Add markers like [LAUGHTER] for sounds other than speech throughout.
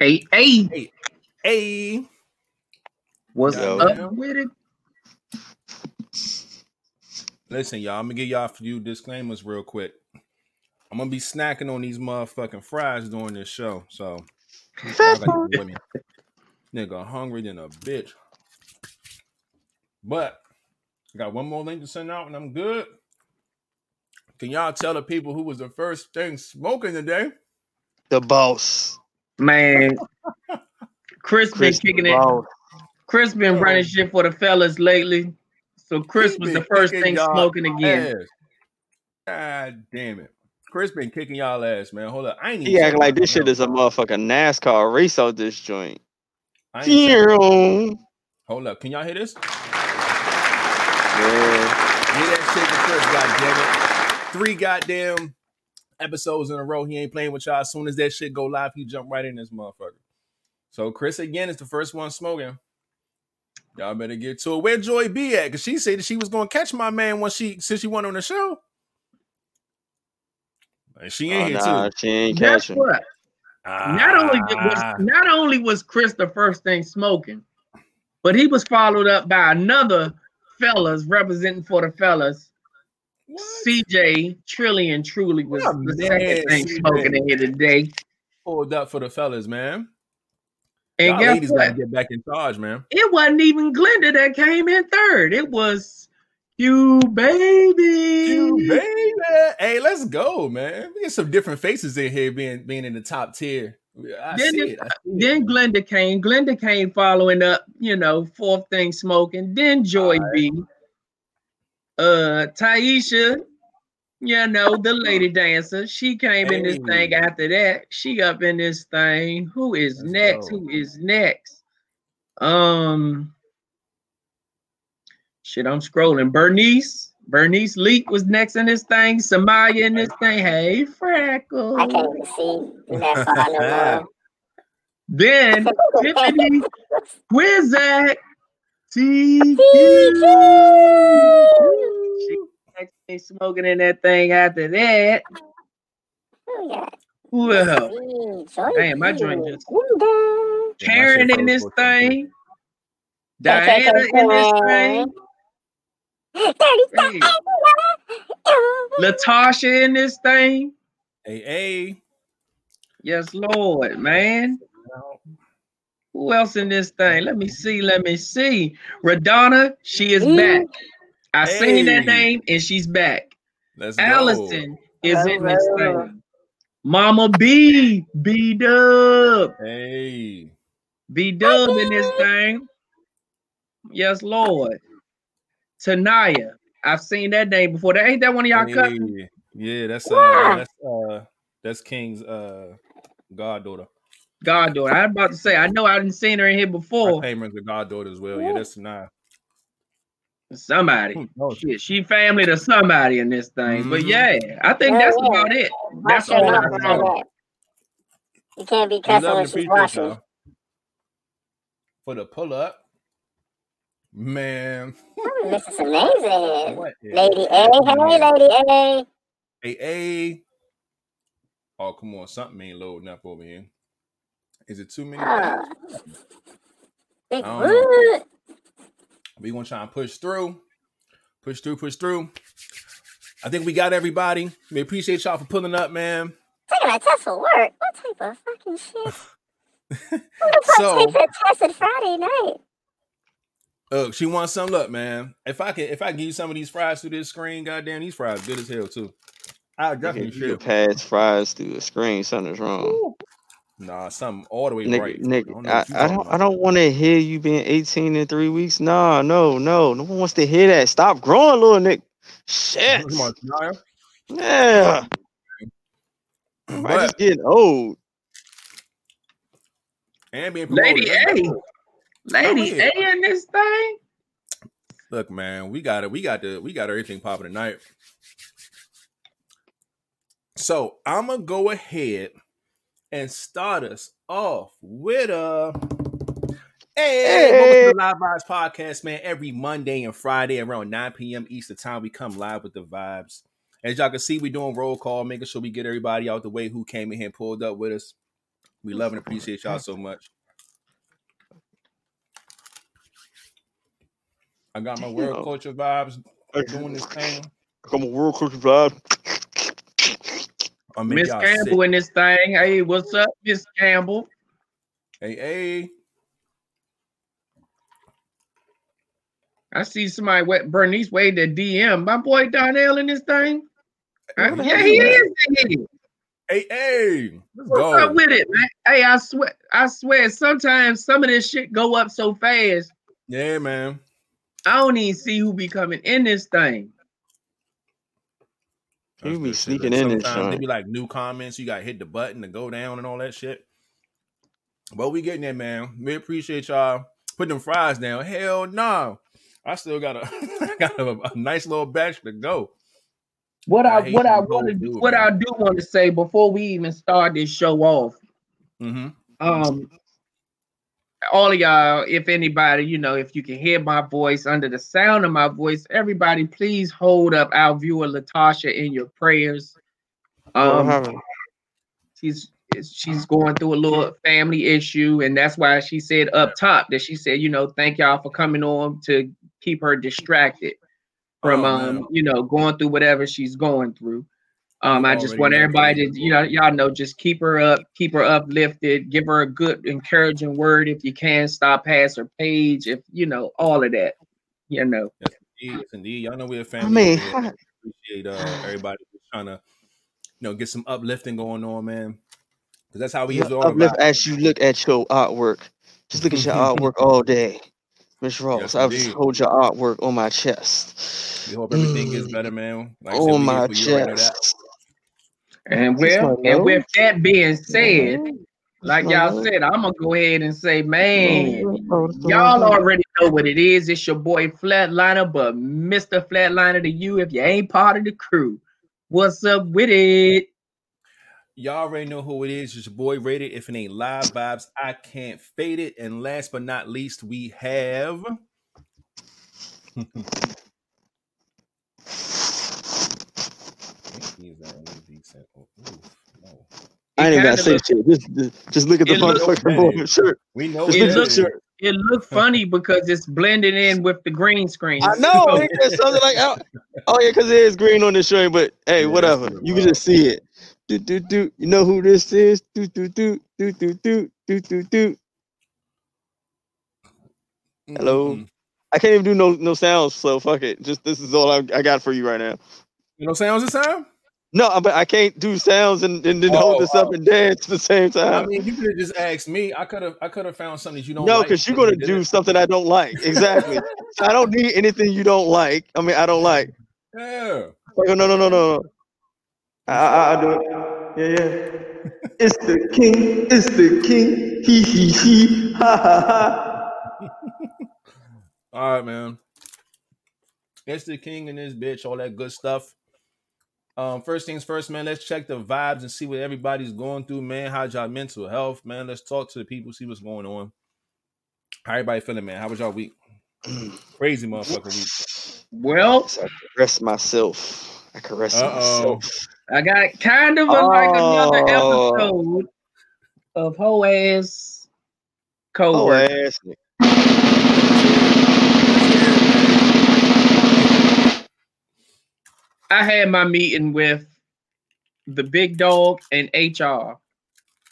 Hey, hey, Hey, hey. what's Yo. up with it? Listen, y'all, I'm gonna give y'all a few disclaimers real quick. I'm gonna be snacking on these motherfucking fries during this show, so y'all gotta be with me. [LAUGHS] Nigga, hungry than a bitch. But I got one more link to send out, and I'm good. Can y'all tell the people who was the first thing smoking today? The boss. Man, [LAUGHS] Chris been kicking the it. Chris been Yo. running shit for the fellas lately. So Chris He was the first thing y'all smoking again. ass. God damn it. Chris been kicking y'all ass, man. Hold up. I ain't even He checked acting like this shit is a motherfucking NASCAR race out this joint. I ain't checked my- Yeah. Hold up. Can y'all hear this? Yeah. Hear that shit to Chris, goddamn it. Three goddamn episodes in a row. He ain't playing with y'all. As soon as that shit go live, he jump right in this motherfucker. So Chris again is the first one smoking. Y'all better get to it. Where Joy be at? Cause she said that she was gonna catch my man once she since she went on the show. And she ain't Oh, here nah, too. she ain't Guess catching. what? Not only was Ah. not only was Chris the first thing smoking, but he was followed up by another fellas representing for the fellas. What? CJ Trillion truly was Oh, the second thing smoking in here today. pulled up for the fellas, man. And Y'all ladies gotta get back in charge, man. It wasn't even Glenda that came in third. It was you, baby. You baby. Hey, let's go, man. We get some different faces in here being being in the top tier. I Then see it- it. I see Then. Glenda came. Glenda came following up, you know, fourth thing smoking. Then Joy Alright. B. Uh Taisha, you know, the lady [LAUGHS] dancer. She came in this thing after that. She up in this thing. Who is Let's next? go. Who is next? Um shit, I'm scrolling. Bernice. Bernice Leak was next in this thing. Samaya in this thing. Hey, Freckles. I can't even see that far no more. Then [LAUGHS] Tiffany Quizak. TQ. She next thing smoking in that thing after that. Who got? Who else? Me, Joy Damn, my B, joint just- Linda. Yeah, my Karen shit in this froze for a second, too. thing. Diana in this thing. Hey. Latasha in this thing. Hey, hey. Yes, Lord, man. Who else in this thing? Let me see. Let me see. Radonna, she is Mm. back. I seen that name and she's back. Let's go. Allison is in this Hello. thing. Mama B, B Dub, Hey. B Dub in this thing. Yes, Lord. Tanaya, I've seen that name before. That ain't that one of y'all cousins? Yeah, that's uh Yeah. that's uh that's King's uh goddaughter. Goddaughter. I'm about to say, I know I didn't seen her in here before. claim her as a goddaughter as well. Yeah, that's nine. Somebody. Oh, Shit, she family to somebody in this thing. But Mhm. yeah, I think that's yeah. about it. That's all I mouth saw. You can't be We cussing when and she's appreciate for the pull up. Man, Ooh, This is amazing. what is Lady A, hey. Lady A. Hey, hey. Oh, come on. Something ain't loading up over here. Is it too many Oh. things? Big I don't know. Wood. We gonna try and push through. Push through, push through. I think we got everybody. We appreciate y'all for pulling up, man. Taking a test for work. What type of fucking shit? [LAUGHS] Who the fuck So- takes a test on Friday night? Look, she wants some luck, man. If I can if I give you some of these fries through this screen, goddamn, these fries good as hell too. I You definitely can, you should. pass fries through the screen. Something's wrong. Nah, something all the way Nigga, right. I nigga, don't I, I don't I don't want to hear you being 18 in three weeks. Nah, no, no. No one wants to hear that. Stop growing, little Nick. Shit. Come on, Tanaya. Yeah. [CLEARS THROAT] Everybody just But getting old. and being promoted. Lady Let's A. Lady. A in this thing. Look, man, we got it. We got the we got everything popping tonight. So I'm gonna go ahead and start us off with a hey, welcome to the Live Vibes podcast, man. Every Monday and Friday around 9 p.m. Eastern time, we come live with the vibes. As y'all can see, we doing roll call, making sure we get everybody out the way who came in here and pulled up with us. We love and appreciate y'all so much. I got my world [LAUGHS] culture vibes doing this thing. Come on, world culture vibe. I make Miss Campbell sick. in this thing. Hey, what's up, Miss Campbell? Hey, hey. I see somebody wa- Bernice Wade the DM. My boy Donnell in this thing. Who yeah, he is that? is. in. Hey, hey. Let's What's go. up with it, man? Hey, I swear, I swear, sometimes some of this shit go up so fast, Yeah, man. I don't even see who be coming in this thing. You be good shit. sneaking in this Sometimes they be like new comments. You got to hit the button to go down and all that shit. But we getting there, man. We appreciate y'all putting them fries down. Hell no. I still got a, [LAUGHS] I got a, a nice little batch to go. What I I, what I want to do, what man. I do want to say before we even start this show off, Mm-hmm. um, all of y'all, if anybody, you know, if you can hear my voice under the sound of my voice, everybody, please hold up our viewer Latasha in your prayers. Um, she's she's going through a little family issue, and that's why she said up top that she said, you know, thank y'all for coming on to keep her distracted from Oh, um, you know, going through whatever she's going through. Um, I just want everybody to, you know, y'all know, just keep her up, keep her uplifted, give her a good, encouraging word if you can. Stop past her page, if you know, all of that. You know, Yes, indeed. Y'all know we're a I family. I mean, over appreciate uh, everybody who's trying to, you know, get some uplifting going on, man. Because that's how we you is all uplift about. as you look at your artwork. Just look at your [LAUGHS] artwork all day. Miss Ross, Yes, I just indeed. hold your artwork on my chest. We hope everything gets Mm, better, man. Like I on my chest. you. You already know that. chest. And well, and with that being said, nose. Kiss like y'all nose. said, I'm gonna go ahead and say, man, that's y'all already know what it is. It's your boy Flatliner, but Mr. Flatliner to you if you ain't part of the crew. What's up with it? Y'all already know who it is. It's your boy Rated. If it ain't live vibes, I can't fade it. And last but not least, we have. [LAUGHS] [LAUGHS] These are only decent. Oh, oof, no. I ain't even gotta say shit. Just, just, just look at the motherfucking That shirt. We know Just it what look that at the look, shirt. it look funny because it's blended in with the green screen. I know. So Ain't something like oh, oh yeah, because it is green on the shirt, but hey, Yeah, whatever. You can just see it. Do do do. You know who this is? Do do do do do do do do do. Hello. Mm-mm-mm. I can't even do no no sounds, so fuck it. Just this is all I, I got for you right now. You know sounds this time? No, but I can't do sounds and, and then hold Oh, this up and dance at the same time. I mean, you could have just asked me. I could have. I could have found something that you don't No, like. because you're gonna do something I don't like. Exactly. so I don't need anything you don't like. I mean, I don't like. Yeah. Like, oh, no, no, no, no, no. I, I, I do it. Yeah, yeah. [LAUGHS] It's the king. It's the king. He, he, he. Ha, ha, ha. [LAUGHS] All right, man. It's the king and this bitch, all that good stuff. Um, first things first, man. Let's check the vibes and see what everybody's going through, man. How's y'all mental health, man? Let's talk to the people, see what's going on. How everybody feeling, man? How was y'all week? [CLEARS THROAT] Crazy motherfucker week. well, So I caress myself. I caress Uh-oh. myself. I got kind of a, like another Oh. episode of hoe ass Oh, coworker. ass. I had my meeting with the big dog and HR.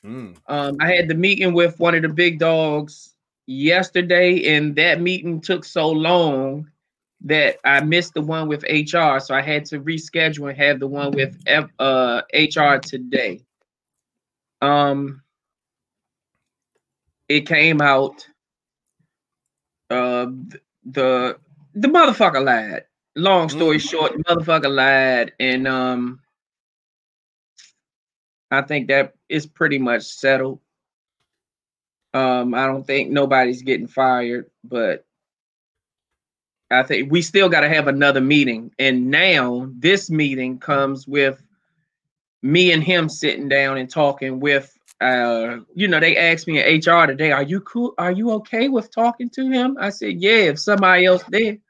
Mm. Um, I had the meeting with one of the big dogs yesterday, and that meeting took so long that I missed the one with HR. So I had to reschedule and have the one with F, uh, HR today. Um, it came out. Uh, the the motherfucker lied. Long story short, motherfucker lied, and um, I think that is pretty much settled. Um, I don't think nobody's getting fired, but I think we still got to have another meeting. And now this meeting comes with me and him sitting down and talking with uh you know they asked me in HR today are you cool are you okay with talking to him I said yeah if somebody else did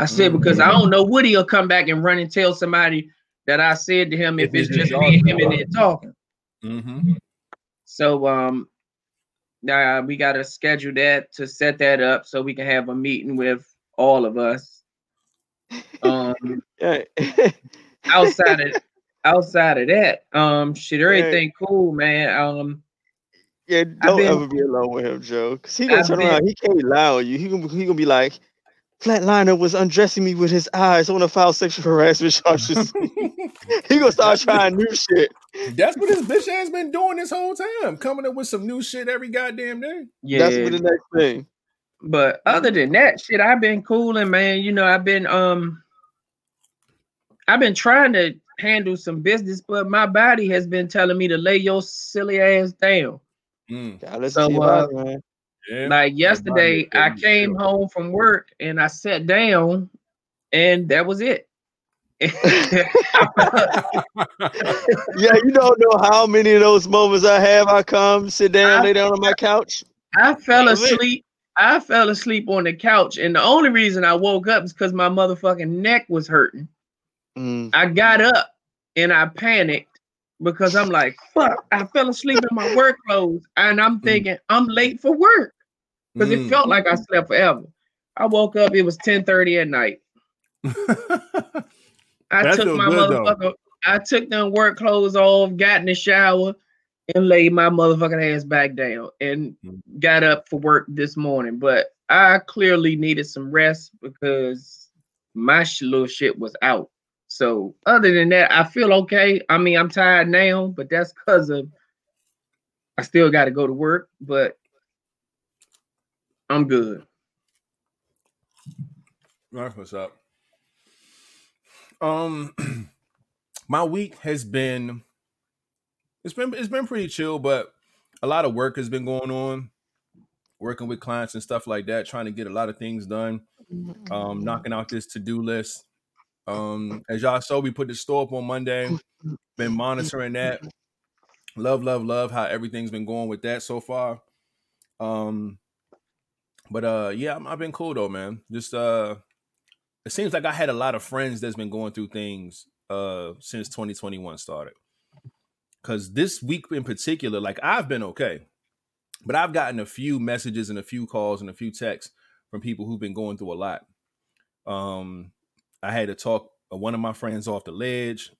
I said Mhm. because I don't know Woody will come back and run and tell somebody that I said to him if If it's it's just just me and him y'all in there talking Mm-hmm. So um now we gotta schedule that to set that up so we can have a meeting with all of us. Um [LAUGHS] [LAUGHS] outside of outside of that, um shit, Yeah. everything cool, man. Um Yeah, don't been ever be alone with him, Joe. Cause he gonna I've turn been around. He can't lie on you. He gonna he gonna be like, Flatliner was undressing me with his eyes. I want to file sexual harassment charges. [LAUGHS] he gonna start trying new shit. that's what this bitch ass been doing this whole time, coming up with some new shit every goddamn day. Yeah, that's yeah, what the next thing. but other than that, shit, I've been cooling, man. You know, I've been um I've been trying to handle some business, but my body has been telling me to lay your silly ass down. Mm, Gotta listen to So your uh body, man. Yeah, like yesterday I came chill. home from work and I sat down and that was it. [LAUGHS] Yeah, you don't know how many of those moments I have. I come, sit down, I, lay down on my couch. I fell That was it. asleep. I fell asleep on the couch, and the only reason I woke up is because my motherfucking neck was hurting. Mm. I got up and I panicked because I'm like, fuck, I fell asleep in my work clothes. And I'm thinking I'm late for work because it Mm. felt like I slept forever. I woke up, it was 10:30 at night. [LAUGHS] I took my though. motherfucker, I took them work clothes off, got in the shower, and laid my motherfucking ass back down and Mm. got up for work this morning. But I clearly needed some rest because my sh- little shit was out. So other than that, I feel okay. I mean, I'm tired now, but that's because of I still got to go to work, but I'm good. That's what's up. Um, [CLEARS THROAT] my week has been it's been it's been pretty chill, but a lot of work has been going on, working with clients and stuff like that, trying to get a lot of things done. Um, knocking out this to do list. Um, as y'all saw, we put the store up on Monday. Been monitoring that. Love, love, love how everything's been going with that so far. Um, but uh, yeah, I'm- I've been cool though, man. Just uh, it seems like I had a lot of friends that's been going through things uh since 2021 started. Cause this week in particular, like I've been okay, but I've gotten a few messages and a few calls and a few texts from people who've been going through a lot. Um, I had to talk uh, one of my friends off the ledge,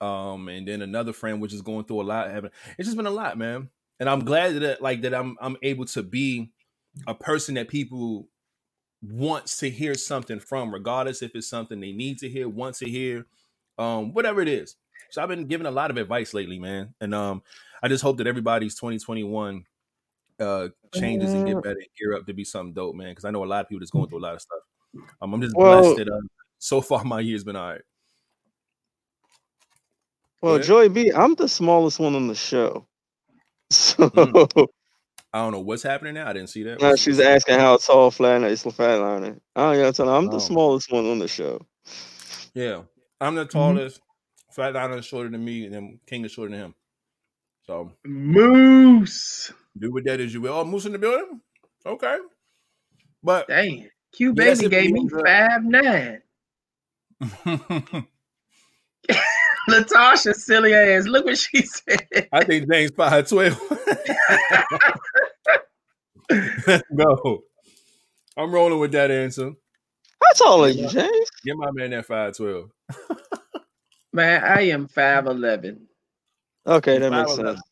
um, and then another friend which is going through a lot. Having it's just been a lot, man. And I'm glad that like that I'm I'm able to be a person that people wants to hear something from, regardless if it's something they need to hear, want to hear, um, whatever it is. So I've been giving a lot of advice lately, man, and um, I just hope that everybody's 2021 uh changes and get better and gear up to be something dope, man. Because I know a lot of people that's going through a lot of stuff. Um, I'm just Well, blessed that uh, so far my year's been all right. Well, ahead. Joy B, I'm the smallest one on the show. [LAUGHS] So Mm. I don't know what's happening now. I didn't see that. now What's, she's asking how tall Flatliner is Flatliner. I don't tell her I'm the oh smallest one on the show. yeah, I'm the Mhm. tallest. Flatliner is shorter than me, and then King is shorter than him. So Moose. do with that as you will. Oh, Moose in the building. Okay, but Dang. Q yeah, that's baby gave me. me I'm good. five nine. [LAUGHS] [LAUGHS] [LAUGHS] Latasha silly ass. Look what she said. I think James five twelve. Let's go. I'm rolling with that answer. How tall are Get you, James? get my man that five twelve. Man, I am five eleven. Okay, that five makes eleven. sense.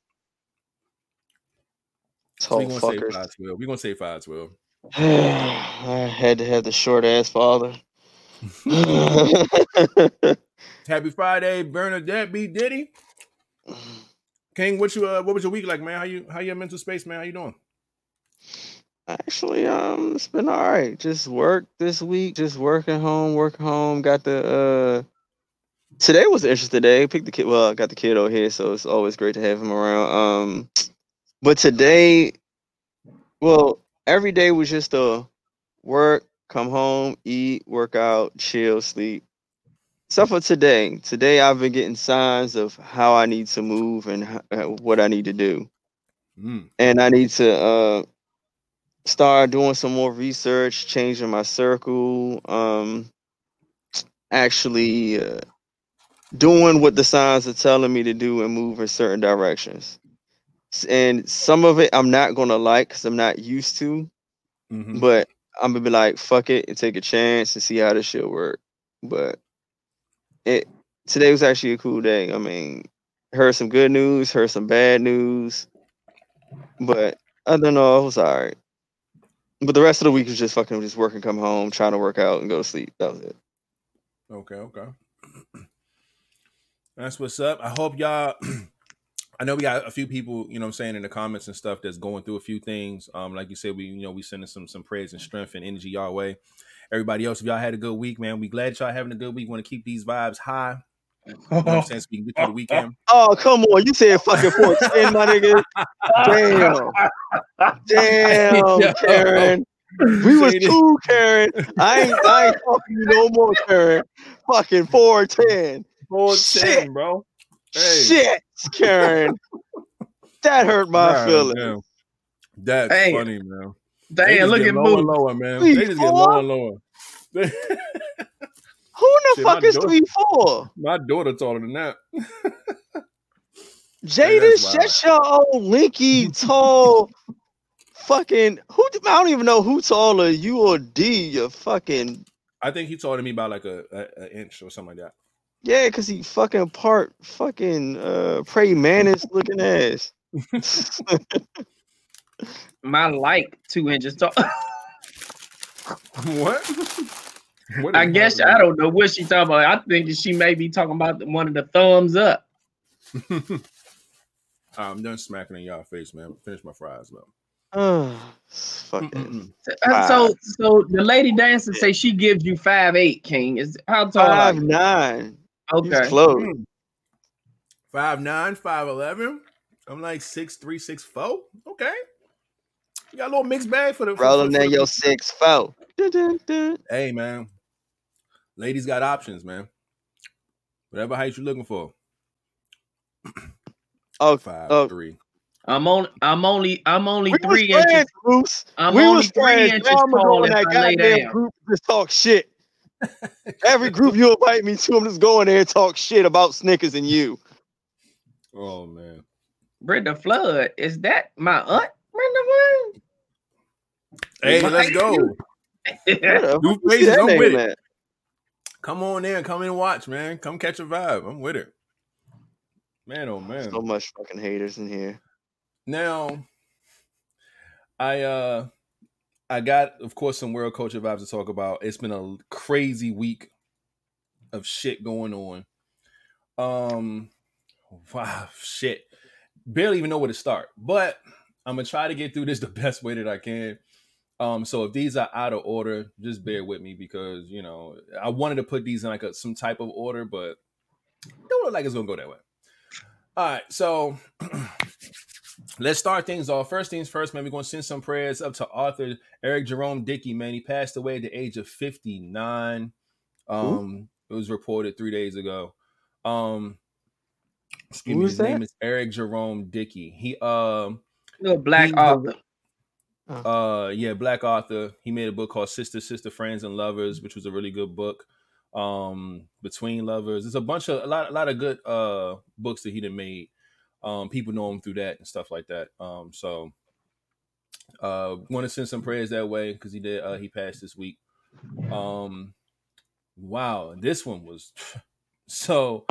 So we Tall gonna say fuckers. five twelve. We're gonna say five twelve. [SIGHS] I had to have the short ass father. [LAUGHS] [LAUGHS] Happy Friday, Bernadette B Diddy. [SIGHS] King, what you uh, what was your week like, man? How you how your mental space, man? How you doing? Actually, um, it's been all right. Just work this week, just working home, working home. Got the uh today was an interesting day. Picked the kid well, I got the kid over here, so it's always great to have him around. Um but today, well, every day was just a work, come home, eat, work out, chill, sleep. Except for today. Today I've been getting signs of how I need to move and ho- uh, what I need to do. Mm. And I need to uh start doing some more research, changing my circle, um, actually uh, doing what the signs are telling me to do and move in certain directions. And some of it I'm not gonna like because I'm not used to, Mhm. but I'm gonna be like, fuck it and take a chance and see how this shit work. But it today was actually a cool day. I mean, heard some good news, heard some bad news, but I don't know, it was alright. But the rest of the week was just fucking just working, come home, trying to work out and go to sleep. That was it. Okay, okay. [CLEARS THROAT] That's what's up. I hope y'all [CLEARS THROAT] I know we got a few people, you know I'm saying, in the comments and stuff that's going through a few things. Um, like you said, we you know, we sending some some praise and strength and energy y'all way. Everybody else, if y'all had a good week, man, we glad y'all having a good week. Want to keep these vibes high. You know what I'm saying? So we can get through the weekend. [LAUGHS] Oh, come on. You said fucking 410, my nigga. Damn. [LAUGHS] Damn, Karen. [LAUGHS] We was two, Karen. I ain't, I ain't talking to you no more, Karen. Fucking 410. Four Shit. bro. Hey. Shit, Karen. That hurt my God feelings. damn. That's Hey. funny, man. They Damn, just look get at lower and lower, man. Three, They just get four? lower and lower. [LAUGHS] Who in the Shit, fuck is daughter- 3 4? My daughter taller than that. [LAUGHS] Jadis, wild. shut your old linky, tall, fucking. Who? I don't even know who taller, you or D. You fucking I think he taller than me by like a, a, a inch or something like that. Yeah, cause he fucking part fucking uh praying mantis looking ass. [LAUGHS] My like two inches tall. [LAUGHS] What? What I guess I don't know what she talking about. I think that she may be talking about one of the thumbs up. [LAUGHS] I'm done smacking in y'all face, man. Finish my fries, though. Oh, fucking. Uh, So, so the lady dancer say she gives you five eight. King is how tall? are Five you? nine. He's Okay. close. Mm. Five nine, five eleven. I'm like six three, six four. Okay. You got a little mixed bag for the for- Rolling for- for in your six four. Hey man. Ladies got options, man. Whatever height you're looking for. Oh, Five, Oh. three. I'm on. I'm only. I'm only we was three inches. friends, Bruce. I'm we only was three friends. inches I'ma go tall in if that I goddamn group just talk shit. [LAUGHS] Every group you invite me to, I'm just going there and talk shit about Snickers and you. Oh man. Brenda Flood. Is that my aunt? Brenda Hey, Well, let's go. Flood? Where New fuck faces, I'm with it. at? Come on in, come in and watch, man. Come catch a vibe. I'm with it. Man, oh man. So much fucking haters in here. Now, I uh I got, of course, some world culture vibes to talk about. It's been a crazy week of shit going on. Um, wow, shit. Barely even know where to start, but I'm gonna try to get through this [LAUGHS] the best way that I can. Um, so if these are out of order, just bear with me because you know I wanted to put these in like a, some type of order, but don't look like it's gonna go that way. All right, so [CLEARS THROAT] let's start things off. First things first, man. We're gonna send some prayers up to Arthur Eric Jerome Dickey. Man, he passed away at the age of 59. Um, it was reported three days ago. Um, excuse Who me. is His that? name is Eric Jerome Dickey. He um Little black He's the- author. uh yeah black author he made a book called sister sister friends and lovers which was a really good book. Um between lovers. There's a bunch of a lot, a lot of good uh books that he done made. Um people know him through that and stuff like that. Um so uh want to send some prayers that way because he did uh he passed this week. Um wow this one was [LAUGHS] so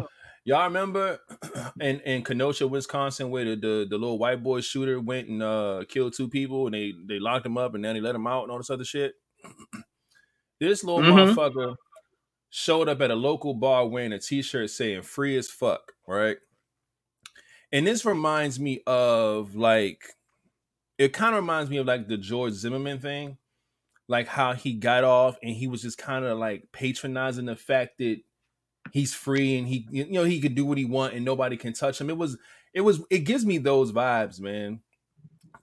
y'all remember [CLEARS THROAT] in in kenosha wisconsin where the, the the little white boy shooter went and uh killed two people and they they locked him up and then they let him out and all this other shit? [CLEARS THROAT] This little Mhm. motherfucker showed up at a local bar wearing a t-shirt saying free as fuck right? And this reminds me of like it kind of reminds me of like the george zimmerman thing. Like how he got off and he was just kind of like patronizing the fact that he's free and he you know he could do what he want and nobody can touch him. It was it was it gives me those vibes man.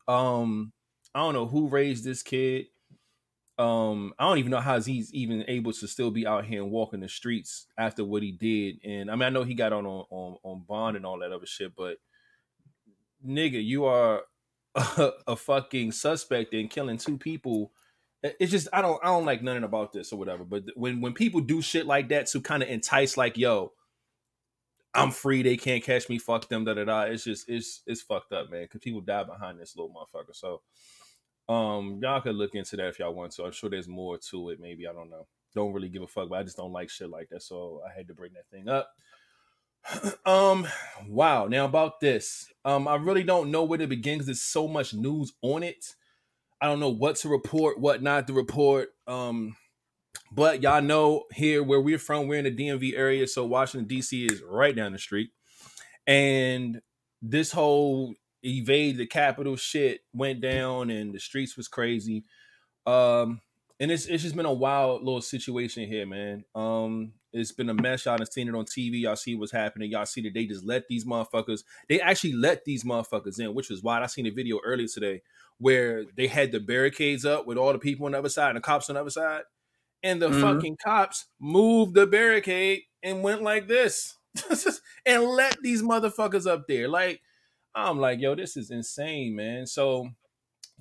Um i don't know who raised this kid. Um i don't even know how he's even able to still be out here and walking the streets after what he did. And i mean i know he got on on on, on bond and all that other shit but nigga you are [LAUGHS] a, a fucking suspect in killing two people it's just I don't I don't like nothing about this or whatever. But when when people do shit like that to kind of entice, like yo, I'm free, they can't catch me, fuck them, da da da. It's just it's it's fucked up, man. Cause people die behind this little motherfucker. So um y'all could look into that if y'all want to. I'm sure there's more to it, maybe. I don't know. Don't really give a fuck, but I just don't like shit like that. So I had to bring that thing up. [CLEARS THROAT] um wow now about this um i really don't know where to begin because there's so much news on it i don't know what to report what not to report um but y'all know here where we're from we're in the dmv area so washington dc is right down the street and this whole evade the Capitol shit went down and the streets was crazy um and it's it's just been a wild little situation here man um it's been a mess. Y'all have seen it on TV. Y'all see what's happening. Y'all see that they just let these motherfuckers. They actually let these motherfuckers in, which is wild. I seen a video earlier today where they had the barricades up with all the people on the other side and the cops on the other side, and the mm-hmm. fucking cops moved the barricade and went like this [LAUGHS] and let these motherfuckers up there. Like I'm like, yo, this is insane, man. So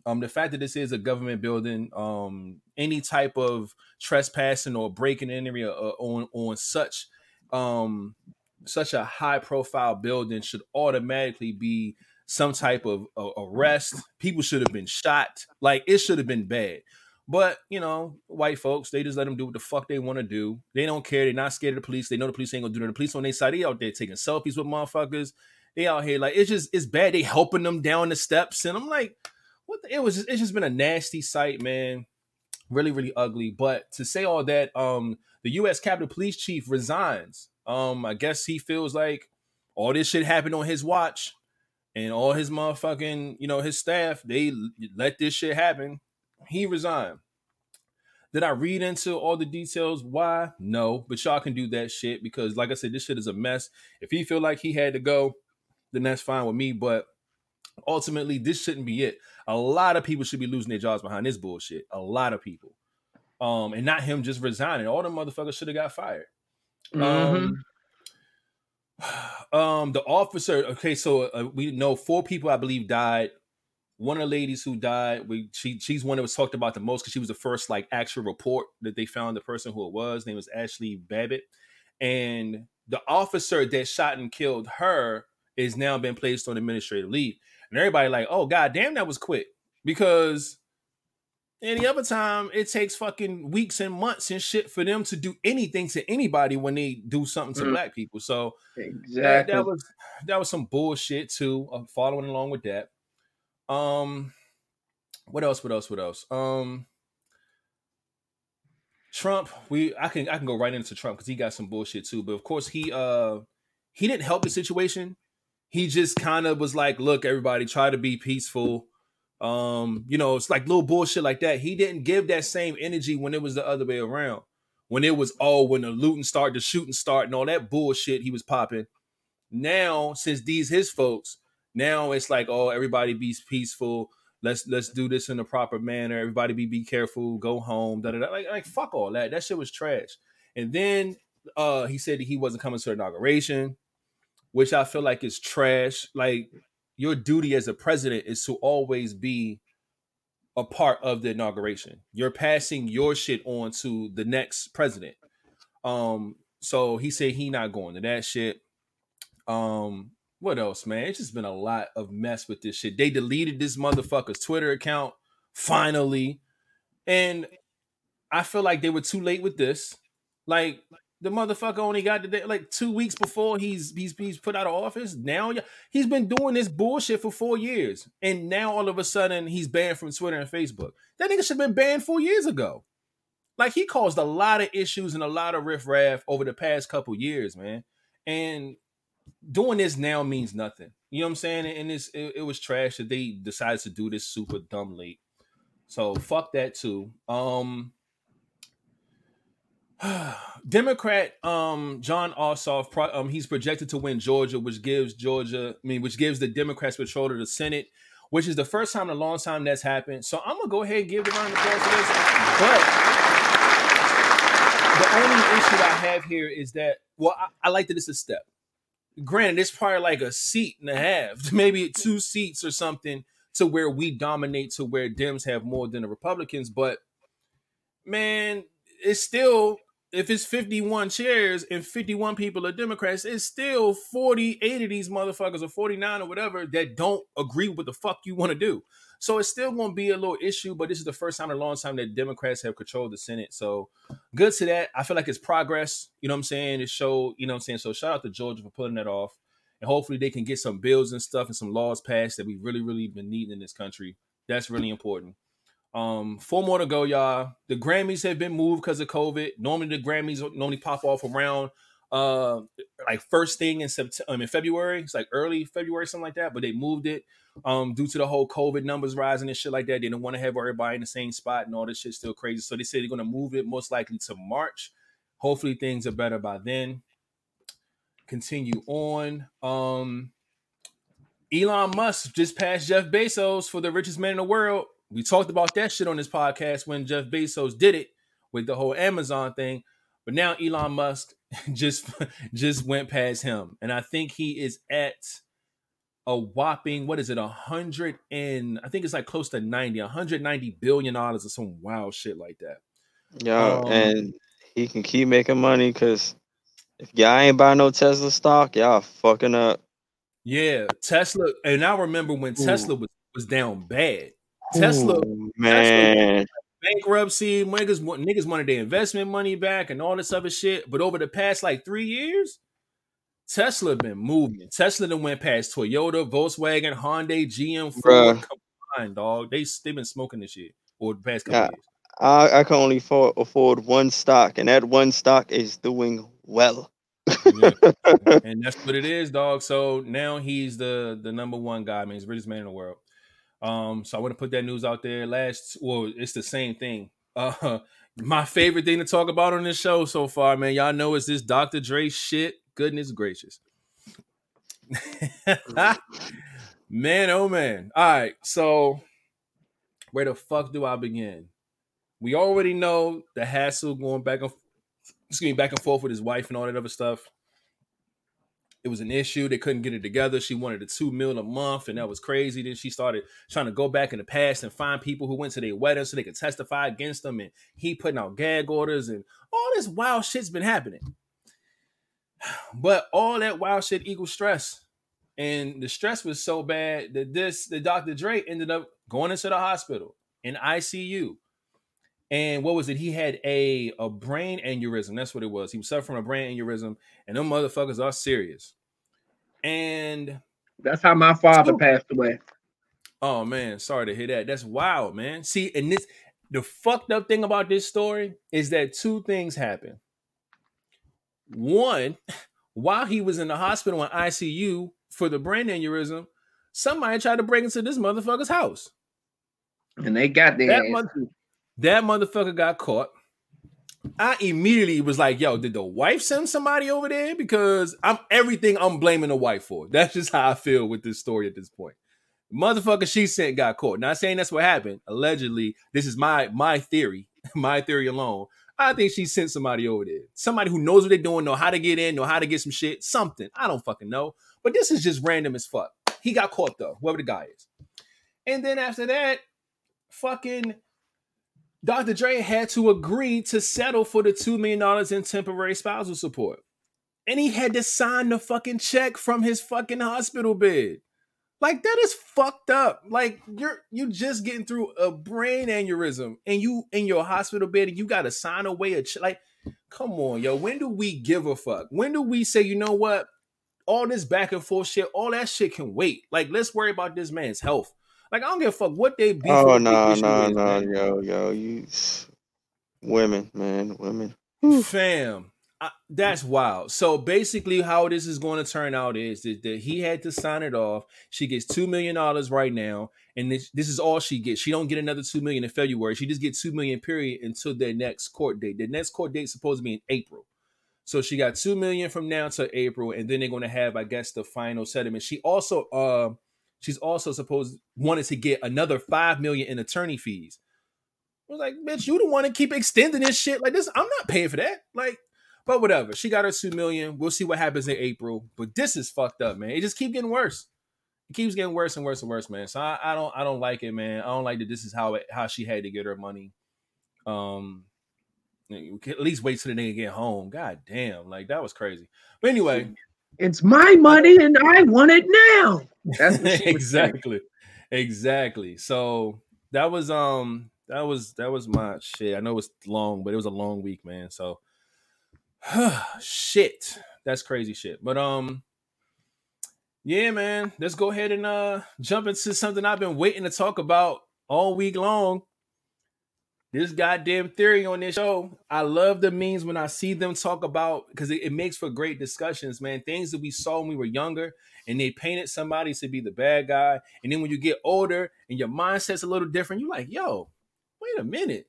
um, the fact that this is a government building, um, any type of trespassing or breaking in area uh, on on such um such a high profile building should automatically be some type of uh, arrest. People should have been shot. Like it should have been bad. But you know, white folks, they just let them do what the fuck they want to do. They don't care. They're not scared of the police. They know the police ain't gonna do nothing. The police on their side. They out there taking selfies with motherfuckers. They out here like it's just it's bad. They helping them down the steps, and I'm like, what the, it was just, it's just been a nasty sight, man. Really, really ugly. But to say all that, um, the U.S. Capitol Police Chief resigns. Um, I guess he feels like all this shit happened on his watch, and all his motherfucking, you know, his staff they let this shit happen. He resigned. Did I read into all the details? Why? No, but y'all can do that shit because, like I said, this shit is a mess. If he feel like he had to go, then that's fine with me. But ultimately, this shouldn't be it. A lot of people should be losing their jobs behind this bullshit. A lot of people. Um, and not him just resigning. All the motherfuckers should have got fired. Mm-hmm. Um, um, the officer. Okay, so uh, we know four people, I believe, died. One of the ladies who died, we she she's one that was talked about the most because she was the first like actual report that they found the person who it was. Name was Ashli Babbitt, and the officer that shot and killed her is now been placed on administrative leave and everybody like, oh god damn, that was quick because any other time it takes fucking weeks and months and shit for them to do anything to anybody when they do something to mm. black people. So exactly that, that, was that was some bullshit too. Uh, following along with that. Um, what else? What else? What else? Um, Trump. We I can I can go right into Trump because he got some bullshit too. But of course he uh he didn't help the situation he just kind of was like, look, everybody, try to be peaceful. Um, you know, it's like little bullshit like that. He didn't give that same energy when it was the other way around. When it was oh, when the looting started, the shooting started, and all that bullshit he was popping. Now, since these his folks, now it's like, oh, everybody be peaceful. Let's let's do this in a proper manner. Everybody be be careful. Go home. Da, da, da. Like like fuck all that. That shit was trash. And then uh he said that he wasn't coming to the inauguration which I feel like is trash. Like your duty as a president is to always be a part of the inauguration. You're passing your shit on to the next president. Um, so he said he not going to that shit. Um, what else, man? It's just been a lot of mess with this shit. They deleted this motherfucker's Twitter account finally, and I feel like they were too late with this. Like the motherfucker only got the day, like two weeks before he's he's he's put out of office. Now he's been doing this bullshit for four years, and now all of a sudden he's banned from Twitter and Facebook. That nigga should have been banned four years ago. Like he caused a lot of issues and a lot of riffraff over the past couple years, man. And doing this now means nothing. You know what I'm saying? And it's it, it was trash that they decided to do this super dumb late. So fuck that too. Um [SIGHS] Democrat um, Jon Ossoff, um, he's projected to win Georgia, which gives Georgia, I mean, which gives the Democrats control of the Senate, which is the first time in a long time that's happened. So I'm gonna go ahead and give the round of applause for this. But the only issue I have here is that, well, I, I like that it's a step. Granted, it's probably like a seat and a half, [LAUGHS] maybe two seats or something, to where we dominate, to where Dems have more than the Republicans. But man, it's still if it's 51 chairs and 51 people are Democrats, it's still 48 of these motherfuckers or 49 or whatever that don't agree with the fuck you want to do. So it's still going to be a little issue, but this is the first time in a long time that Democrats have controlled the Senate. So good to that. I feel like it's progress. You know what I'm saying? It showed, you know what I'm saying? So shout out to Georgia for pulling that off. And hopefully they can get some bills and stuff and some laws passed that we really, really been needing in this country. That's really important. Um, four more to go, y'all. The Grammys have been moved because of COVID. Normally the Grammys normally pop off around uh like first thing in September um, in February. It's like early February, something like that. But they moved it um due to the whole COVID numbers rising and shit like that. They didn't want to have everybody in the same spot and all this shit still crazy. So they said they're gonna move it most likely to March. Hopefully things are better by then. Continue on. Um Elon Musk just passed Jeff Bezos for the richest man in the world. We talked about that shit on this podcast when Jeff Bezos did it with the whole Amazon thing. But now Elon Musk [LAUGHS] just just went past him, and I think he is at a whopping what is it, a hundred and I think it's like close to 90, 190 billion dollars or some wild shit like that. Yeah, Um, and he can keep making money because if y'all ain't buy no Tesla stock, y'all fucking up. Yeah, Tesla, and I remember when Tesla was, was down bad. Tesla Ooh, man. bankruptcy, niggas niggas wanted their investment money back and all this other shit. But over the past like three years, Tesla been moving. Tesla done went past Toyota, Volkswagen, Hyundai, GM, Ford Bruh. combined, dog. They they been smoking this shit or the past couple Yeah. years. I, I can only afford, afford one stock, and that one stock is doing well. Yeah. [LAUGHS] and that's what it is, dog. So now he's the the number one guy. I mean, he's the richest man in the world. Um, so I want to put that news out there. Last, well, it's the same thing. Uh, [LAUGHS] my favorite thing to talk about on this show so far, man. Y'all know is this Dr. Dre shit. Goodness gracious, [LAUGHS] man. Oh man. All right. So where the fuck do I begin? We already know the hassle going back and excuse me, back and forth with his wife and all that other stuff. It was an issue. They couldn't get it together. She wanted a two mil a month, and that was crazy. Then she started trying to go back in the past and find people who went to their wedding so they could testify against them. And he putting out gag orders and all this wild shit's been happening. [SIGHS] But all that wild shit equals stress. And the stress was so bad that this the Dr. Dre ended up going into the hospital in ICU. And what was it? He had a a brain aneurysm. That's what it was. He was suffering from a brain aneurysm, and them motherfuckers are serious. And That's how my father So- passed away. oh man, sorry to hear that. That's wild, man. See, and this the fucked up thing about this story is that two things happen. One, [LAUGHS] while he was in the hospital in ICU for the brain aneurysm, somebody tried to break into this motherfucker's house. And they got their That mother- That motherfucker got caught. I immediately was like, yo, did the wife send somebody over there? Because I'm everything I'm blaming the wife for. [LAUGHS] That's just how I feel with this story at this point. Motherfucker she sent got caught. Not saying that's what happened. Allegedly, this is my my theory, [LAUGHS] my theory alone. I think she sent somebody over there. Somebody who knows what they're doing, know how to get in, know how to get some shit, something. I don't fucking know. But this is just random as fuck. He got caught though, whoever the guy is. And then after that, fucking Dr. Dre had to agree to settle for the $2 million in temporary spousal support. And he had to sign the fucking check from his fucking hospital bed. Like that is fucked up. Like you're you just getting through a brain aneurysm and you in your hospital bed and you gotta sign away a check. Like, come on, yo. When do we give a fuck? When do we say, you know what? All this back and forth shit, all that shit can wait. Like, let's worry about this man's health. Like, I don't give a fuck what they beef Oh no, no, no, yo, yo, you women, man, women. Fam, I, that's wild. So basically, how this is going to turn out is that, that he had to sign it off. She gets two million dollars right now, and this, this is all she gets. She don't get another two million in February. She just gets two million period until their next court date. The next court date is supposed to be in April. So she got two million from now to April, and then they're going to have, I guess, the final settlement. She also, uh, she's also supposed wanted to get another five million in attorney fees. I was like, bitch, you the one to keep extending this shit like this. I'm not paying for that. Like, but whatever. She got her two million. We'll see what happens in April. But this is fucked up, man. It just keeps getting worse. It keeps getting worse and worse and worse, man. So I, I don't I don't like it, man. I don't like that this is how it how she had to get her money. Um at least wait till the nigga get home. God damn, like that was crazy. But anyway, It's my money and I want it now. That's [LAUGHS] exactly, exactly. So that was um that was that was my shit. I know it was long, but it was a long week, man. So [SIGHS] shit, that's crazy shit. But um, yeah, man. Let's go ahead and uh jump into something I've been waiting to talk about all week long. This goddamn theory on this show. I love the memes when I see them talk about because it, it makes for great discussions, man. Things that we saw when we were younger, and they painted somebody to be the bad guy. And then when you get older and your mindset's a little different, you're like, yo, wait a minute.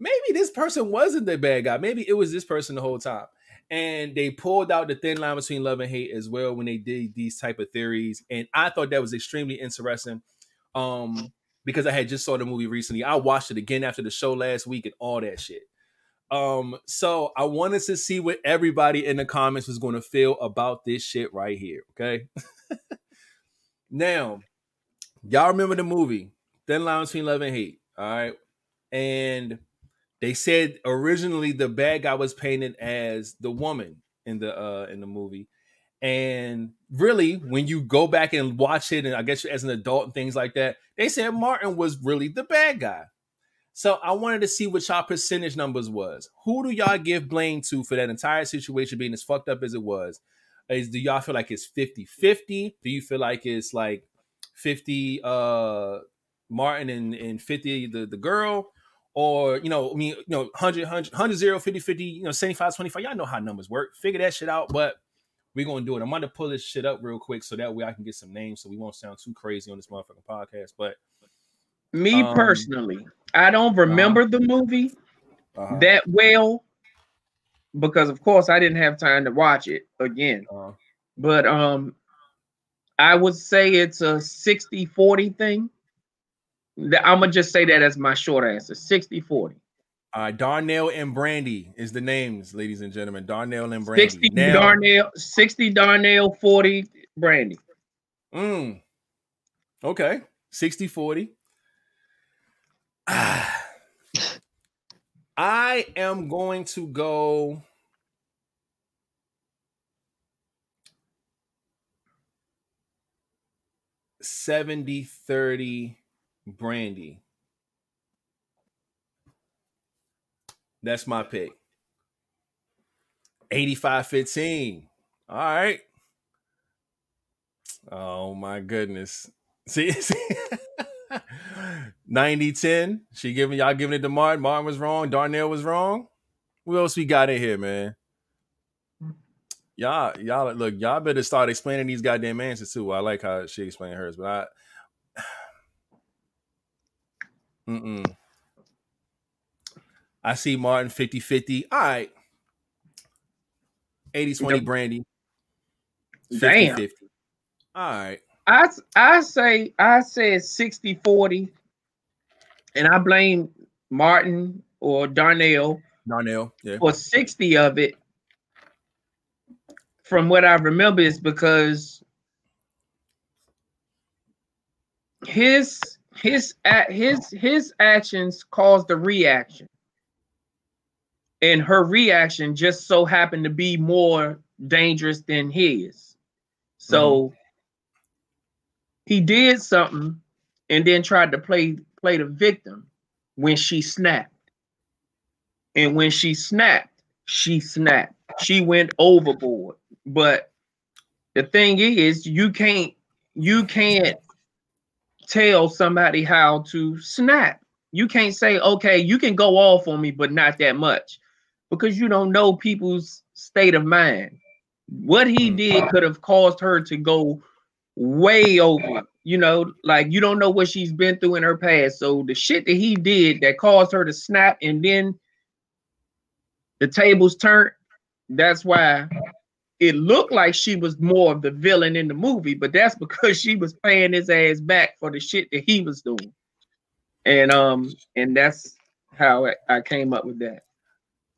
Maybe this person wasn't the bad guy. Maybe it was this person the whole time. And they pulled out the thin line between love and hate as well when they did these type of theories. And I thought that was extremely interesting. Um, because I had just saw the movie recently. I watched it again after the show last week and all that shit. Um, so I wanted to see what everybody in the comments was going to feel about this shit right here. Okay. [LAUGHS] now, y'all remember the movie Thin Line Between Love and Hate. All right. And they said originally the bad guy was painted as the woman in the uh in the movie. And really, when you go back and watch it, and I guess as an adult and things like that, they said Martin was really the bad guy. So I wanted to see what y'all percentage numbers was. Who do y'all give blame to for that entire situation being as fucked up as it was? Is do y'all feel like it's 50-50? Do you feel like it's like 50 uh Martin and, and 50 the, the girl? Or, you know, I mean, you know, 100, 100, 100, 0, 50, 50, you know, 75, 25. Y'all know how numbers work. Figure that shit out. But we're gonna do it. I'm gonna pull this shit up real quick so that way I can get some names so we won't sound too crazy on this motherfucking podcast. But Me Um, personally, I don't remember the movie uh, that well because of course I didn't have time to watch it again. uh, But um I would say it's a 60-40 thing. That I'm gonna just say that as my short answer. 60-40. Uh, Darnell and Brandi is the names, ladies and gentlemen. Darnell and Brandi. 60 Now- Darnell, 60 Darnell, 40 Brandi. Mm. Okay. 60 40. [SIGHS] I am going to go. Seventy thirty Brandi. That's my pick. 85 15. All right. Oh my goodness. See, [LAUGHS] see? 90 10. She giving y'all giving it to Martin. Martin was wrong. Darnell was wrong. Who else we got in here, man? Y'all, y'all look, y'all better start explaining these goddamn answers too. I like how she explained hers, but I [SIGHS] mm-mm. I see Martin 50-50. All right. 80-20 Yep. Brandi. Damn. 50-50. All right. I I say I said 60 40 and I blame Martin or Darnell Darnell. Yeah. for 60 of it. From what I remember is because his his his his actions caused the reaction. And her reaction just so happened to be more dangerous than his. So mm-hmm. he did something and then tried to play play the victim when she snapped. And when she snapped, she snapped. She went overboard. But the thing is, you can't you can't tell somebody how to snap. You can't say, okay, you can go off on me, but not that much, because you don't know people's state of mind. What he did could have caused her to go way over. You know, like you don't know what she's been through in her past. So the shit that he did that caused her to snap and then the tables turned, that's why it looked like she was more of the villain in the movie, but that's [LAUGHS] because she was paying his ass back for the shit that he was doing. And um, and that's how I, I came up with that.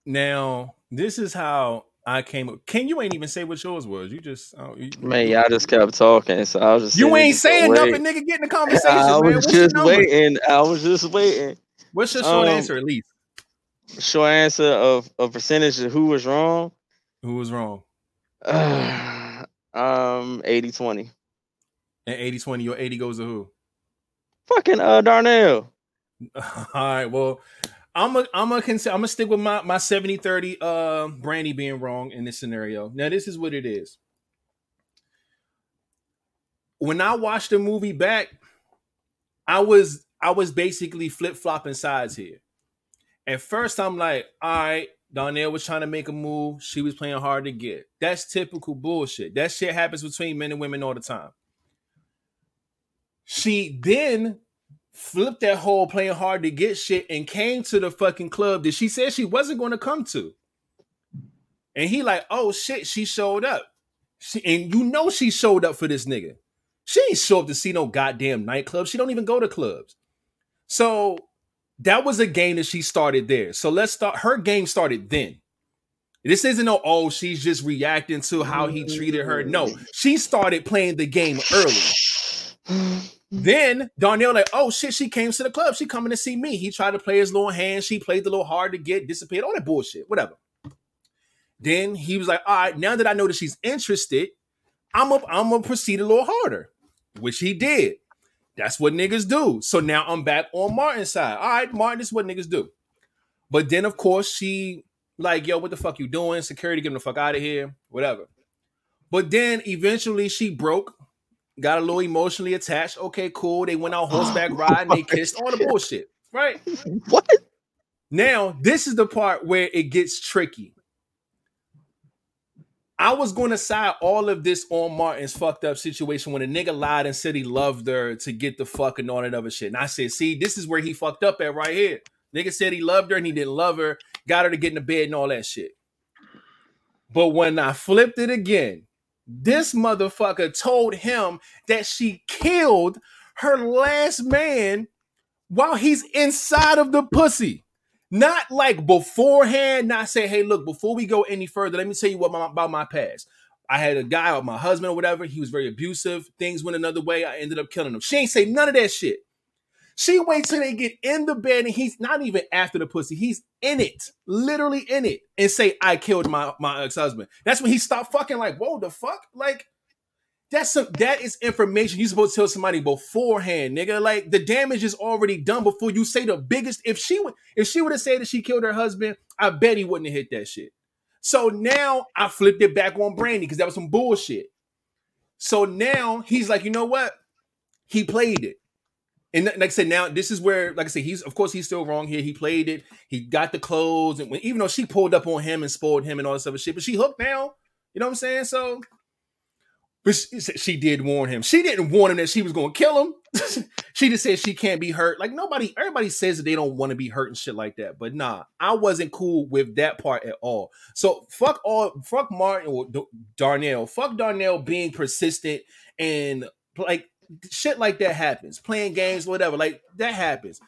Now, this is how I came up. Ken, you ain't even say what yours was. You just oh, you, Man, y'all just kept talking, so I was just. you ain't saying wait. nothing, nigga. Get in the conversation, [LAUGHS] I was your just waiting. I was just waiting. What's your short Um, answer, at least? short answer of a percentage of who was wrong. Who was wrong? [SIGHS] um 80 20. And 80 20, your 80 goes to who? Fucking uh Darnell. [LAUGHS] All right, well, I'm a I'm a cons- I'm gonna stick with my my 70 30 uh Brandi being wrong in this scenario. Now this is what it is. When I watched the movie back, I was I was basically flip flopping sides here. At first, I'm like, all right, Darnell was trying to make a move. She was playing hard to get. That's typical bullshit. That shit happens between men and women all the time. She then flipped that whole playing hard to get shit and came to the fucking club that she said she wasn't going to come to. And he like, oh shit, she showed up. She, and you know she showed up for this nigga. She ain't show up to see no goddamn nightclub. She don't even go to clubs. So that was a game that she started there. So let's start. Her game started then. This isn't no, oh, she's just reacting to how he treated her. No, she started playing the game early. Then Darnell, like, oh shit, she came to the club. She coming to see me. He tried to play his little hand. She played the little hard to get, disappeared, all that bullshit, whatever. Then he was like, all right, now that I know that she's interested, I'm up, I'm gonna proceed a little harder, which he did. That's what niggas do. So now I'm back on Martin's side. All right, Martin, this is what niggas do. But then, of course, she like, yo, what the fuck you doing? Security, get the fuck out of here, whatever. But then eventually she broke, got a little emotionally attached. Okay, cool. They went out oh horseback riding, they kissed, all the bullshit, right? What? Now, this is the part where it gets tricky. I was going to side all of this on Martin's fucked up situation when a nigga lied and said he loved her to get the fuck and all that other shit. And I said, see, this is where he fucked up at right here. Nigga said he loved her and he didn't love her, got her to get in the bed and all that shit. But when I flipped it again, this motherfucker told him that she killed her last man while he's inside of the pussy. Not like beforehand, not say, hey, look, before we go any further, let me tell you what my, about my past. I had a guy or my husband or whatever. He was very abusive. Things went another way. I ended up killing him. She ain't say none of that shit. She waits till they get in the bed and he's not even after the pussy. He's in it, literally in it, and say, I killed my, my ex-husband. That's when he stopped fucking like, whoa, the fuck? Like, that's some that is information you supposed to tell somebody beforehand, nigga. Like the damage is already done before you say the biggest. If she would, if she would have said that she killed her husband, I bet he wouldn't have hit that shit. So now I flipped it back on Brandi because that was some bullshit. So now he's like, you know what? He played it. And like I said, now this is where, like I said, he's of course he's still wrong here. He played it. He got the clothes, and when, even though she pulled up on him and spoiled him and all this other shit, but she hooked now. You know what I'm saying? So but she, she, did warn him. She didn't warn him that she was going to kill him. [LAUGHS] she just said she can't be hurt. Like nobody, everybody says that they don't want to be hurt and shit like that. But nah, I wasn't cool with that part at all. So fuck all, fuck Martin or Darnell. Fuck Darnell being persistent and like shit like that happens. Playing games, whatever, like that happens.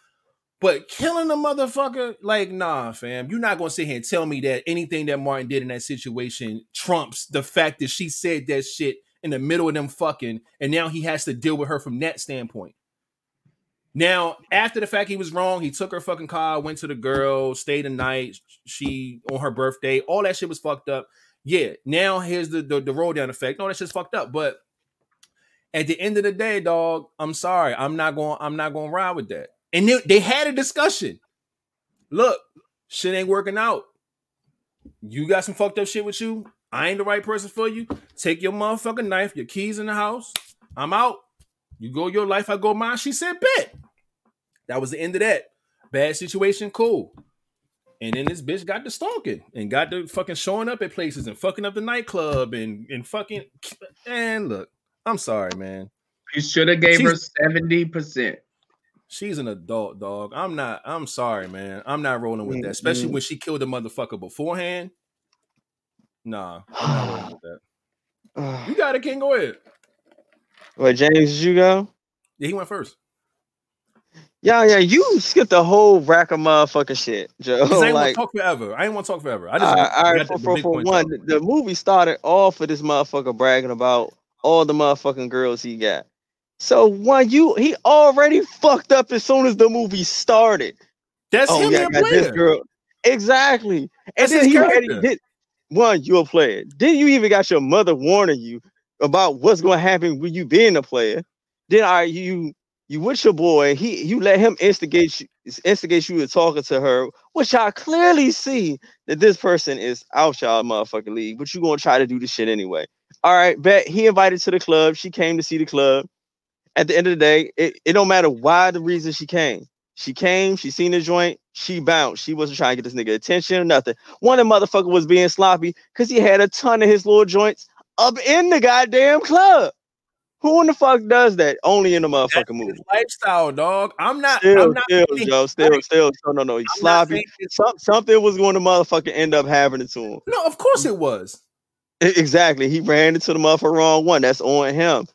But killing a motherfucker, like, nah, fam. You're not gonna sit here and tell me that anything that Martin did in that situation trumps the fact that she said that shit in the middle of them fucking, and now he has to deal with her from that standpoint. Now, after the fact he was wrong, he took her fucking car, went to the girl, stayed the night. She on her birthday, all that shit was fucked up. Yeah, now here's the the, the roll down effect. No, that shit's fucked up. But at the end of the day, dog, I'm sorry, I'm not going. I'm not going to ride with that. And they, they had a discussion. Look, shit ain't working out. You got some fucked up shit with you. I ain't the right person for you. Take your motherfucking knife, your keys in the house. I'm out. You go your life, I go mine. She said, bet. That was the end of that. Bad situation, cool. And then this bitch got the stalking and got the fucking showing up at places and fucking up the nightclub and and fucking and look, I'm sorry, man. You should have gave she's, her 70%. She's an adult, dog. I'm not, I'm sorry, man. I'm not rolling with that. Especially mm-hmm. when she killed the motherfucker beforehand. Nah, I'm not with that. [SIGHS] you got it, King. Go ahead. What, James? Did you go? Yeah, he went first. Yeah, yeah, you skipped the whole rack of motherfucking shit, Joe. I ain't [LAUGHS] like, want to talk forever. I ain't want to talk forever. I just uh, all right, for, for, for one, the, the movie started off with this motherfucker bragging about all the motherfucking girls he got. So one, you he already fucked up as soon as the movie started. That's oh, him yeah, this girl Exactly. And That's then he character. did, one, you a player. Then you even got your mother warning you about what's to happen when you being a player. Then are you you with your boy? He you let him instigate you, instigate you to talking to her, which I clearly see that this person is out y'all motherfucking league. But you gonna try to do the shit anyway. All right, bet he invited to the club. She came to see the club. At the end of the day, it, it don't matter why the reason she came. She came, she seen the joint, she bounced. She wasn't trying to get this nigga attention or nothing. One of the motherfucker was being sloppy because he had a ton of his little joints up in the goddamn club. Who in the fuck does that? Only in the motherfucking movie. Lifestyle, dog. I'm not. Still, I'm not. still, saying- Joe, still, right. still, still, no, no, he's sloppy. Some, something was going to motherfucking end up happening to him. No, of course it was. Exactly. He ran into the motherfucker wrong one. That's on him.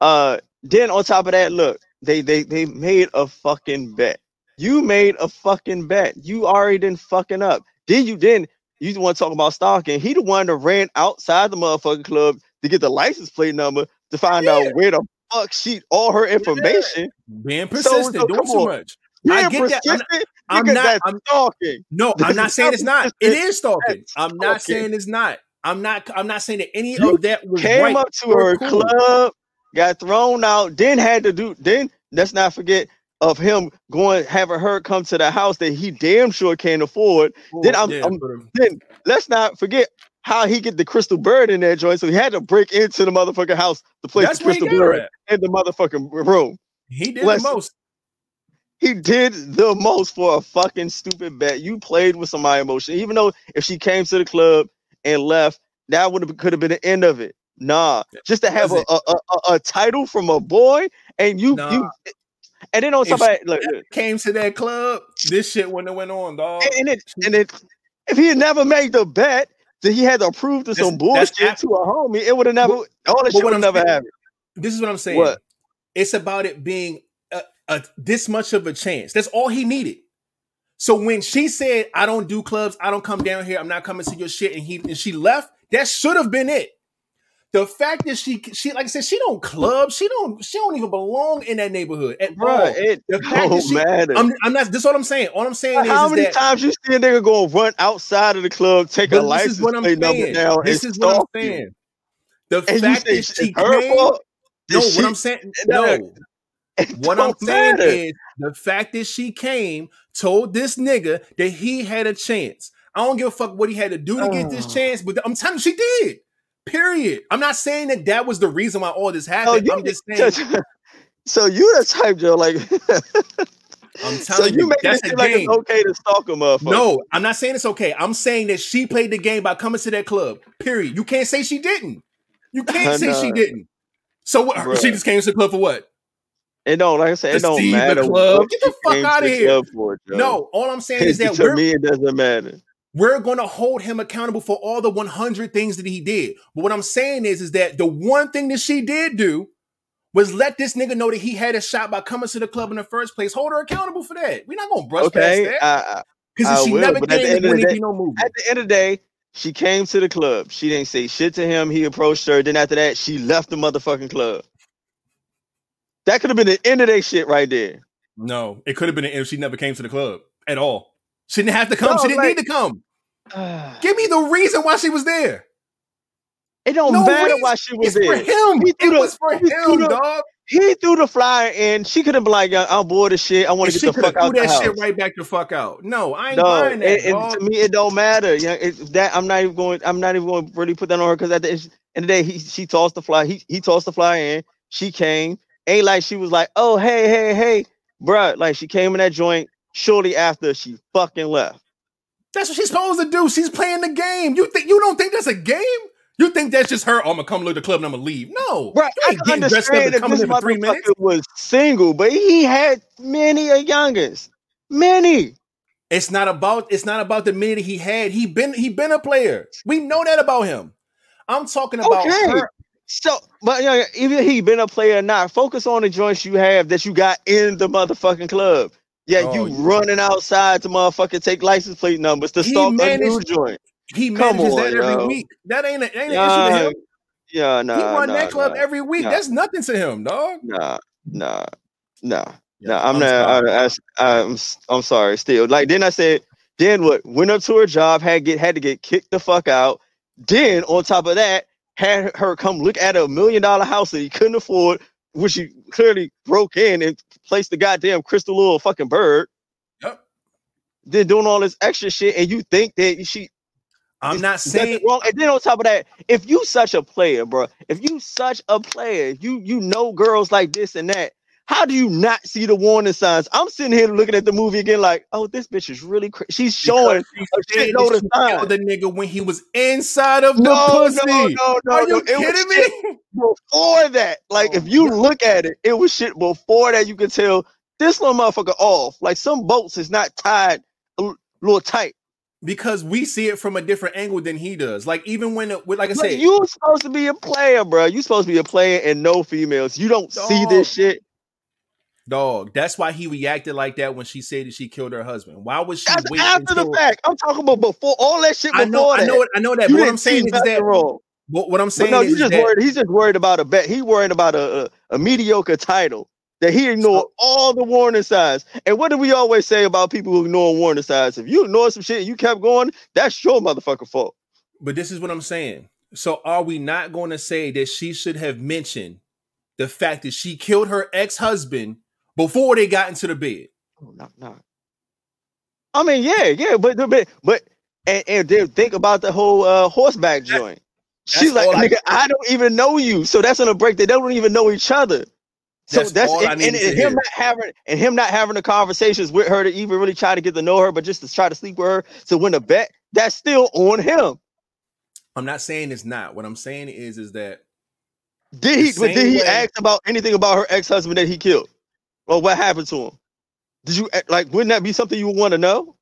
Uh then on top of that, look, they they they made a fucking bet. You made a fucking bet. You already didn't fucking up. Then you didn't you want to talk about stalking. He the one that ran outside the motherfucking club to get the license plate number to find Yeah. out where the fuck she all her information. Being persistent, so doing come too on. much. I Being get that. I'm persistent, I'm not- that's I'm- stalking. No, I'm not [LAUGHS] saying it's not. It is stalking. I'm not stalking. saying it's not. I'm not. I'm not saying that any You of that was came right. up to her cool. club, got thrown out, then had to do then let's not forget of him going having her come to the house that he damn sure can't afford. Oh, then I'm- Yeah, I'm- Then let's not forget how he get the crystal bird in that joint. So he had to break into the motherfucking house to place that's the crystal bird at. in the motherfucking room. He did Listen. the most. He did the most for a fucking stupid bet. You played with some emotion, even though if she came to the club and left, that would have could have been the end of it. Nah, just to have a, a, a, a- a title from a boy and you Nah. you and then on If top of that, look, look, Came to that club. This shit wouldn't have went on, dog. and it and it if he had never made the bet that he had to prove to some That's- that's bullshit to a homie, it would have never all that shit would have never saying- happened. This is what I'm saying. What? It's about it being a, a, this much of a chance. That's all he needed. So when she said, "I don't do clubs. I don't come down here. I'm not coming to your shit," and he and she left, that should have been it. The fact that she she like I said, she don't club. She don't she don't even belong in that neighborhood at Bruh, all. it The fact that don't she- matter. I'm, I'm not. This is what I'm saying. All I'm saying is, How is many that times you see a nigga go run outside of the club, take a this license is what I'm plate number saying. down, This and is what I'm stalk you? saying. The And fact that she her came, fault? no, she- what I'm saying, no. It What I'm saying matter. is the fact that she came, told this nigga that he had a chance. I don't give a fuck what he had to do to get this Oh. chance, but I'm telling you, she did. Period. I'm not saying that that was the reason why all this Oh, happened. you- I'm just saying. [LAUGHS] so you the type, Joe, like [LAUGHS] I'm [LAUGHS] so telling you you, make it that's a seem like it's game. okay to stalk a motherfucker. No, I'm not saying it's okay. I'm saying that she played the game by coming to that club. Period. You can't say she didn't. You can't say she didn't. So what? She just came to the club for what? It don't. Like I said, it don't matter. club. Get the fuck outta the here. For, No, all I'm saying [LAUGHS] is that to we're me it doesn't matter. we're going to hold him accountable for all the 100 things that he did. But what I'm saying is, is that the one thing that she did do was let this nigga know that he had a shot by coming to the club in the first place. Hold her accountable for that. We're not going to brush Okay, past that because she will, never at came. end the day- no movie. at the end of the day, she came to the club. She didn't say shit to him. He approached her. Then after that, she left the motherfucking club. That could have been the end of that shit right there. No, it could have been if she never came to the club at all. She didn't have to come. No, she didn't like- need to come. [SIGHS] Give me the reason why she was there. It don't No matter reason. why she was there. It's for him. He It threw the- was for he threw him, the- dog. He threw the flyer in. She could have been like, uh, "I'm bored of shit. I want to get the fuck out threw the that house." shit right back the fuck out. No, I ain't no, buying that, dog. to me, it don't matter. Yeah, it, that I'm not even going. I'm not even going to really put that on her because at the end of the day, he she tossed the fly. He he tossed the fly in. She came. Ain't like she was like, "Oh hey hey hey, bruh. Like she came in that joint shortly after she fucking left. That's what she's supposed to do. She's playing the game. You think you don't think that's a game? You think that's just her? Oh, I'm gonna come look the club and I'm gonna leave. No, Right, I can understand coming this in for three minutes. motherfucker was single, but he had many a youngest, many. It's not about. It's not about the minute he had. He been. He been a player. We know that about him. I'm talking about Okay. her. So, but you know, even he been a player or not, focus on the joints you have that you got in the motherfucking club. Yeah, Oh, you yeah. running outside to motherfucking take license plate numbers to He stalk a new joint. He Come manages on, that every yo. week. That ain't, a, ain't an issue to him. yeah, nah, he run nah, that club nah, every week. nah. That's nothing to him, dog. nah, nah, nah. Yeah, No, I'm, I'm not. sorry. I, I, I'm, I'm sorry. Still, like then I said, Then what? Went up to her job, had get had to get kicked the fuck out. Then on top of that, had her come look at a million dollar house that he couldn't afford, which he clearly broke in and placed the goddamn crystal little fucking bird. Yep. Then doing all this extra shit, and you think that she I'm not saying wrong. And then on top of that, if you such a player, bro, if you such a player, you you know girls like this and that. How do you not see the warning signs? I'm sitting here looking at the movie again, like, oh, this bitch is really cra- she's showing she that of she signs. the nigga when he was inside of the No, pussy. no, no, no, Are no. you kidding me? before that. Like, Oh, if you look at it, it was shit before that. You can tell this little motherfucker off. Like some boats is not tied a little tight. Because we see it from a different angle than he does. Like even when, it, like I said, you supposed to be a player, bro. You supposed to be a player and no females. You don't see this shit. Dog. That's why he reacted like that when she said that she killed her husband. Why was she after until? the fact. I'm talking about before all that shit. Before I know, I know, it, I know that. But what I'm saying is that wrong. what, what I'm But saying no, is, you just that worried. He's just worried about a bet. He worried about a, a, a mediocre title that he ignored So- all the warning signs. And what do we always say about people who ignore warning signs? If you ignore some shit and you kept going, that's your motherfucking fault. But this is what I'm saying. So are we not going to say that she should have mentioned the fact that she killed her ex-husband before they got into the bed? Oh, no, no. I mean, yeah, yeah, but but but and, and then think about the whole uh, horseback joint. She's like, I- nigga, I don't even know you. So that's on a break. They don't even know each other. So That's that's, and, and, and him not having and him not having the conversations with her to even really try to get to know her, but just to try to sleep with her to win a bet. That's still on him. I'm not saying it's not. What I'm saying is, is that Did he? Did he way- ask about anything about her ex husband that he killed, or what happened to him? Did you eh, like? Wouldn't that be something you would want to know?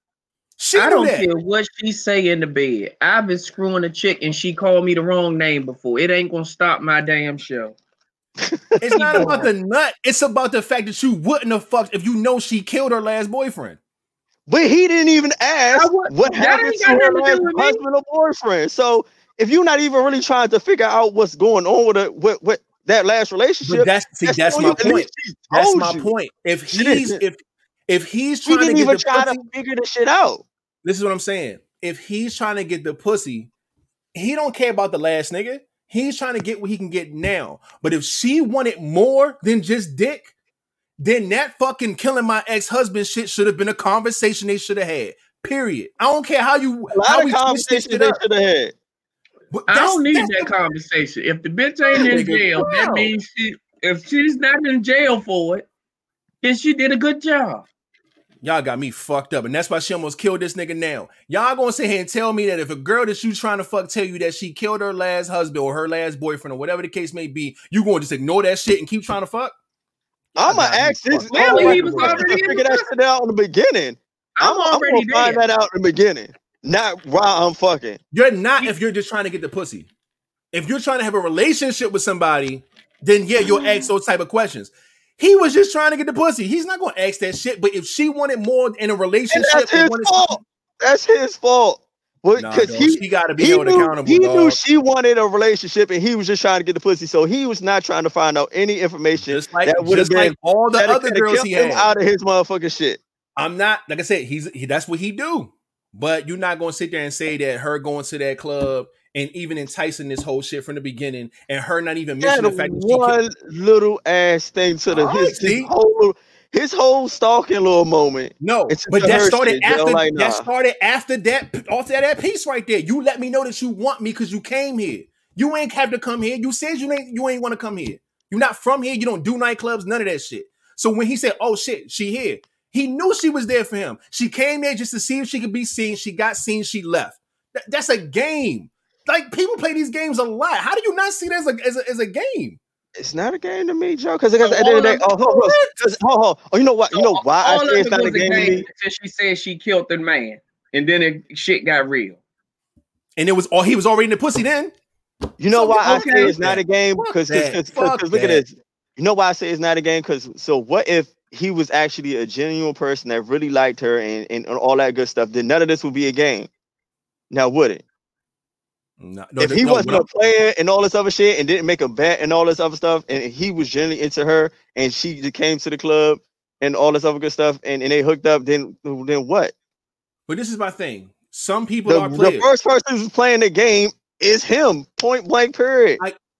she I don't that. care what she say in the bed. I've been screwing a chick and she called me the wrong name before. It ain't gonna stop my damn show. [LAUGHS] It's not about the [LAUGHS] nut. It's about the fact that you wouldn't have fucked if you know she killed her last boyfriend. But he didn't even ask would- what happened to her nothing to last me. husband or boyfriend. So if you're not even really trying to figure out what's going on with, a, what with that last relationship, But that's see, that's on my point. That's my you. point. If he's if if he's He trying to didn't get even the try pussy, to figure the shit out. this is what I'm saying. If he's trying to get the pussy, he don't care about the last nigga. He's trying to get what he can get now. But if she wanted more than just dick, then that fucking killing my ex-husband shit should have been a conversation they should have had. Period. I don't care how you A how lot we of conversations they should have had. But I don't need that the- conversation. If the bitch ain't in Nigga, jail, that means she if she's not in jail for it, then she did a good job. Y'all got me fucked up, and that's why she almost killed this nigga now. Y'all gonna sit here and tell me that if a girl that you trying to fuck tell you that she killed her last husband or her last boyfriend or whatever the case may be, you gonna just ignore that shit and keep trying to fuck? I'm gonna got me ask this. fucked Well, I'm up. gonna he was already in figure the that shit out in the beginning. I'm, I'm, I'm already gonna find that out in the beginning, not while I'm fucking. You're not if you're just trying to get the pussy. If you're trying to have a relationship with somebody, then yeah, you'll ask those type of questions. He was just trying to get the pussy. He's not gonna ask that shit. But if she wanted more in a And relationship, that's his wanted fault. That's his fault. Well, Nah, because he gotta be he held knew, accountable. he knew she wanted a relationship and he was just trying to get the pussy. So he was not trying to find out any information just like that would have just like all the other girls he him had. out of his motherfucking shit. I'm not like I said. He's he, that's what he do. But you're not gonna sit there and say that her going to that club and even enticing this whole shit from the beginning, and her not even mentioning the fact that one little ass thing to the All right, his, his whole his whole stalking little moment. No, It's but that started shit, after like, nah. that started after that after that piece right there. You let me know that you want me because you came here. You ain't have to come here. You said you ain't you ain't want to come here. You're not from here. You don't do nightclubs, none of that shit. So when he said, "Oh shit, she here," he knew she was there for him. She came there just to see if she could be seen. She got seen. She left. That- that's a game. Like people play these games a lot. How do you not see that as a as a, as a game? It's not a game to me, Joe. Because at the end of the day, of- oh, hold, hold, 'cause- hold, hold. oh, you know what? You know why I All say it's not a was a game to me. until she said she killed the man, and then it, shit got real. And it was all he was already in the pussy then. You know So, why I okay, say it's not a game? Because because look at this. You know why I say it's not a game? Because so what if he was actually a genuine person that really liked her and, and all that good stuff? Then none of this would be a game. Now would it? No, no, if he no, wasn't a player and all this other shit and didn't make a bet and all this other stuff, and he was genuinely into her and she came to the club and all this other good stuff and, and they hooked up, then then what? But this is my thing. Some people The, are the first person who's playing the game is him. Point blank. Period.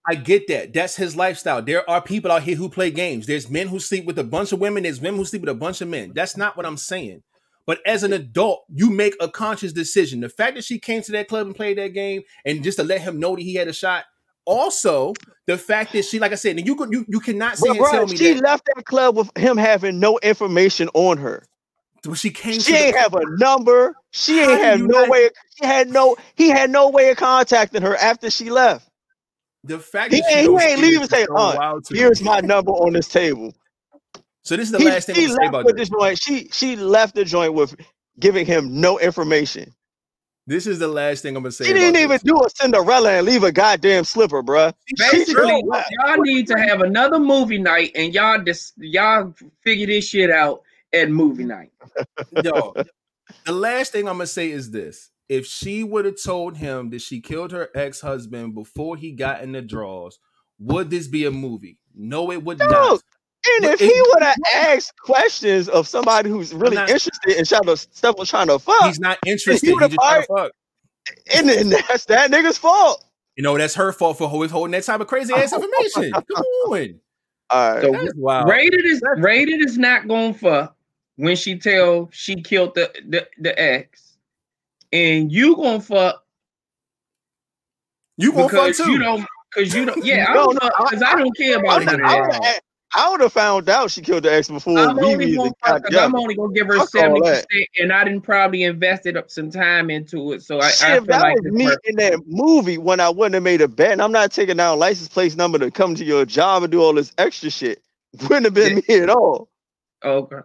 I get that. That's his lifestyle. There are people out here who play games. There's men who sleep with a bunch of women. There's women who sleep with a bunch of men. That's not what I'm saying. But as an adult, you make a conscious decision. The fact that she came to that club and played that game, and just to let him know that he had a shot. Also, the fact that she, like I said, and you could you, you cannot say bro, tell me she that left that club with him having no information on her. when she came. She to ain't the, have a number. She ain't have no not- way. She had no. He had no way of contacting her after she left. The fact He that she ain't- he ain't speak leave and say, so "Uh, wild to me. Here's my number on this table. So this is the He, last thing she I'm gonna say left about with this. this joint. She she left the joint with giving him no information. This is the last thing I'm gonna say. She didn't even this. do a Cinderella and leave a goddamn slipper, bruh. Basically, y'all need to have another movie night, and y'all just y'all figure this shit out at movie night. Yo, the last thing I'm gonna say is this: if she would have told him that she killed her ex-husband before he got in the draws, would this be a movie? No, it would No, not. And But if it- he would have asked questions of somebody who's really not- interested in trying to stuff was trying to fuck, He's not interested. he He would've just trying to fuck. and then [LAUGHS] that's that nigga's fault. You know, that's her fault for always holding that type of crazy ass information. [LAUGHS] Come on, All right. So that's wild. Rated is rated is not going for when she tell she killed the the, the ex, and you gonna fuck You gonna fuck too? you don't because you don't yeah [LAUGHS] I don't no, fuck because I don't care I about would I would have found out she killed the ex before I'm we only gonna fuck because I'm only gonna give her seventy percent, and I didn't probably invested up some time into it, so I, Shit, I if feel that like was me worth- in that movie when I wouldn't have made a bet, and I'm not taking down license plate number to come to your job and do all this extra shit. [LAUGHS] Wouldn't have been me at all. okay.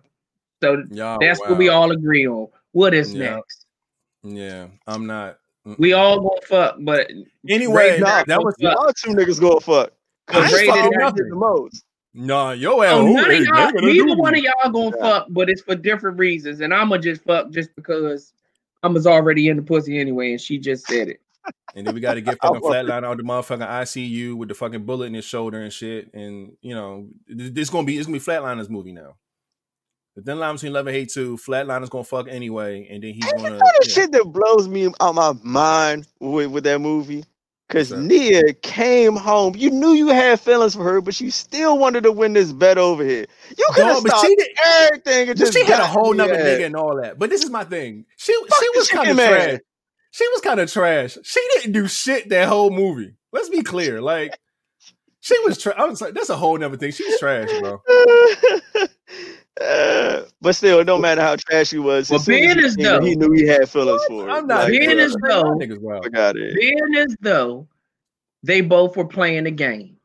So Y'all, that's what we all agree on. What is Yeah. next? Yeah, I'm not. We mm-mm. all gonna fuck, but Anyway, Nah, not that was. Y'all two niggas go fuck. I Cause rated you not- fucking the most. no, yo ass. Oh, none of is y'all, neither one of y'all gonna Yeah. fuck, but it's for different reasons. And I'ma just fuck just because I was already in the pussy anyway, and she just said it. And then we got to get [LAUGHS] I fucking love flatline out the motherfucking ICU with the fucking bullet in his shoulder and shit. And you know, th- this gonna be it's gonna be Flatliner's movie now. The thin line between love and hate two. Flatliner's gonna fuck anyway, and then he's And gonna. know the yeah. shit that blows me out my mind with, with that movie? Cause What's? Mia came home. You knew you had feelings for her, but you still wanted to win this bet over here. You could have stopped she did- everything and just she had a whole nother nigga and all that. But this is my thing. She Fuck she was kind of trash. She was kind of trash. She didn't do shit that whole movie. Let's be clear. Like she was. Tra- I was like, that's a whole nother thing. She's trash, bro. [LAUGHS] Uh, but still, it don't matter how trash he was. Well, as as being he as came, though- he knew he had feelings for her. I'm not. Like, being uh, as though- niggas wild. fuck. Being as though they both were playing the game.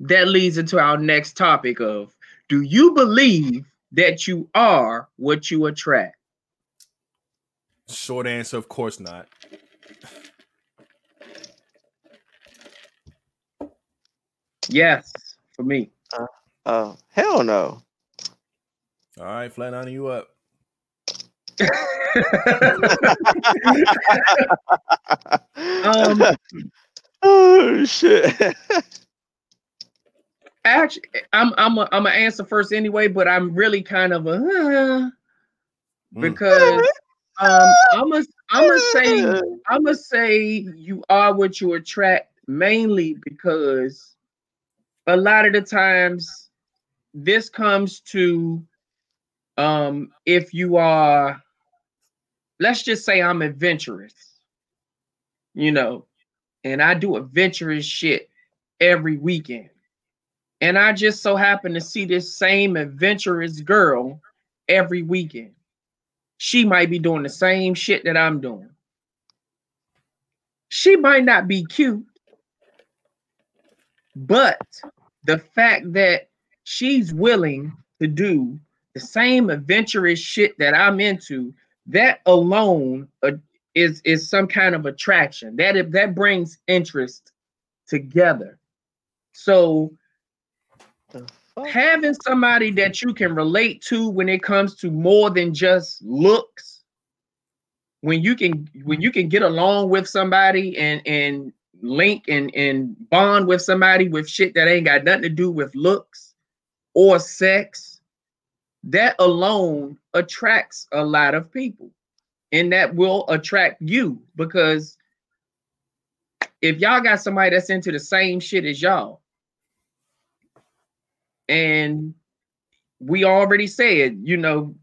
That leads into our next topic of do you believe that you are what you attract? Short answer, of course not. Yes, for me. Oh hell no. All right, flatliner, you up? um [LAUGHS] oh shit. actually I'm I'm a, I'm gonna answer first anyway, but I'm really kind of a uh, Mm. because um I'm a I'm gonna say [LAUGHS] I'm gonna say you are what you attract mainly because a lot of the times this comes to um if you are let's just say I'm adventurous, you know, and I do adventurous shit every weekend. And I just so happen to see this same adventurous girl every weekend. She might be doing the same shit that I'm doing. She might not be cute, but the fact that she's willing to do the same adventurous shit that I'm into, that alone uh, is is some kind of attraction. That that brings interest together. So having somebody that you can relate to when it comes to more than just looks when you can when you can get along with somebody and and link and and bond with somebody with shit that ain't got nothing to do with looks or sex that alone attracts a lot of people and that will attract you because if y'all got somebody that's into the same shit as y'all, and we already said, you know,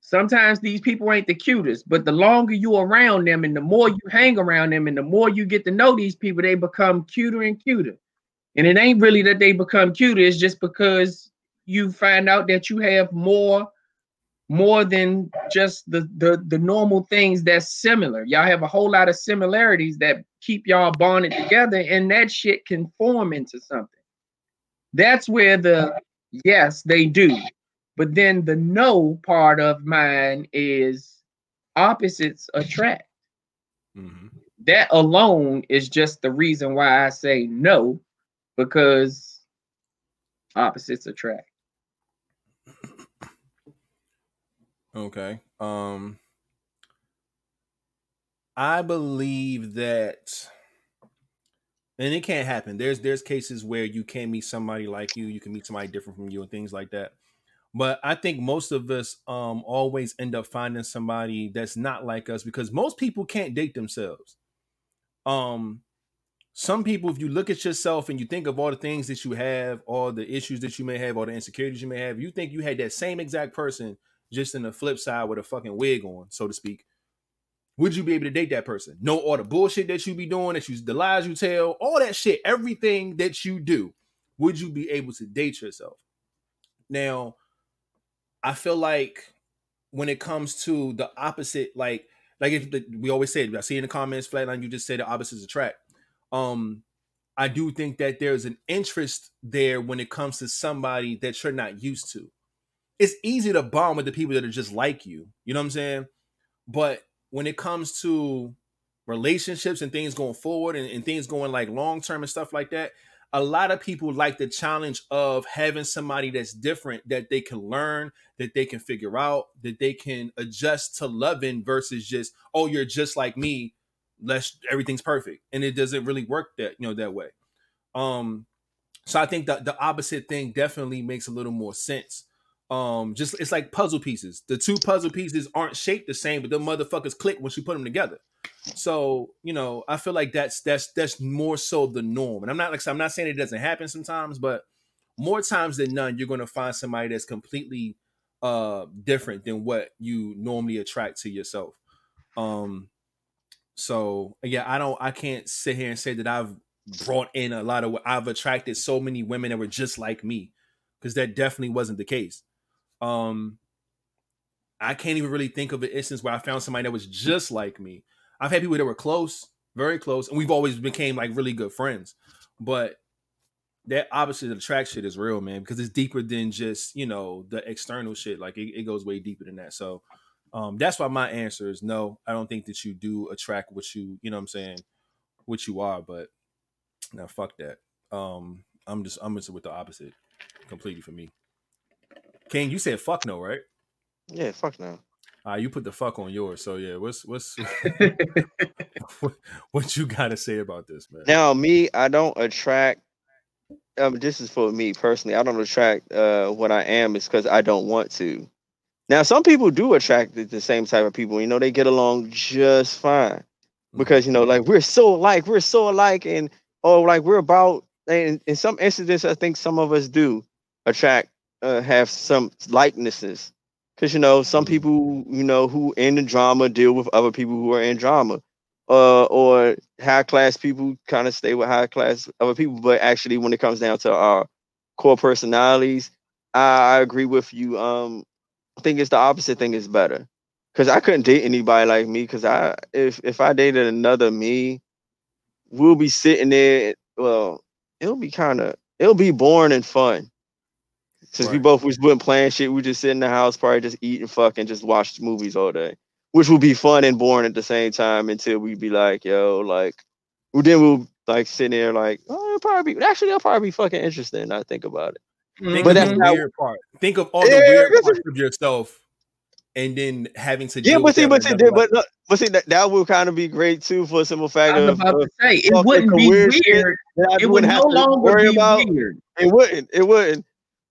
sometimes these people ain't the cutest, but the longer you around them and the more you hang around them and the more you get to know these people, they become cuter and cuter. And it ain't really that they become cuter, it's just because you find out that you have more more than just the, the the normal things that's similar. Y'all have a whole lot of similarities that keep y'all bonded together, and that shit can form into something. That's where the yes, they do. But then the no part of mine is opposites attract. Mhm. That alone is just the reason why I say no, because opposites attract. Okay. Um I believe that and it can't happen. There's there's cases where you can meet somebody like you, you can meet somebody different from you and things like that. But I think most of us um always end up finding somebody that's not like us because most people can't date themselves. Um some people if you look at yourself and you think of all the things that you have, all the issues that you may have, all the insecurities you may have, you think you had that same exact person just in the flip side with a fucking wig on, so to speak, would you be able to date that person? Know all the bullshit that you be doing, that you the lies you tell, all that shit, everything that you do, would you be able to date yourself? Now, I feel like when it comes to the opposite, like like if the, we always say, I see in the comments, flatline, you just say the opposites attract. Um, I do think that there's an interest there when it comes to somebody that you're not used to it's easy to bond with the people that are just like you. You know what I'm saying? But when it comes to relationships and things going forward and, and things going like long term and stuff like that, a lot of people like the challenge of having somebody that's different that they can learn, that they can figure out, that they can adjust to loving versus just, oh, you're just like me. Let's everything's perfect. And it doesn't really work that, you know, that way. Um, so I think that the opposite thing definitely makes a little more sense um just it's like puzzle pieces. The two puzzle pieces aren't shaped the same but the motherfuckers click once you put them together. So you know i feel like that's that's that's more so the norm. And i'm not like i'm not saying it doesn't happen sometimes but more times than none you're going to find somebody that's completely uh different than what you normally attract to yourself. Um so yeah i don't i can't sit here and say that i've brought in a lot of i've attracted so many women that were just like me because that definitely wasn't the case um, I can't even really think of an instance where I found somebody that was just like me. I've had people that were close, very close, and we've always became like really good friends. But that opposite attraction shit is real, man, because it's deeper than just you know the external shit. Like it, it goes way deeper than that. So um, that's why my answer is no. I don't think that you do attract what you you know what I'm saying what you are. But now fuck that. Um, I'm just I'm just with the opposite completely for me. King, you said fuck no, right? Yeah, fuck no. Uh, you put the fuck on yours. So yeah, what's what's what, [LAUGHS] [LAUGHS] what you got to say about this, man? Now, me, I don't attract. Um, this is for me personally. I don't attract uh what I am. It's because I don't want to. Now, some people do attract the, the same type of people. You know, they get along just fine because you know, like we're so alike, we're so alike, and oh, like we're about. And in some instances, I think some of us do attract uh, have some likenesses. Because you know some people you know who in the drama deal with other people who are in drama uh, or high class people kind of stay with high class other people. But actually when it comes down to our core personalities i, I agree with you um i think it's the opposite thing is better. Because i couldn't date anybody like me because i if if i dated another me we'll be sitting there well it'll be kind of it'll be boring and fun since we Right. both was been playing shit, we just sit in the house, probably just eat and fucking just watch movies all day, which would be fun and boring at the same time until we'd be like, yo, like, well, then we'll like sit there like, oh, it'll probably be actually it'll probably be fucking interesting. I think about it. Mm-hmm. Think But of that's the not- weird part. Think of all the Yeah, weird that's- parts of yourself, and then having to Yeah, but see, that but see, another but look, but see that that will kind of be great too for a simple fact I was of, about of to say it wouldn't be career weird. It would wouldn't no have to longer worry be about. weird. It wouldn't. It wouldn't.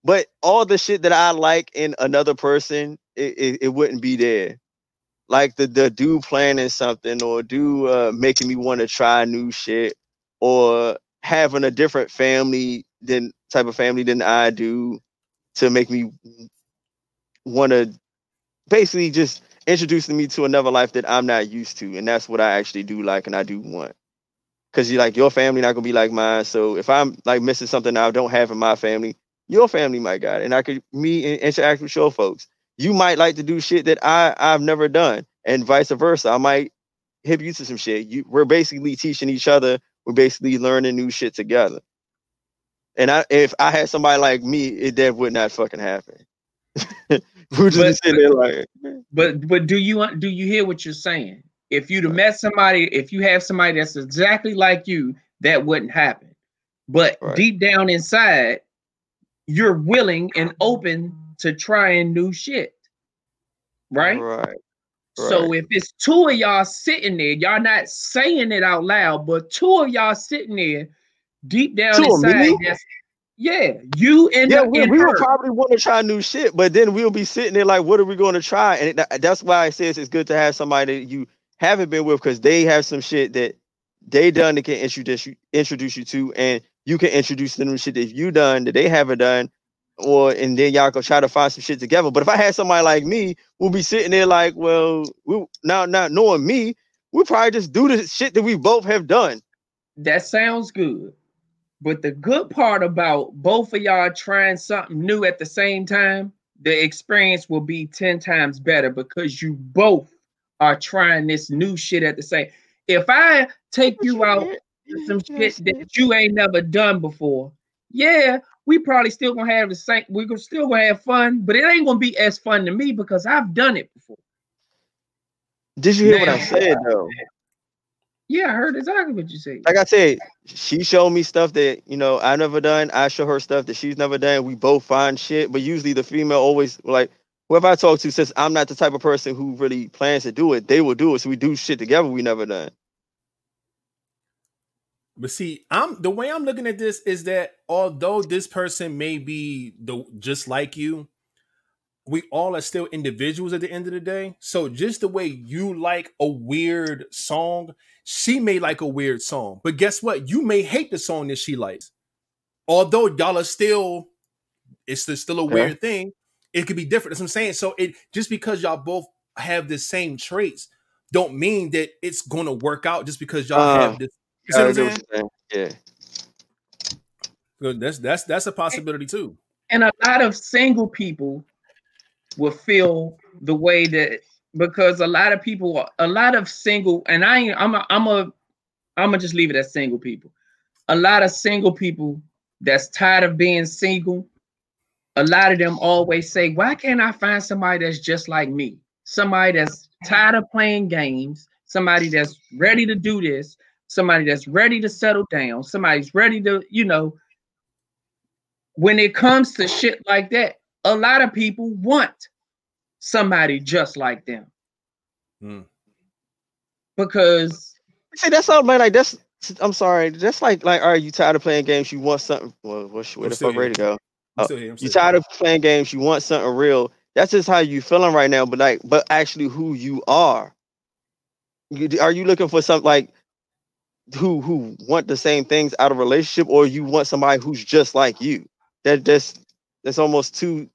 But all the shit that I like in another person, it, it, it wouldn't be there. like the the do planning something or do uh making me want to try new shit or having a different family than type of family than I do to make me want to basically just introducing me to another life that I'm not used to, and that's what I actually do like and I do want. Cause you like your family not gonna be like mine. So if I'm like missing something I don't have in my family, your family might got it, and I could me and interact with your folks. You might like to do shit that I I've never done, and vice versa. I might hip you to some shit. You we're basically teaching each other. We're basically learning new shit together. And I if I had somebody like me, it that would not fucking happen. [LAUGHS] We're just But- sitting there like But but do you do you hear what you're saying? If you'd have met somebody, if you have somebody that's exactly like you, that wouldn't happen. But Right. deep down inside, you're willing and open to trying new shit. Right? right. So if it's two of y'all sitting there, y'all not saying it out loud, but two of y'all sitting there deep down Two inside, that's yeah, you and Yeah, the, we, and we will probably want to try new shit, but then we'll be sitting there like, what are we going to try? And it, that's why I says it's good to have somebody that you haven't been with because they have some shit that they done that can introduce you introduce you to, and you can introduce them to shit that you done that they haven't done, or and then y'all go try to find some shit together. But if I had somebody like me, we'll be sitting there like, well, we now not knowing me, we probably just do the shit that we both have done. That sounds good. But the good part about both of y'all trying something new at the same time, the experience will be 10 times better because you both are trying this new shit at the same. If I take you out to some shit that you ain't never done before, yeah, we probably still gonna have the same, we're still gonna have fun, but it ain't gonna be as fun to me because I've done it before. Did you hear what I said though? Yeah, I heard exactly what you said. like I said, she showed me stuff that you know I never done. I show her stuff that she's never done. We both find shit, but usually the female always like whoever I talk to says I'm not the type of person who really plans to do it. They will do it, so we do shit together. We never done. But see, I'm the way I'm looking at this is that although this person may be the just like you, we all are still individuals at the end of the day. So just the way you like a weird song, she may like a weird song. But guess what? You may hate the song that she likes. Although y'all are still, it's still- still a weird thing. It could be different. That's what I'm saying. So it just because y'all both have the same traits, don't mean that it's gonna work out just because y'all Uh, have this. You see what I'm saying? what you're saying. Yeah. Good. That's that's that's a possibility too. and a lot of single people will feel the way that because a lot of people a lot of single and i ain't i'm a i'm a i'm gonna just leave it as single people a lot of single people that's tired of being single a lot of them always say why can't i find somebody that's just like me somebody that's tired of playing games somebody that's ready to do this somebody that's ready to settle down somebody's ready to you know when it comes to shit like that, a lot of people want somebody just like them. Hmm. Because See, that's all, man. Like that's. I'm sorry. That's like like, are you tired of playing games? You want something? Well, where the still fuck ready to go? I'm Oh, still here. I'm You tired here. of playing games? You want something real? That's just how you feeling right now. But like, but actually, who you are? You, are you looking for something like who who want the same things out of a relationship, or you want somebody who's just like you? That that's that's almost two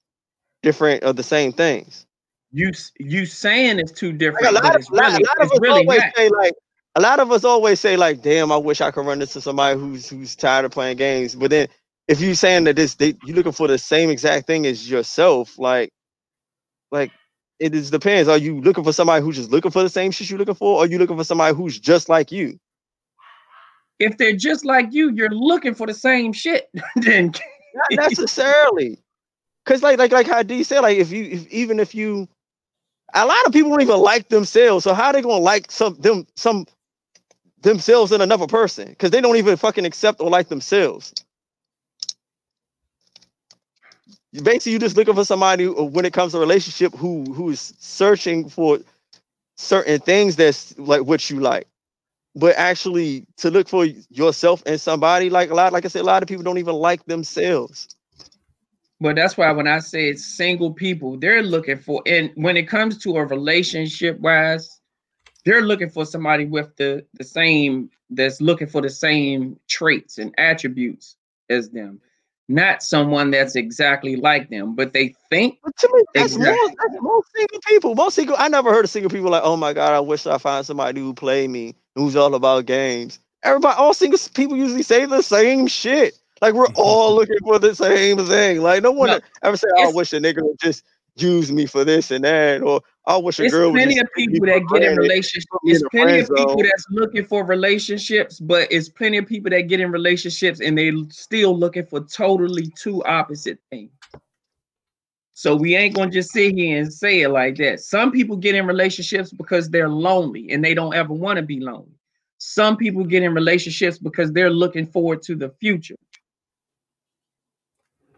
different of the same things. you you saying it's too Like different, a lot of, really, a lot of us really always not. say like a lot of us always say like, damn, I wish I could run into somebody who's who's tired of playing games. But then if you're saying that this they you looking for the same exact thing as yourself, like like it is depends. Are you looking for somebody who's just looking for the same shit you're looking for, or are you looking for somebody who's just like you? If they're just like you, you're looking for the same shit. [LAUGHS] then Not necessarily. Cause like like like how D said, like if you if even if you a lot of people don't even like themselves. So how are they gonna like some them some themselves in another person? Because they don't even fucking accept or like themselves. Basically, you're just looking for somebody who, when it comes to relationship who who's searching for certain things that's like what you like. But actually, to look for yourself and somebody like a lot, like I said, a lot of people don't even like themselves. But that's why when I say it's single people, they're looking for, and when it comes to a relationship wise, they're looking for somebody with the the same that's looking for the same traits and attributes as them, not someone that's exactly like them. But they think But to me, that's Exactly. most, that's most single people. Most single. I never heard of single people like, oh my god, I wish I find somebody who play me, who's all about games. Everybody, all single people usually say the same shit. Like we're [LAUGHS] all looking for the same thing. Like no one No, ever say, oh, "I wish a nigga would just use me for this and that," or "I wish a it's girl plenty of people that get in relationships. put me in It's plenty of people zone. that's looking for relationships, but it's plenty of people that get in relationships and they still looking for totally two opposite things. So we ain't gonna just sit here and say it like that. Some people get in relationships because they're lonely and they don't ever want to be lonely. Some people get in relationships because they're looking forward to the future.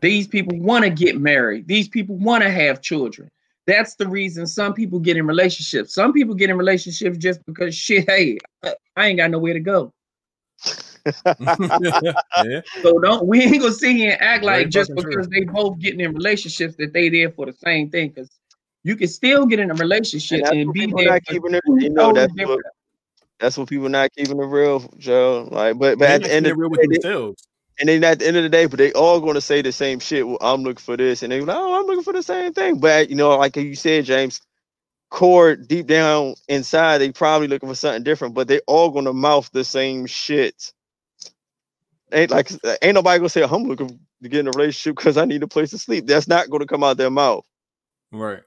These people want to get married. These people want to have children. That's the reason some people get in relationships. Some people get in relationships just because shit, hey, I I ain't got nowhere to go. yeah. [LAUGHS] So don't we ain't gonna sit here and act Very like just fucking true. because they both getting in relationships that they there for the same thing. Because you can still get in a relationship And that's and be people there not keeping it. You know, totally that's what, that's what people not keeping it real, Joe. Like, but but They're at the end keeping of it real the with day, themselves. And then at the end of the day, but they all going to say the same shit. Well, I'm looking for this, and they like, oh, I'm looking for the same thing. But you know, like you said, James, core deep down inside, they probably looking for something different. But they all going to mouth the same shit. Ain't like ain't nobody gonna say I'm looking to get in a relationship because I need a place to sleep. That's not going to come out their mouth. Right.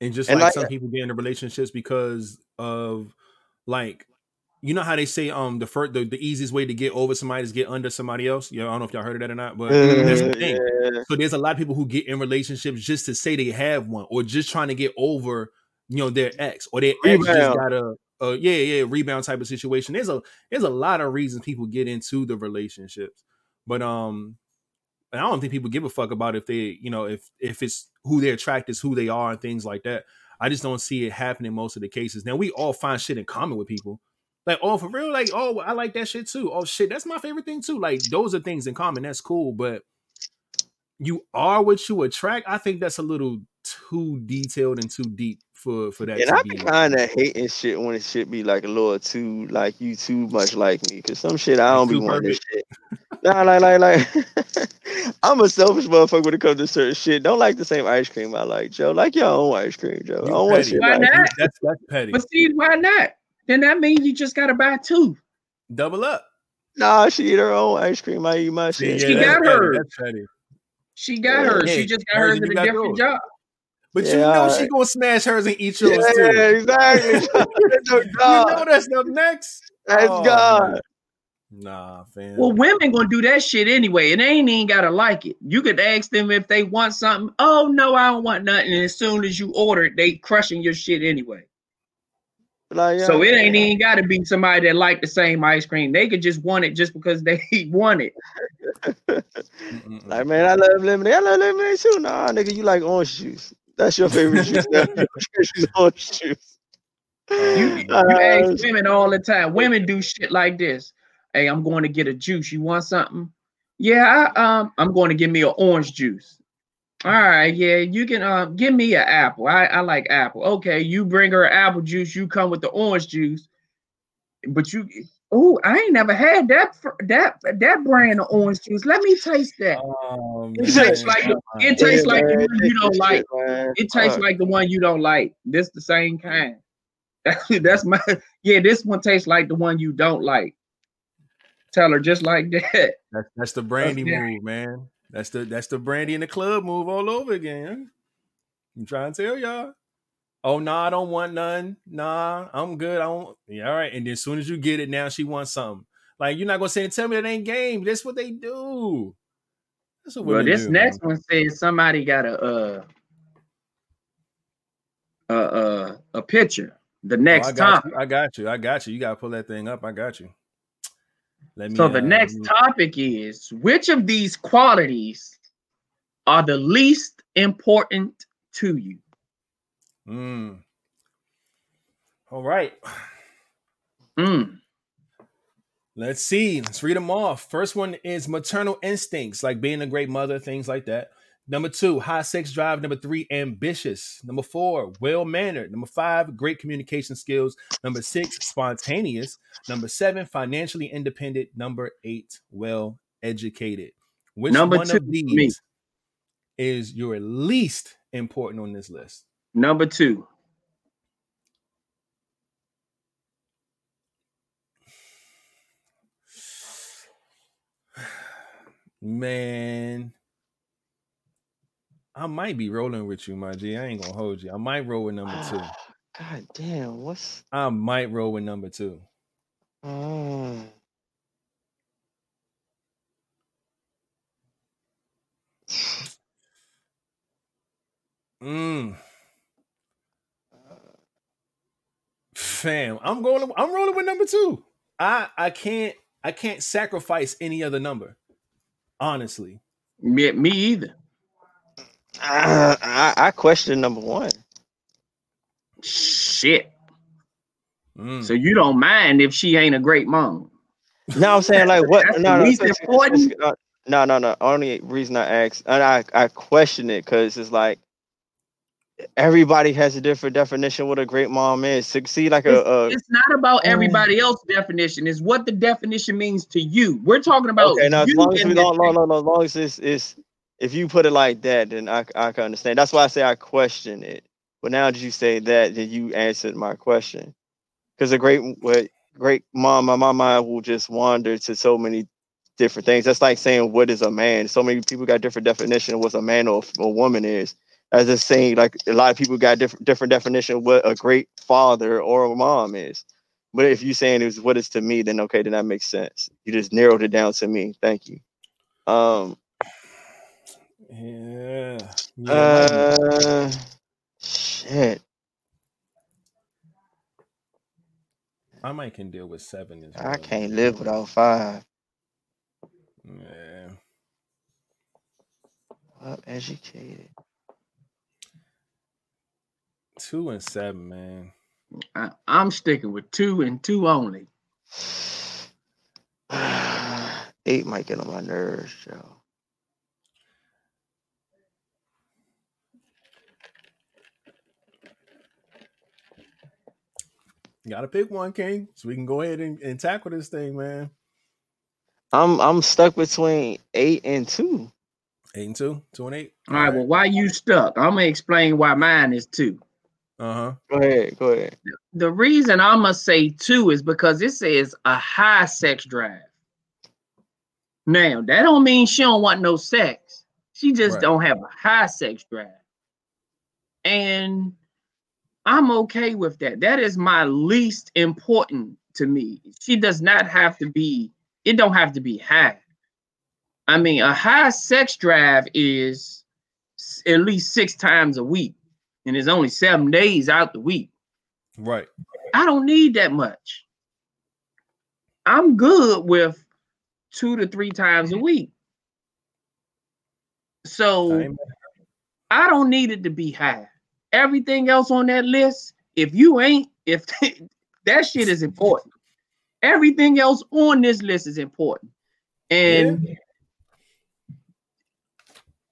And just And like like- some people get into relationships because of like you know how they say um the first the, the easiest way to get over somebody is get under somebody else. Yeah, I don't know if y'all heard of that or not, but that's the thing. yeah. So there's a lot of people who get in relationships just to say they have one, or just trying to get over, you know, their ex, or their ex just got a, a yeah, yeah, rebound type of situation. There's a there's a lot of reasons people get into the relationships, but um, and I don't think people give a fuck about if they, you know, if if it's who they're attracted is who they are and things like that. I just don't see it happening most of the cases. Now we all find shit in common with people. Like, oh, for real, like, oh, I like that shit too. Oh shit, that's my favorite thing too. Like, those are things in common. That's cool, but you are what you attract. I think that's a little too detailed and too deep for for that And I be. be kind of hating shit when it should be like a little too like you too much like me because some shit I don't be wanting this shit. Nah, like like like [LAUGHS] I'm a selfish motherfucker when it comes to certain shit. Don't like the same ice cream I like, Joe. Like your own ice cream, Joe. I don't want petty. shit Why like not? That's that's petty. But see, why not? Then that means you just gotta buy two. Double up. Nah, she eat her own ice cream. I eat my shit. yeah, She that's got petty. hers. That's petty. She got Yeah. hers. Yeah, She just got hers hers and at a different yours. job. But you know alright. she gonna smash hers and eat yours Yeah, too. exactly. [LAUGHS] You know that's up next. That's Oh, God. man. Nah, fam. Well, women gonna do that shit anyway, and they ain't even gotta like it. You could ask them if they want something. Oh no, I don't want nothing. And as soon as you order it, they crushing your shit anyway. Like, yeah, So it ain't even gotta be somebody that like the same ice cream. They could just want it just because they [LAUGHS] want it. Like, man, I love lemonade. I love lemonade too. Nah, nigga, you like orange juice. That's your favorite juice. now. Your favorite juice is orange juice. You, Oh, you Uh, ask women all the time. Women do shit like this. Hey, I'm going to get a juice. You want something? Yeah, I, um, I'm going to give me an orange juice. All right, yeah, you can um give me an apple. I, I like apple. Okay, you bring her apple juice, you come with the orange juice. But you oh, I ain't never had that that that brand of orange juice. Let me taste that. Oh, It tastes like the, it yeah, tastes like the one you don't like. man. It tastes like the one you don't like. This the same kind. [LAUGHS] That's my yeah. This one tastes like the one you don't like. Tell her just like that. That's that's the Brandi yeah. move, man. That's the that's the Brandi in the club move all over again. I'm trying to tell y'all. Oh no, nah, I don't want none. Nah, I'm good. I don't. Yeah, all right. And then as soon as you get it, now she wants something. Like you're not gonna say, "Tell me that ain't game." That's what they do. That's what Well, this do, next man. one says somebody got a uh a uh, a picture. The Oh, next I got you. I got you. I got you. You gotta pull that thing up. I got you. Let me. So the uh, next topic is which of these qualities are the least important to you? Mm. All right. Mm. Let's see. Let's read them off. First one is maternal instincts, like being a great mother, things like that. Number two, high sex drive. Number three, ambitious. Number four, well mannered. Number five, great communication skills. Number six, spontaneous. Number seven, financially independent. Number eight, well educated. Which Number one two of for me. these is your least important on this list? Number two. [SIGHS] Man, I might be rolling with you, my G. I ain't gonna hold you. I might roll with number two. God damn, what's I might roll with number two. uh, Mm. Fam, I'm going. I'm rolling with number two. I I can't I can't sacrifice any other number. Honestly, Me, me either. Uh, I, I question number one. Shit. Mm. So you don't mind if she ain't a great mom. No, I'm saying like what? No, no, least it's- important? no, no, no. Only reason I ask, and I I question it because it's like everybody has a different definition what a great mom is. To see like a, It's, a it's not about Uh, everybody else's definition. It's what the definition means to you. We're talking about okay, now as you long as we this long, long, thing. long, long, as long as it's, it's if you put it like that, then I I can understand. That's why I say I question it. But now that you say that, then you answered my question. Because a great what great mom, my my mind will just wander to so many different things. That's like saying what is a man. So many people got different definition of what a man or a woman is. As just saying, like a lot of people got different different definition of what a great father or a mom is. But if you saying is what is to me, then okay, then that makes sense. You just narrowed it down to me. Thank you. Um yeah. yeah uh shit. I might can deal with seven as well. I can't live without five. Yeah. Well educated. Two and seven, man. I, I'm sticking with two and two only. [SIGHS] Eight might get on my nerves, Joe. Gotta pick one, King, so we can go ahead and, and tackle this thing, man. I'm I'm stuck between eight and two. Eight and two, two and eight. All right, well, why you stuck? I'm gonna explain why mine is two. Uh huh. Go ahead, go ahead. The reason i must say two is because it says a high sex drive. Now that don't mean she don't want no sex. She just Right. don't have a high sex drive. And I'm okay with that. That is my least important to me. She does not have to be, it don't have to be high. I mean, a high sex drive is at least six times a week, and it's only seven days out the week. Right. I don't need that much. I'm good with two to three times a mm-hmm. week. So Time. I don't need it to be high. Everything else on that list, if you ain't, if [LAUGHS] that shit is important. Everything else on this list is important. And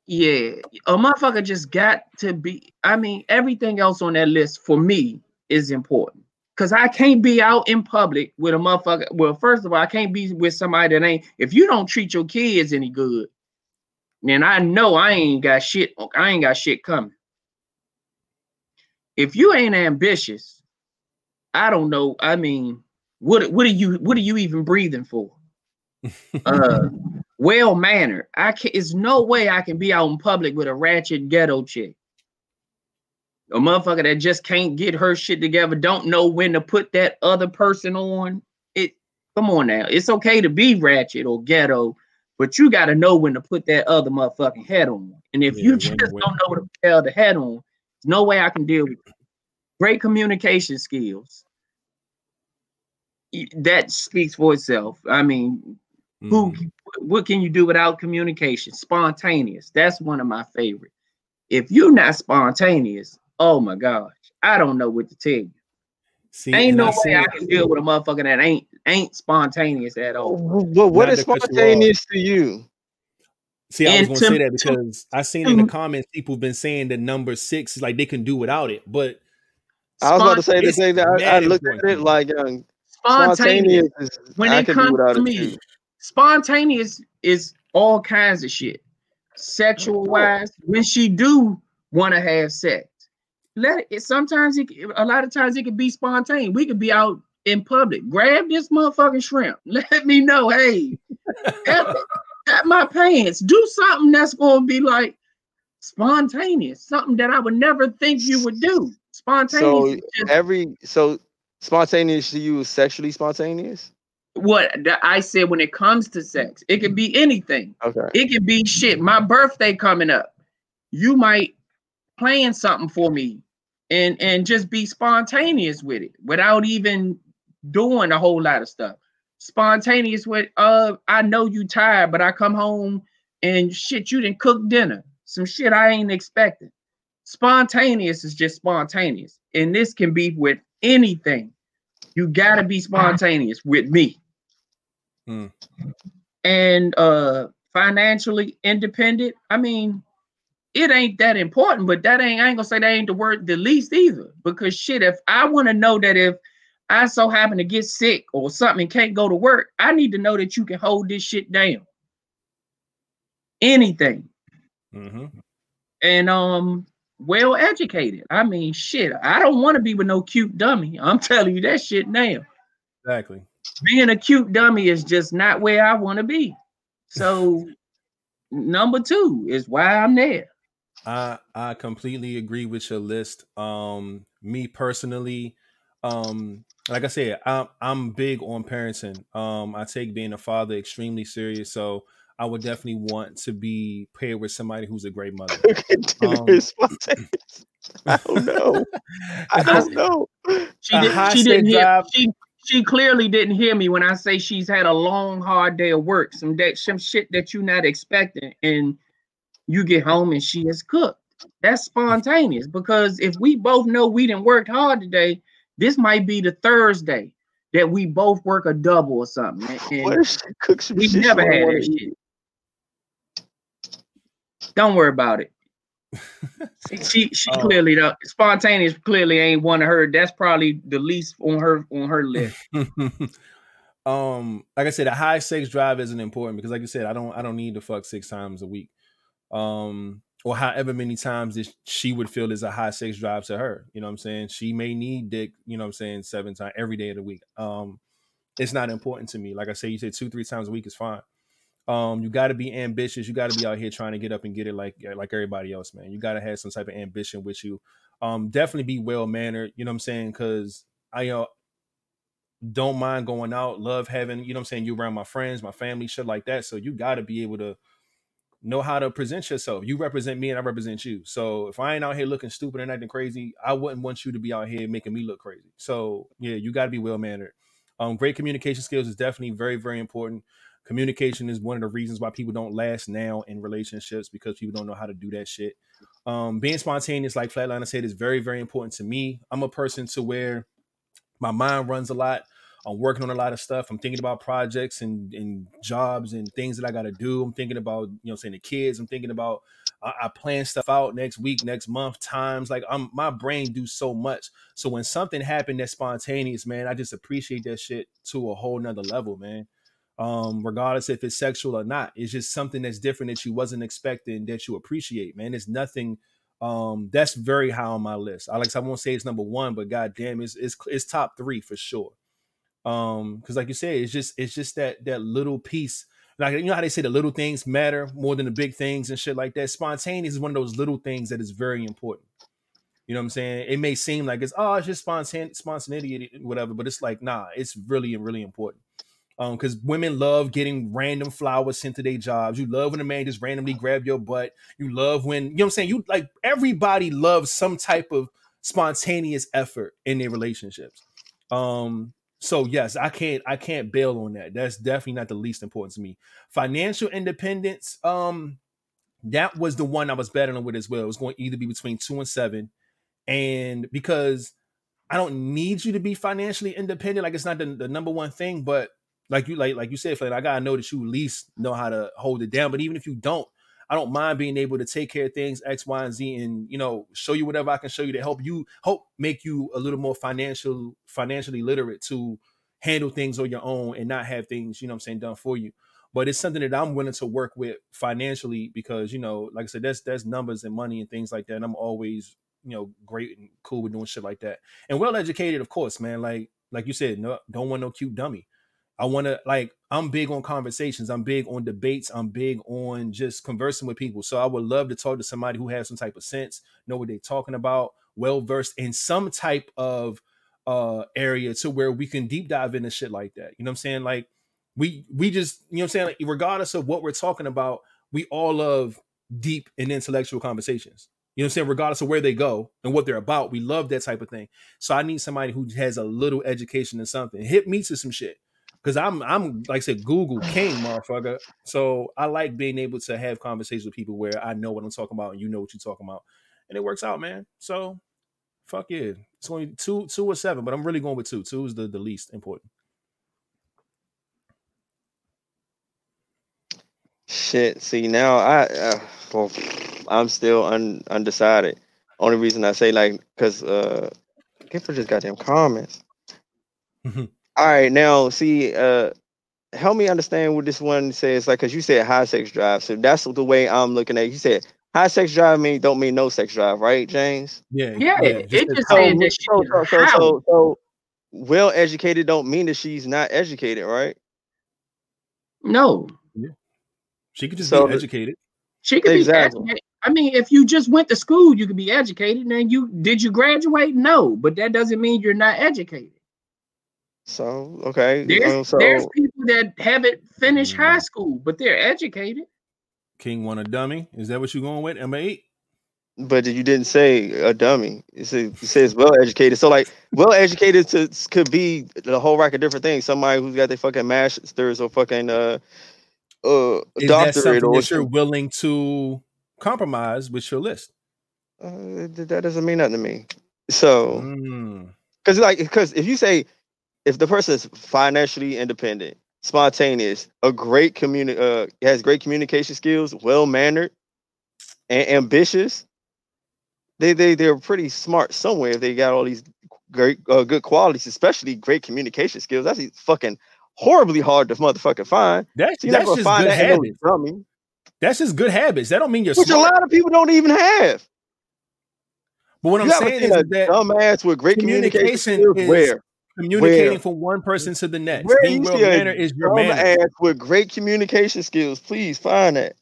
yeah, a motherfucker just got to be. I mean, everything else on that list for me is important. Cause I can't be out in public with a motherfucker. Well, first of all, I can't be with somebody that ain't. If you don't treat your kids any good, then I know I ain't got shit. I ain't got shit coming. If you ain't ambitious, I don't know. I mean, what what are you what are you even breathing for? [LAUGHS] Uh, well mannered. I can. It's no way I can be out in public with a ratchet ghetto chick. A motherfucker that just can't get her shit together, don't know when to put that other person on. It come on now. It's okay to be ratchet or ghetto, but you gotta know when to put that other motherfucking head on. And if Yeah, you just don't know what to put the head on, no way I can deal with it. Great communication skills. That speaks for itself. I mean, who Mhm. what can you do without communication? Spontaneous. That's one of my favorite. If you're not spontaneous, oh my gosh, I don't know what to tell you. See, Ain't no I way see I can deal with a motherfucker that ain't ain't spontaneous at all. Well, what Not is to cut you off. spontaneous to you? See, I was going to to- say that to- because I seen in the comments people have been saying that number six is like they can do without it, but I was about to say the It's same thing. I, I mad looked at it like um, spontaneous. spontaneous. Is, When I it comes to me, too. spontaneous is all kinds of shit. Sexual wise, when she do want to have sex, let it. Sometimes it, a lot of times it could be spontaneous. We could be out in public. Grab this motherfucking shrimp. [LAUGHS] Let me know, hey, at, my pants. Do something that's gonna be like spontaneous. Something that I would never think you would do. Spontaneous. So every so spontaneous to you is sexually spontaneous. what I said when it comes to sex. It could be anything. Okay. It could be shit. My birthday coming up. You might plan something for me and and just be spontaneous with it without even doing a whole lot of stuff. Spontaneous with uh I know you tired, but I come home and shit, you didn't cook dinner. Some shit I ain't expecting. Spontaneous is just spontaneous. And this can be with anything. You gotta be spontaneous with me. Hmm. And uh financially independent. I mean, it ain't that important, but that ain't I ain't gonna say that ain't the word the least either. Because shit, if I want to know that if I so happen to get sick or something and can't go to work, I need to know that you can hold this shit down. Anything. hmm And um well educated. I mean, shit, I don't want to be with no cute dummy. I'm [LAUGHS] telling you that shit now. exactly. Being a cute dummy is just not where I want to be. So [LAUGHS] number two is why I'm there. I I completely agree with your list. Um, me personally, um, like I said, I'm I'm big on parenting. Um, I take being a father extremely serious. So I would definitely want to be paired with somebody who's a great mother. [LAUGHS] Cooking dinner Um. [LAUGHS] I don't know. [LAUGHS] I don't know. She did, she didn't hear drive. she she clearly didn't hear me when I say she's had a long, hard day of work, some that some shit that you're not expecting, and you get home and she has cooked. That's spontaneous because if we both know we didn't work hard today, this might be the Thursday that we both work a double or something. and- What and if she cooks some we shit? never had wanna that shit. Don't worry about it. [LAUGHS] She she Oh. clearly the spontaneous clearly ain't one of her. That's probably the least on her on her list. [LAUGHS] um, like I said, a high sex drive isn't important because, like you said, I don't I don't need to fuck six times a week. Um, or however many times that she would feel is a high sex drive to her. You know what I'm saying? She may need dick, you know what I'm saying, seven times every day of the week. Um, it's not important to me. Like I say, you said two, three times a week is fine. Um, you got to be ambitious. You got to be out here trying to get up and get it like like everybody else, man. You got to have some type of ambition with you. Um, definitely be well mannered. You know what I'm saying? Because I you know don't mind going out, love having, you know what I'm saying, you around my friends, my family, shit like that. So you got to be able to know how to present yourself. You represent me and I represent you. So if I ain't out here looking stupid and acting crazy, I wouldn't want you to be out here making me look crazy. So yeah, you got to be well mannered. Um, great communication skills is definitely very, very important. Communication is one of the reasons why people don't last now in relationships because people don't know how to do that shit. Um, being spontaneous, like Flatliner said, is very, very important to me. I'm a person to where my mind runs a lot. I'm working on a lot of stuff. I'm thinking about projects and, and jobs and things that I got to do. I'm thinking about, you know, saying the kids. I'm thinking about, I, I plan stuff out next week, next month, times. Like I'm, my brain do so much. So when something happened that's spontaneous, man, I just appreciate that shit to a whole nother level, man. Um, regardless if it's sexual or not, it's just something that's different that you wasn't expecting that you appreciate, man. It's nothing um that's very high on my list. Like I won't say it's number one, but goddamn, it's it's it's top three for sure. Um, because like you said, it's just it's just that that little piece. Like you know how they say the little things matter more than the big things and shit like that. Spontaneous is one of those little things that is very important. You know what I'm saying? It may seem like it's oh, it's just spontan spontaneity, whatever, but it's like nah, it's really really important. Um, because women love getting random flowers sent to their jobs. You love when a man just randomly grab your butt. You love when you know what I'm saying. You like everybody loves some type of spontaneous effort in their relationships. Um, so yes, I can't I can't bail on that. That's definitely not the least important to me. Financial independence, um, that was the one I was battling with as well. It was going to either be between two and seven, and because I don't need you to be financially independent, like it's not the, the number one thing, but like you like like you said, Flynn, I gotta know that you at least know how to hold it down. But even if you don't, I don't mind being able to take care of things X, Y, and Z, and you know, show you whatever I can show you to help you help make you a little more financial financially literate to handle things on your own and not have things, you know I'm saying, done for you. But it's something that I'm willing to work with financially because, you know, like I said, that's that's numbers and money and things like that. And I'm always, you know, great and cool with doing shit like that. And well educated, of course, man. Like like you said, no, don't want no cute dummy. I want to like I'm big on conversations. I'm big on debates. I'm big on just conversing with people. So I would love to talk to somebody who has some type of sense, know what they're talking about, well versed in some type of uh area to where we can deep dive into shit like that. You know what I'm saying? Like we we just, you know what I'm saying? Like regardless of what we're talking about, we all love deep and intellectual conversations. You know what I'm saying? Regardless of where they go and what they're about, we love that type of thing. So I need somebody who has a little education in something. Hit me to some shit. Cause I'm I'm like I said, Google king, motherfucker. So I like being able to have conversations with people where I know what I'm talking about and you know what you're talking about. And it works out, man. So fuck yeah. It's only two two or seven, but I'm really going with two. Two is the, the least important. Shit. See now, I uh, well, I'm still un, undecided. Only reason I say like, cause uh, get for just goddamn comments. [LAUGHS] All right, now see, uh, help me understand what this one says. Like, cause you said high sex drive, so that's the way I'm looking at. it. You said high sex drive mean don't mean no sex drive, right, James? Yeah, Yeah, it that- just So, saying that she so, is so, so, how. so, so well educated don't mean that she's not educated, right? No, she could just so be educated. she could Exactly. be educated. I mean, if you just went to school, you could be educated. And then you did you graduate? No, but that doesn't mean you're not educated. So okay, There's um, so there's people that haven't finished high Mm. school, but they're educated. King want a dummy. Is that what you're going with? Number eight? but you didn't say a dummy. You said you says well educated. So like well educated to could be the whole rack of different things. Somebody who's got their fucking masters or fucking uh uh Is doctorate something or that you're willing to compromise with your list? uh, that doesn't mean nothing to me. So Mm. because like because if you say if the person is financially independent, spontaneous, a great communi- uh has great communication skills, well mannered, and ambitious, they they they're pretty smart somewhere. If they got all these great uh, good qualities, especially great communication skills. That's fucking horribly hard to motherfucking find. That's So that's just find good that no habits. dummy, That's just good habits. That don't mean you're which a lot of people don't even have. But what I'm saying is a that dumbass with great communication, communication is Where? Communicating where- from one person to the next. Being you well see a is your manner. ass with great communication skills? Please find that.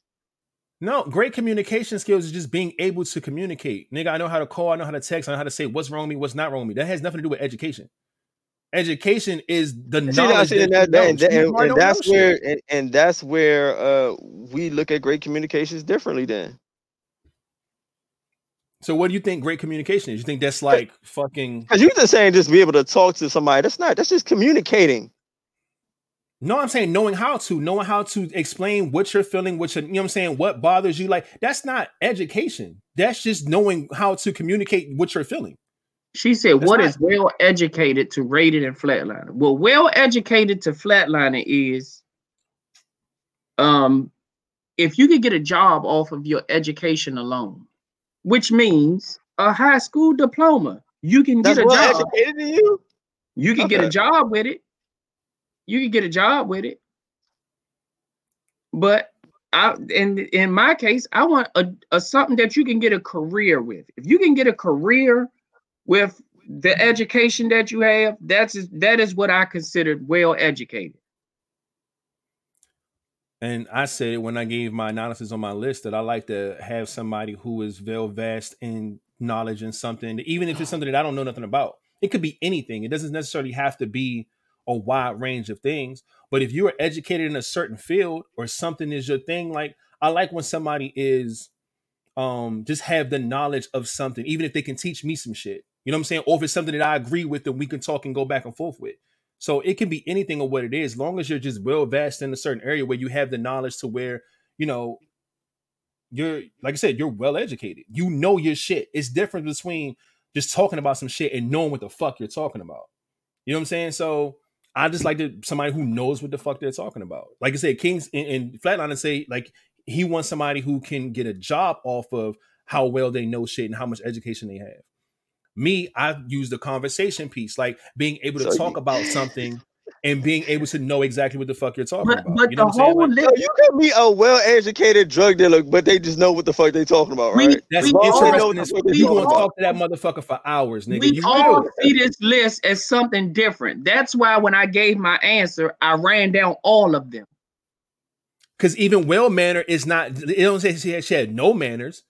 No, great communication skills is just being able to communicate. Nigga, I know how to call, I know how to text, I know how to say what's wrong with me, what's not wrong with me. That has nothing to do with education. Education is the knowledge see, that, and, that, know. that- and- and that's where and, and that's where uh we look at great communications differently. Then So what do you think great communication is? You think that's like [LAUGHS] fucking because you just saying just be able to talk to somebody. That's not. That's just communicating. No, I'm saying knowing how to, knowing how to explain what you're feeling, what you're, you know what I'm saying, what bothers you. Like, that's not education. That's just knowing how to communicate what you're feeling. She said, That's "What not- is well educated to rated and flatliner?" Well, well educated to flatliner is, um, if you could get a job off of your education alone, which means a high school diploma, you can That's get a job. you. You can get a job with it. You can get a job with it. But I in in my case, I want a, a something that you can get a career with. If you can get a career with the education that you have, that's that is what I considered well educated. And I said it when I gave my analysis on my list that I like to have somebody who is well vast in knowledge in something, even if it's something that I don't know nothing about. It could be anything. It doesn't necessarily have to be a wide range of things. But if you are educated in a certain field or something is your thing, like I like when somebody is um just have the knowledge of something, even if they can teach me some shit. You know what I'm saying? Or if it's something that I agree with and we can talk and go back and forth with. So it can be anything or what it is, long as you're just well vast in a certain area where you have the knowledge to where, you know, you're like I said, you're well educated. You know your shit. It's different between just talking about some shit and knowing what the fuck you're talking about. You know what I'm saying? So I just like to somebody who knows what the fuck they're talking about. Like I said, Kings and, and Flatliner say like he wants somebody who can get a job off of how well they know shit and how much education they have. Me, I use the conversation piece, like being able to So talk you- about something and being able to know exactly what the fuck you're talking But about. but you know the what I'm whole Like, Yo, list, you can be a well-educated drug dealer, but they just know what the fuck they talking about, We- right? that's we all know interesting. what as the fuck. fuck they You gonna talking talk to that motherfucker for hours, nigga. we you all will. see this list as something different. That's why when I gave my answer, I ran down all of them. Because even well manner is not. It don't say she had, she had no manners.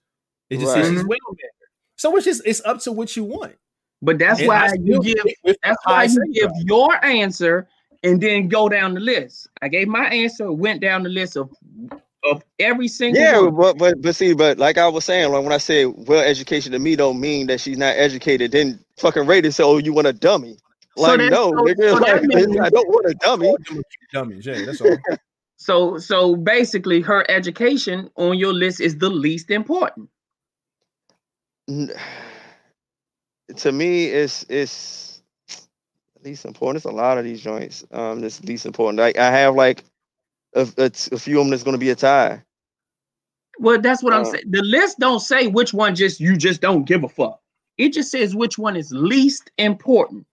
It just says she's mm-hmm. well mannered. So it's just it's up to what you want. But that's And I why still you give stick with the that's why you safeguard. give your answer and then go down the list. I gave my answer, went down the list of of every single Yeah, one. but but but see, but like I was saying, like when I say well education to me don't mean that she's not educated. Then fucking Raiden so "Oh, you want a dummy?" Like that's- no, so- nigga, so like, means- I don't want a dummy. Dummies, yeah, that's all. [LAUGHS] So so basically her education on your list is the least important. N- to me, it's it's least important. It's a lot of these joints. Um, that's least important. Like I have like a, a, a few of them that's going to be a tie. Well, that's what I'm Uh, saying. The list don't say which one just you just don't give a fuck. It just says which one is least important.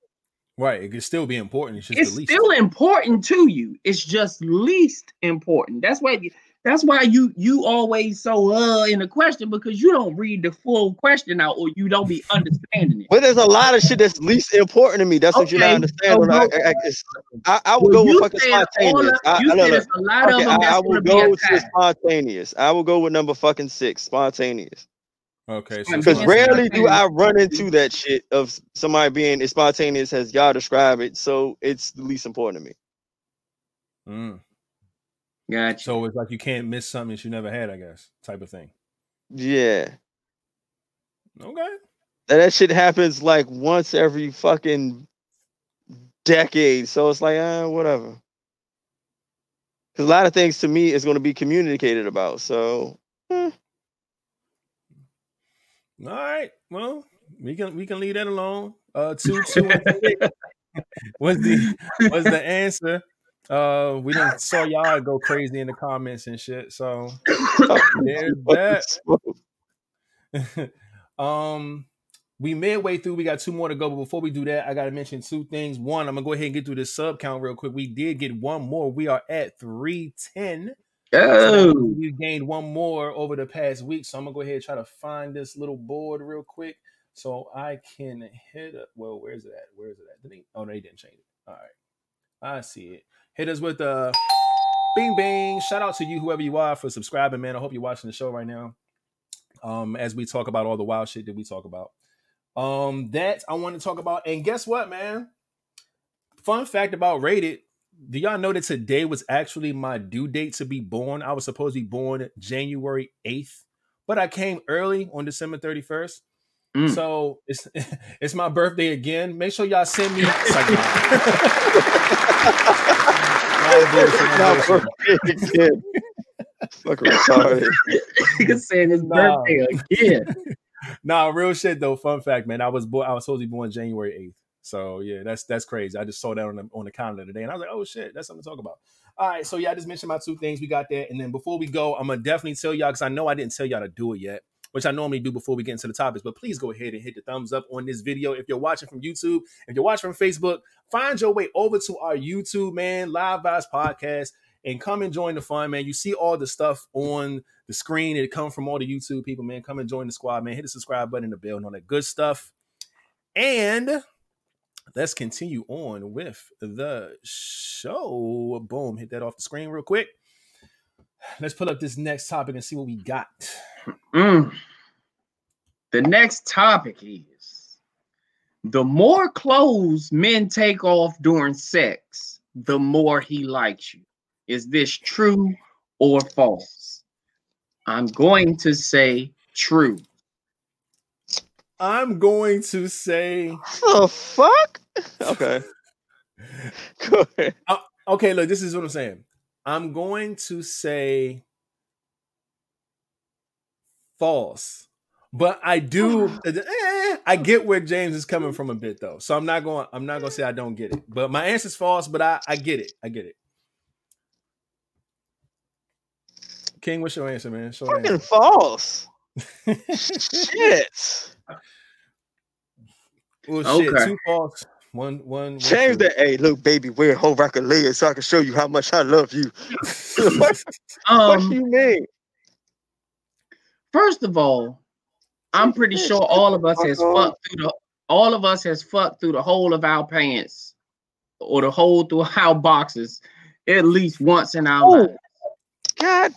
Right, it could still be important. It's just it's the least. still important to you. It's just least important. That's why that's why you you always so uh in the question because you don't read the full question out or you don't be understanding it. But there's a lot of shit that's least important to me. That's what you're not understanding. so I, go- I, I, I, I would Well, go with fucking spontaneous. of- I, you I, said it's a lot of them I, that's I gonna will go a to tie. spontaneous. I will go with number fucking six, spontaneous. Okay, Because Because Yes, rarely do. I run into that shit of somebody being as spontaneous as y'all describe it. So it's the least important to me. Mm. Gotcha. So it's like you can't miss something that you never had, I guess, type of thing. Yeah. Okay. And that shit happens like once every fucking decade. So it's like, uh, whatever. Because a lot of things to me is going to be communicated about. So eh. All right. Well, we can we can leave that alone. Uh two, two was [LAUGHS] [LAUGHS] the was the answer. Uh we didn't [LAUGHS] saw y'all go crazy in the comments and shit. So [COUGHS] there's that. [LAUGHS] um we midway through we got two more to go but before we do that i gotta mention two things. One i'm gonna go ahead and get through the sub count real quick. We did get one more. We are at 310 oh, we gained one more over the past week so i'm gonna go ahead and try to find this little board real quick so i can hit up well where's it at? Where's it at? Did he, oh no he didn't change it. All right. I see it hit us with a bing bing shout out to you whoever you are for subscribing man i hope you're watching the show right now um, as we talk about all the wild shit that we talk about. Um, that I want to talk about. And guess what, man? Fun fact about Rated. Do y'all know that today was actually my due date to be born? I was supposed to be born January 8th, but I came early on December 31st. Mm. So it's [LAUGHS] it's my birthday again. Make sure y'all send me. [LAUGHS] [LAUGHS] It's like, nah. Nah, bullshit, nah, Not bullshit. perfect again. Fucking retarded. [LAUGHS] nigga saying his Nah. birthday again. [LAUGHS] nah, real shit though. Fun fact, man. I was born. I was supposed to be born January eighth. So yeah, that's that's crazy. I just saw that on the on the calendar today, and I was like, oh shit, that's something to talk about. All right, so yeah, I just mentioned my two things. We got that, and then before we go, I'm gonna definitely tell y'all because I know I didn't tell y'all to do it yet, which I normally do before we get into the topics. But please go ahead and hit the thumbs up on this video if you're watching from YouTube. If you're watching from Facebook, find your way over to our YouTube, man, Live Vibes Podcast, and come and join the fun, man. You see all the stuff on the screen. It come from all the YouTube people, man. Come and join the squad, man. Hit the subscribe button, the bell, and all that good stuff. And let's continue on with the show. Boom, hit that off the screen real quick. Let's put up this next topic and see what we got. Mm. The next topic is the more clothes men take off during sex, the more he likes you. Is this true or false? I'm going to say true. I'm going to say, the fuck? Okay. [LAUGHS] Go ahead. okay, look, this is what I'm saying. I'm going to say false. But I do eh, I get where James is coming from a bit though. So I'm not going I'm not going to say I don't get it. But my answer's false, but I I get it. I get it. King, what's your answer, man? Short Fucking answer. false. [LAUGHS] Shit. Well, shit, Okay. two false. One, one. one Change true. that. Hey, look, baby, wear a whole rack of layers so I can show you how much I love you. [LAUGHS] what, what Um, you mean? first of all, I'm pretty sure all of us has fucked through the all of us has fucked through the whole of our pants or the hole through [LAUGHS] our boxes at least once in our Oh. life. God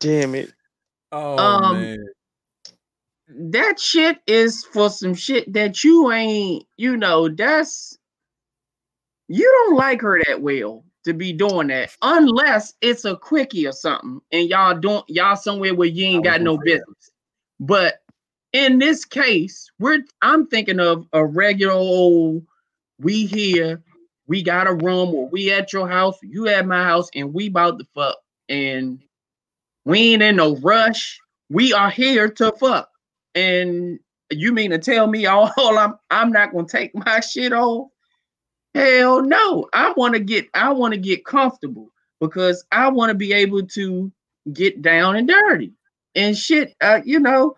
damn it. Oh Um, man. That shit is for some shit that you ain't, you know, that's you don't like her that well to be doing that unless it's a quickie or something and y'all don't y'all somewhere where you ain't got no business. But in this case, we're I'm thinking of a regular old we here, we got a room or we at your house, you at my house, and we about to fuck. And we ain't in no rush. We are here to fuck. And you mean to tell me [LAUGHS] all, I'm I'm not gonna take my shit off? Hell no. I want to get I want to get comfortable because I want to be able to get down and dirty and shit. Uh, you know,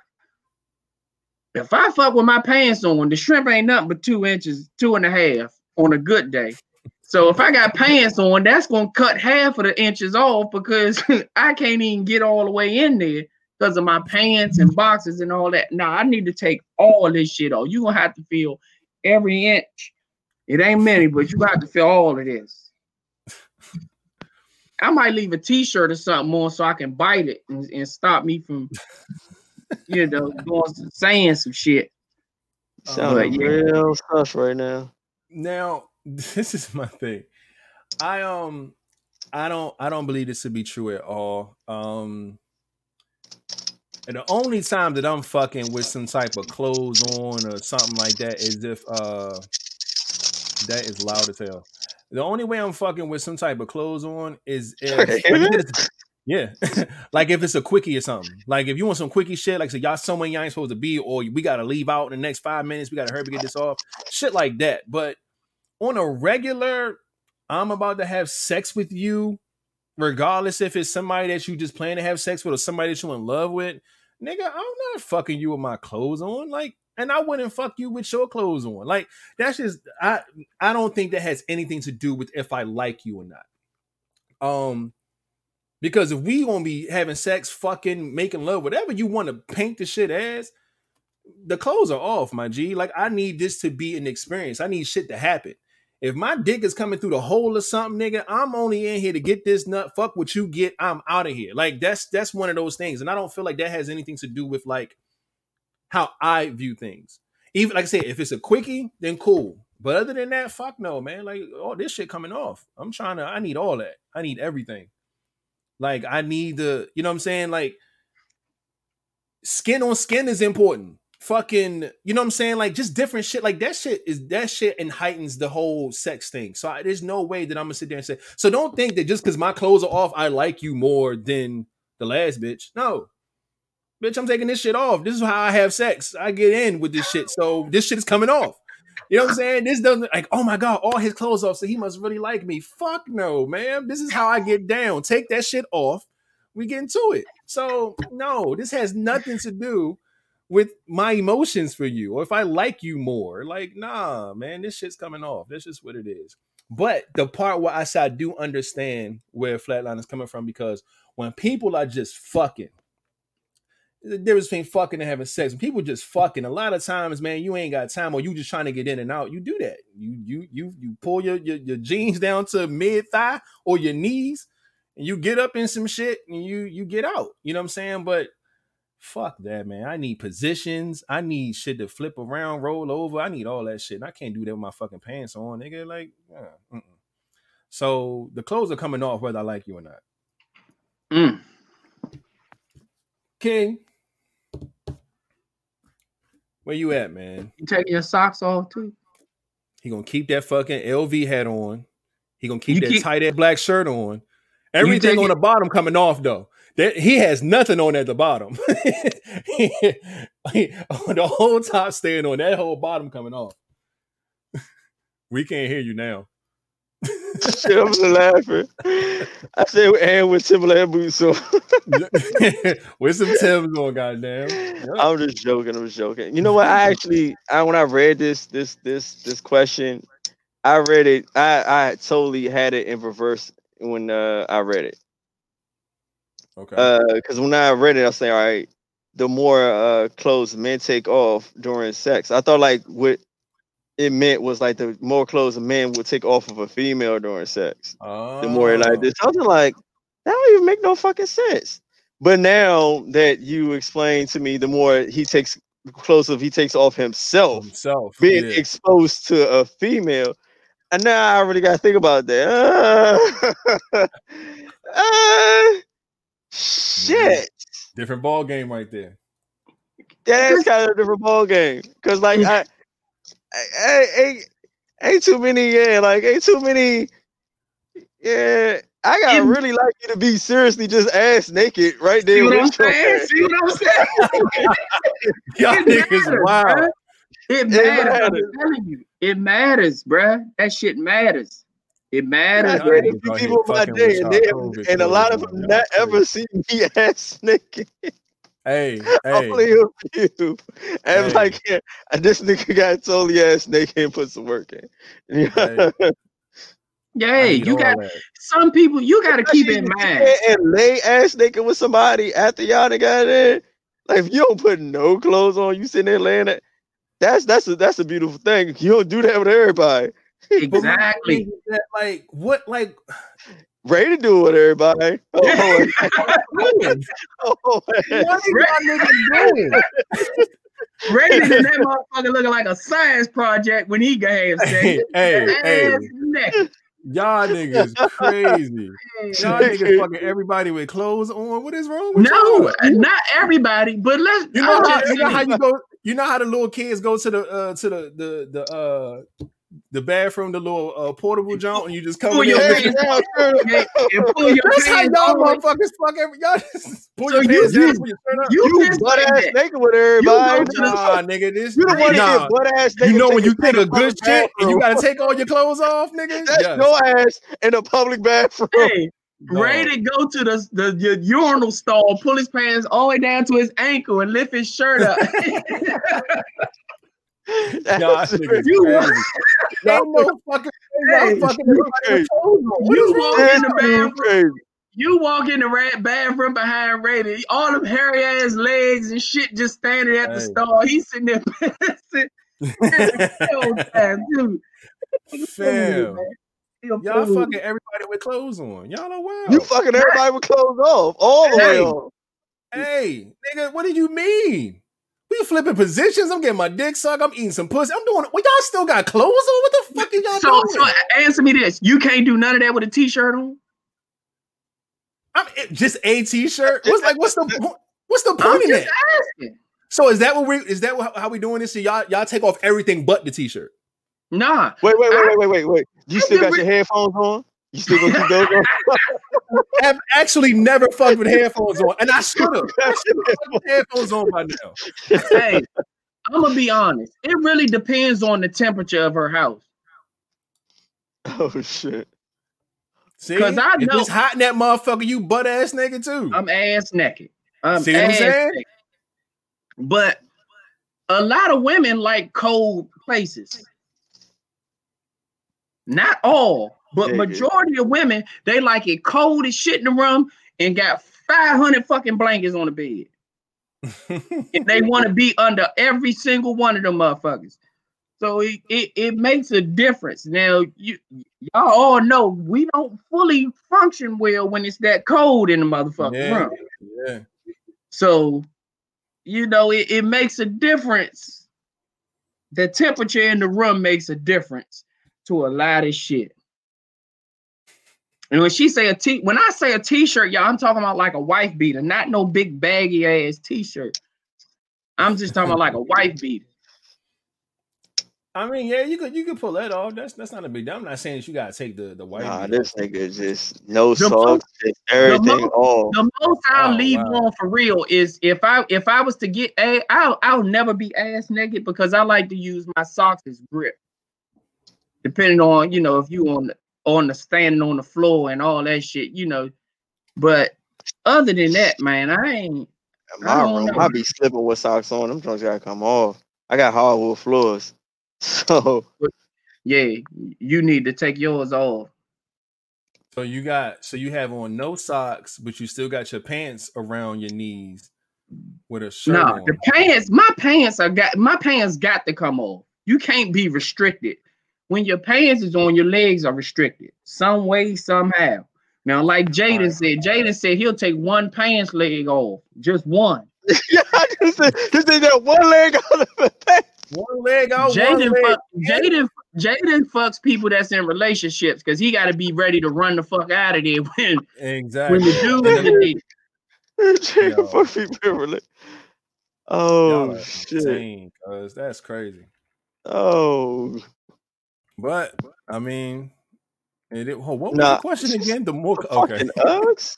if I fuck with my pants on, the shrimp ain't nothing but two inches, two and a half on a good day. So if I got pants on, that's gonna cut half of the inches off because [LAUGHS] I can't even get all the way in there because of my pants and boxes and all that. Now I need to take all this shit off. You're gonna have to feel every inch. It ain't many, but you got to feel all of this. I might leave a t-shirt or something on so I can bite it and, and stop me from, you know, [LAUGHS] going saying some shit. Sounding yeah. real sus right now. Now, [LAUGHS] this is my thing. I um I don't I don't believe this to be true at all. Um and the only time that I'm fucking with some type of clothes on or something like that is if uh that is loud as hell. The only way I'm fucking with some type of clothes on is if like, if it's- yeah, [LAUGHS] like if it's a quickie or something. Like if you want some quickie shit, like say y'all somewhere y'all ain't supposed to be, or we gotta leave out in the next five minutes, we gotta hurry to get this off, shit like that. But on a regular, I'm about to have sex with you, regardless if it's somebody that you just plan to have sex with or somebody that you're in love with, nigga, I'm not fucking you with my clothes on. Like, and I wouldn't fuck you with your clothes on. Like, that's just I I don't think that has anything to do with if I like you or not. Um, because if we gonna be having sex, fucking, making love, whatever you want to paint the shit as, the clothes are off, my G. Like I need this to be an experience. I need shit to happen. If my dick is coming through the hole or something, nigga, I'm only in here to get this nut. Fuck what you get. I'm out of here. Like that's that's one of those things, and I don't feel like that has anything to do with like how I view things. Even like I said, if it's a quickie, then cool. But other than that, fuck no, man. Like all this shit coming off. I'm trying to. I need all that. I need everything. Like I need the. You know what I'm saying? Like skin on skin is important. Fucking, you know what I'm saying? Like just different shit. Like that shit is that shit and heightens the whole sex thing. So I, there's no way that I'm gonna sit there and say. So don't think that just because my clothes are off, I like you more than the last bitch. No, bitch, I'm taking this shit off. This is how I have sex. I get in with this shit. So this shit is coming off. You know what I'm saying? This doesn't like, oh my god, all his clothes off, so he must really like me. Fuck no, man. This is how I get down. Take that shit off. We get into it. So no, this has nothing to do with my emotions for you, or if I like you more. Like, nah, man, this shit's coming off. That's just what it is. But the part where I say I do understand where Flatline is coming from because when people are just fucking, the difference between fucking and having sex. When people just fucking, a lot of times, man, you ain't got time, or you just trying to get in and out. You do that. You you you you pull your your, your jeans down to mid thigh or your knees, and you get up in some shit, and you you get out. You know what I'm saying? But fuck that, man. I need positions. I need shit to flip around, roll over. I need all that shit. And I can't do that with my fucking pants on, nigga. Like, mm-mm. so the clothes are coming off whether I like you or not. Mm. King, where you at, man? You taking your socks off too? He gonna keep that fucking LV hat on. He gonna keep You that keep- tight ass black shirt on. Everything take on the bottom coming off though. That he has nothing on at the bottom. [LAUGHS] [LAUGHS] the whole top staying on. That whole bottom coming off. [LAUGHS] we can't hear you now. I'm laughing. I said, and with Timberland boots on. with some Tim's on, goddamn. Yep. I'm just joking. I'm just joking. You know what? I actually, I when I read this, this, this, this question, I read it. I, I totally had it in reverse when uh, I read it. Okay. Because when I read it, I was saying, all right, the more uh, clothes men take off during sex. I thought like what it meant was like the more clothes a man would take off of a female during sex. oh. The more like this, I was like, that don't even make no fucking sense. But now that you explain to me, the more he takes clothes of he takes off himself, himself. being yeah. exposed to a female. And now I really gotta think about that. [LAUGHS] Uh, uh, Mm-hmm. shit. Different ball game right there. That is kind of a different ball game. Cause like I, I, I ain't ain't too many, yeah, like ain't too many. Yeah, I gotta In- really like you to be seriously just ass naked right there. See what I'm saying? See what I'm saying? [LAUGHS] [LAUGHS] Y'all niggas matters, wild. It It matters. matters. Telling you, it matters, bruh. That shit matters. It matters. I Y'all bruh. dated niggas few people in my day, and, they, and a lot of them on. not ever seen me [LAUGHS] ass naked. Hey, [LAUGHS] hey, Only a few. And Hey. like, yeah, this nigga got totally ass naked and put some work in. Hey. [LAUGHS] I Hey, you got some people. You got to keep Especially in mind. And lay ass naked with somebody after y'all done got in. Like if you don't put no clothes on, you sitting there laying it. That's that's a that's a beautiful thing. You don't do that with everybody. [LAUGHS] But my Exactly. that, like, what, like, [SIGHS] Ready to do it with everybody. [LAUGHS] Oh, doing? oh, oh, what are y'all niggas doing? Rated in [LAUGHS] that motherfucker looking like a science project when he got Hey, sex. hey, hey, Ass naked. y'all niggas crazy. Y'all niggas fucking everybody with clothes on. What is wrong with No, y'all? not everybody, but let's. You know how you know how you go. You know how the little kids go to the uh to the the the uh the bathroom, the little uh, portable jump, and you just come in your pants [LAUGHS] Yeah, and [LAUGHS] and pull your That's how y'all motherfuckers fuck every y'all [LAUGHS] just pull So your you- down, you- pull your shirt up. You, You butt ass that. naked with everybody. to the- Nah, nigga, this You the one that nah. get butt ass naked. You know when you taking take a good shit and you gotta take all your clothes off, nigga. That's Yes. your ass in a public bathroom. Hey, Dog. Ray to go to the, the the urinal stall, pull his pants all the way down to his ankle, and lift his shirt up. [LAUGHS] That's Y'all niggas You- crazy. Y'all Ain't no fucking Hey, fucking you everybody crazy. with clothes on. What You walk in the bathroom. crazy. you walk in the rat bathroom behind Ray, all them hairy ass legs and shit just standing at the Hey. stall. He's sitting there [LAUGHS] pissing time, [LAUGHS] dude. Fam, y'all fucking everybody with clothes on. Y'all are wild. You fucking everybody with clothes off, all the way Hey. off. hey, nigga, what do you mean? We flipping positions. I'm getting my dick sucked. I'm eating some pussy. I'm doing. Well, y'all still got clothes on. What the fuck are y'all So, doing? so answer me this: You can't do none of that with a t-shirt on. I'm it- just a t-shirt. What's like? What's the [LAUGHS] po- what's the I'm point in just that? asking. So is that what we? Is that what, how we doing this? So y'all y'all take off everything but the t-shirt. Nah, Wait, wait, I- wait, wait, wait, wait, wait. You I still did got your headphones on? You still gonna keep those on? [LAUGHS] [LAUGHS] I've actually never fucked with headphones on, and I should have. I should have fucked with headphones on by now. hey, I'm gonna be honest. It really depends on the temperature of her house. oh shit. See, because I know- it's hot in that motherfucker, you butt ass nigga too. I'm ass naked. I'm See what I'm ass saying? naked. But a lot of women like cold places. Not all, but Yeah, yeah. majority of women they like it cold as shit in the room and got 500 fucking blankets on the bed. [LAUGHS] and they want to be under every single one of them motherfuckers. So it, it, it makes a difference. Now you y'all all know we don't fully function well when it's that cold in the motherfucking yeah, room. yeah. So you know it, it makes a difference. The temperature in the room makes a difference to a lot of shit. And when she say a t, when I say a t-shirt, y'all, I'm talking about like a wife beater, not no big baggy ass t-shirt. I'm just talking about like a wife [LAUGHS] beater. I mean, yeah, you could you could pull that off. That's that's not a big deal. I'm not saying that you gotta take the the white. Nah, meat this off. nigga just no The socks, just everything most- off. The most I'll Oh, leave wow. on for real is if I if I was to get a I'll I'll never be ass naked because I like to use my socks as grip. Depending on you know if you on on the standing on the floor and all that shit, you know. But other than that, man, I ain't. In my don't room, know. I be slipping with socks on. Them joints gotta come off. I got hardwood floors, [LAUGHS] so Yeah, you need to take yours off. So you got so you have on no socks, but you still got your pants around your knees with a shirt No, on. the pants, my pants are got my pants got to come off. You can't be restricted. When your pants is on, your legs are restricted some way, somehow. Now, like Jaden Right. said, Jaden said he'll take one pants leg off, just one. [LAUGHS] yeah, I just said, just did that one leg off the [LAUGHS] pants. One leg out, one Jaden, leg. fuck, Jaden, Jaden fucks people that's in relationships because he got to be ready to run the fuck out of there [LAUGHS] when Exactly. when the dude in the Yo. Fuck people really. Oh, Y'all Oh shit! insane, cuz that's crazy. Oh But I mean, it, it, oh, what was Nah. the question again? The more okay, fucking Uggs.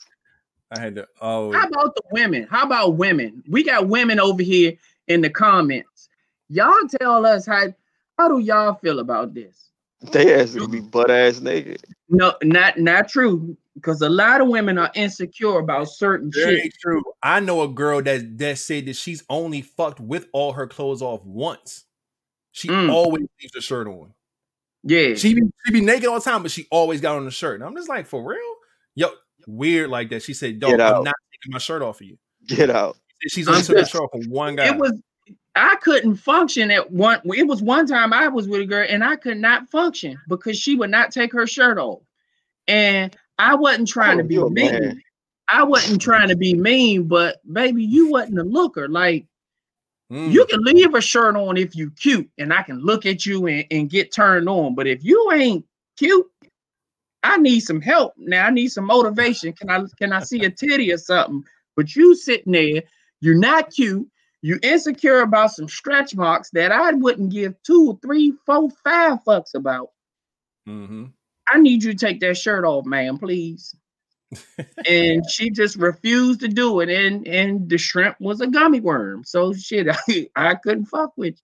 I had to. Oh, How about the women? How about women? We got women over here in the comments. Y'all tell us how how do y'all feel about this? They ass gonna be butt ass naked. No, not not true. Because a lot of women are insecure about certain very shit. true. I know a girl that that said that she's only fucked with all her clothes off once. She Mm. always leaves the shirt on. Yeah. She be she be naked all the time, but she always got on the shirt. And I'm just like, for real? Yo, weird like that. She said, "Dog, Get I'm not taking my shirt off of you." Get out. She's only I'm took her just- shirt off of one guy. it was I couldn't function at one it was one time I was with a girl and I could not function because she would not take her shirt off. And I wasn't trying to Oh, be mean. man. I wasn't trying to be mean, but baby, you wasn't a looker. Like Mm. you can leave a shirt on if you cute and I can look at you and, and get turned on. But if you ain't cute, I need some help. Now I need some motivation. Can I can I see a titty or something? But you sitting there, you're not cute, you insecure about some stretch marks that I wouldn't give two, three, four, five fucks about. Mhm. I need you to take that shirt off, man, please. And she just refused to do it. And and the shrimp was a gummy worm. So shit, [LAUGHS] I, I couldn't fuck with you.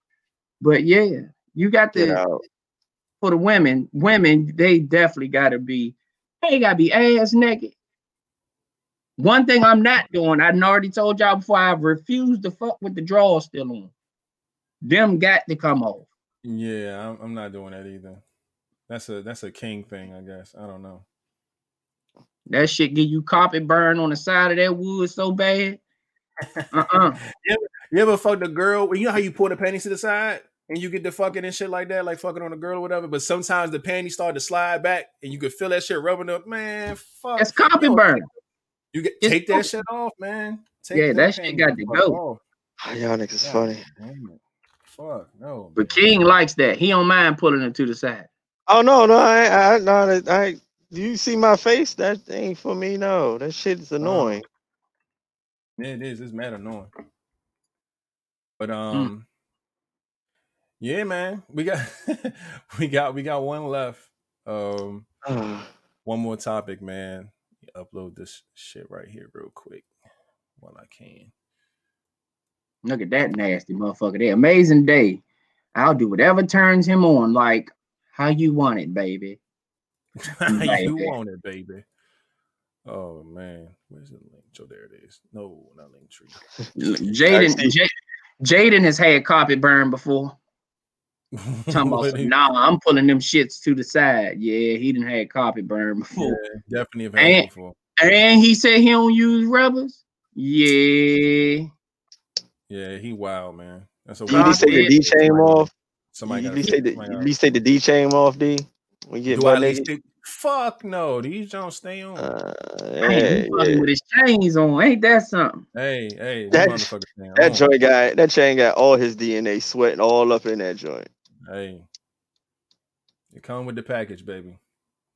But yeah, you got to for the women, women, they definitely gotta be, they gotta be ass naked. One thing I'm not doing, I already told y'all before, I refuse to fuck with the drawers still on. Them got to come off. Yeah, I'm, I'm not doing that either. That's a that's a king thing, I guess. I don't know. That shit give you carpet burn on the side of that wood so bad. Uh-uh. [LAUGHS] You ever fucked a girl? You know how you pull the panties to the side and you get the fucking and shit like that, like fucking on a girl or whatever. But sometimes the panties start to slide back and you could feel that shit rubbing up. Man, fuck. That's carpet Yo, burn. [LAUGHS] You get It's take that shit off, man. Take Yeah, that shit panties got to go. off. Oh, y'all niggas is God funny. damn it. Fuck no. But man. King likes that. He don't mind pulling it to the side. Oh no, no, I, I, no, that- I. Do you see my face? That ain't for me. No, that shit is annoying. Yeah, it is. It's mad annoying. But Mm. um, yeah, man, we got [LAUGHS] we got we got one left. Um, [SIGHS] one more topic, man. Upload this shit right here real quick while I can. Look at that nasty motherfucker there. Amazing day. I'll do whatever turns him on, like how you want it, baby. [LAUGHS] you want it, baby? Oh man, where's the link? Oh, there it is. No, not Linktree. Jaden, Jaden has had carpet burn before. [LAUGHS] Talking about, What some, nah, I'm pulling them shits to the side. Yeah, he didn't had carpet burn yeah, before. definitely have had And- before. And he said he don't use rubbers. Yeah. Yeah, he wild, man. That's a Do you at least take the Yeah. D chain off? Somebody you got at take the, somebody you gotta- least take the D chain off, D. When you get Do I butt at least naked. Fuck no, these don't stay on. Uh, Man, yeah, he fucking yeah. with his chains on. Ain't that something? hey, hey, That- that That joint guy, that chain got all his DNA sweating all up in that joint. Hey, it come with the package, baby.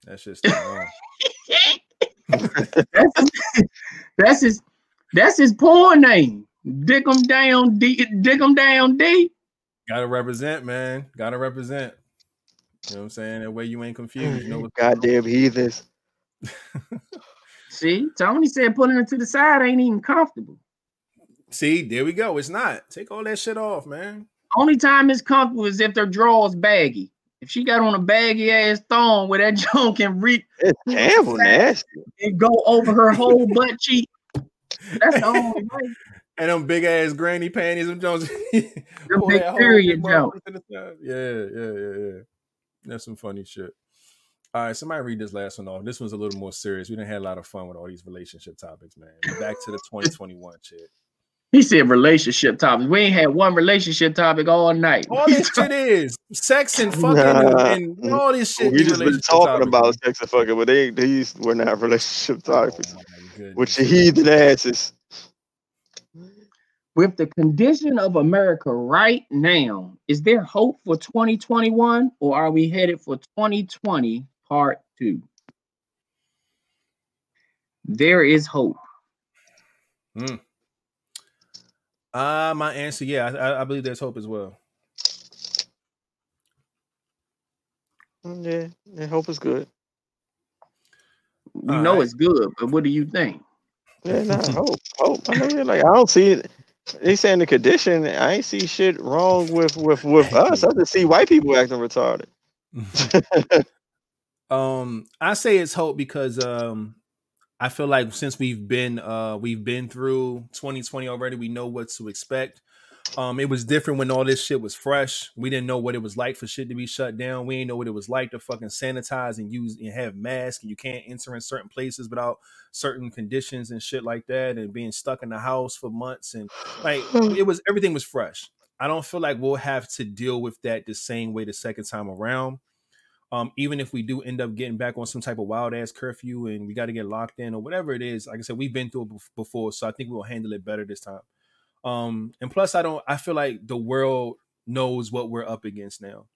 That shit [LAUGHS] that's, his, that's his that's his porn name. Dick him down, D dick him down D. Gotta represent, man. Gotta represent. You know what I'm saying? That way you ain't confused. You know mm-hmm. what's Goddamn heathens. [LAUGHS] See, Tony said putting it to the side ain't even comfortable. See, there we go. It's not. Take all that shit off, man. Only time it's comfortable is if their drawers baggy. If she got on a baggy ass thong where that [LAUGHS] junk can reach It's Campbell nasty. and go over her whole [LAUGHS] butt cheek, that's the only way. And them big ass granny panties, them Jones. Them big period jump. Yeah, yeah, yeah, yeah. That's some funny shit. All right, somebody read this last one off. This one's a little more serious. We didn't have a lot of fun with all these relationship topics, man. Back to the [LAUGHS] 2021 shit. He said relationship topics. We ain't had one relationship topic all night. All this [LAUGHS] shit is sex and fucking Nah. and, and all this shit. We just been talking topics, about sex and fucking, but they these were not [LAUGHS] relationship oh, topics. Oh, my goodness. With your heathen asses. With the condition of America right now, is there hope for 2021 or are we headed for 2020 part two? There is hope. Uh, my answer, yeah, I- I, I believe there's hope as well. Mm, Yeah, yeah, hope is good. We All know right. it's good, but what do you think? Yeah, nah, hope, hope. I mean, like I don't see it. They saying the condition. I ain't see shit wrong with with with us. I just see white people acting retarded. [LAUGHS] Um, I say it's hope because um, I feel like since we've been uh we've been through 2020 already, we know what to expect. Um, it was different when all this shit was fresh. We didn't know what it was like for shit to be shut down. We didn't know what it was like to fucking sanitize and use and have masks. And you can't enter in certain places without certain conditions and shit like that, and being stuck in the house for months and like it was everything was fresh. I don't feel like we'll have to deal with that the same way the second time around. Um, even if we do end up getting back on some type of wild ass curfew and we got to get locked in or whatever it is, like I said, we've been through it bef- before, so I think we'll handle it better this time. Um, and plus, I don't, I feel like the world knows what we're up against now.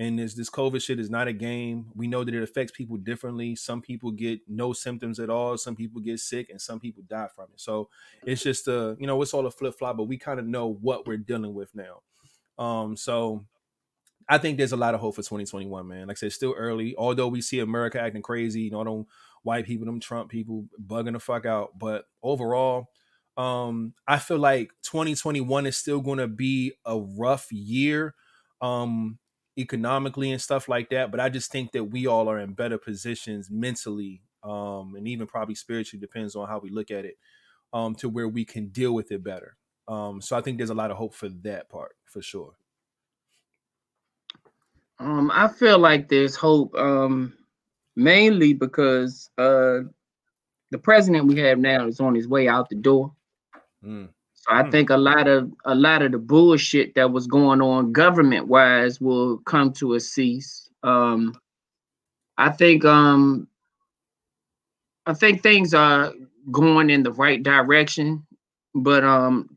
And this this COVID shit is not a game. We know that it affects people differently. Some people get no symptoms at all. Some people get sick, and some people die from it. So it's just a, you know, it's all a flip flop. But we kind of know what we're dealing with now. Um, so I think there's a lot of hope for 2021, man. Like I said, still early. Although we see America acting crazy, you know, them white people, them Trump people bugging the fuck out. But overall, um, I feel like 2021 is still going to be a rough year, um, economically and stuff like that. But I just think that we all are in better positions mentally, um, and even probably spiritually, depends on how we look at it, um, to where we can deal with it better. Um, so I think there's a lot of hope for that part for sure. Um, I feel like there's hope, um, mainly because uh, the president we have now is on his way out the door. Mm. So I Hmm. think a lot of a lot of the bullshit that was going on government wise will come to a cease. Um, I think um, I think things are going in the right direction, but um,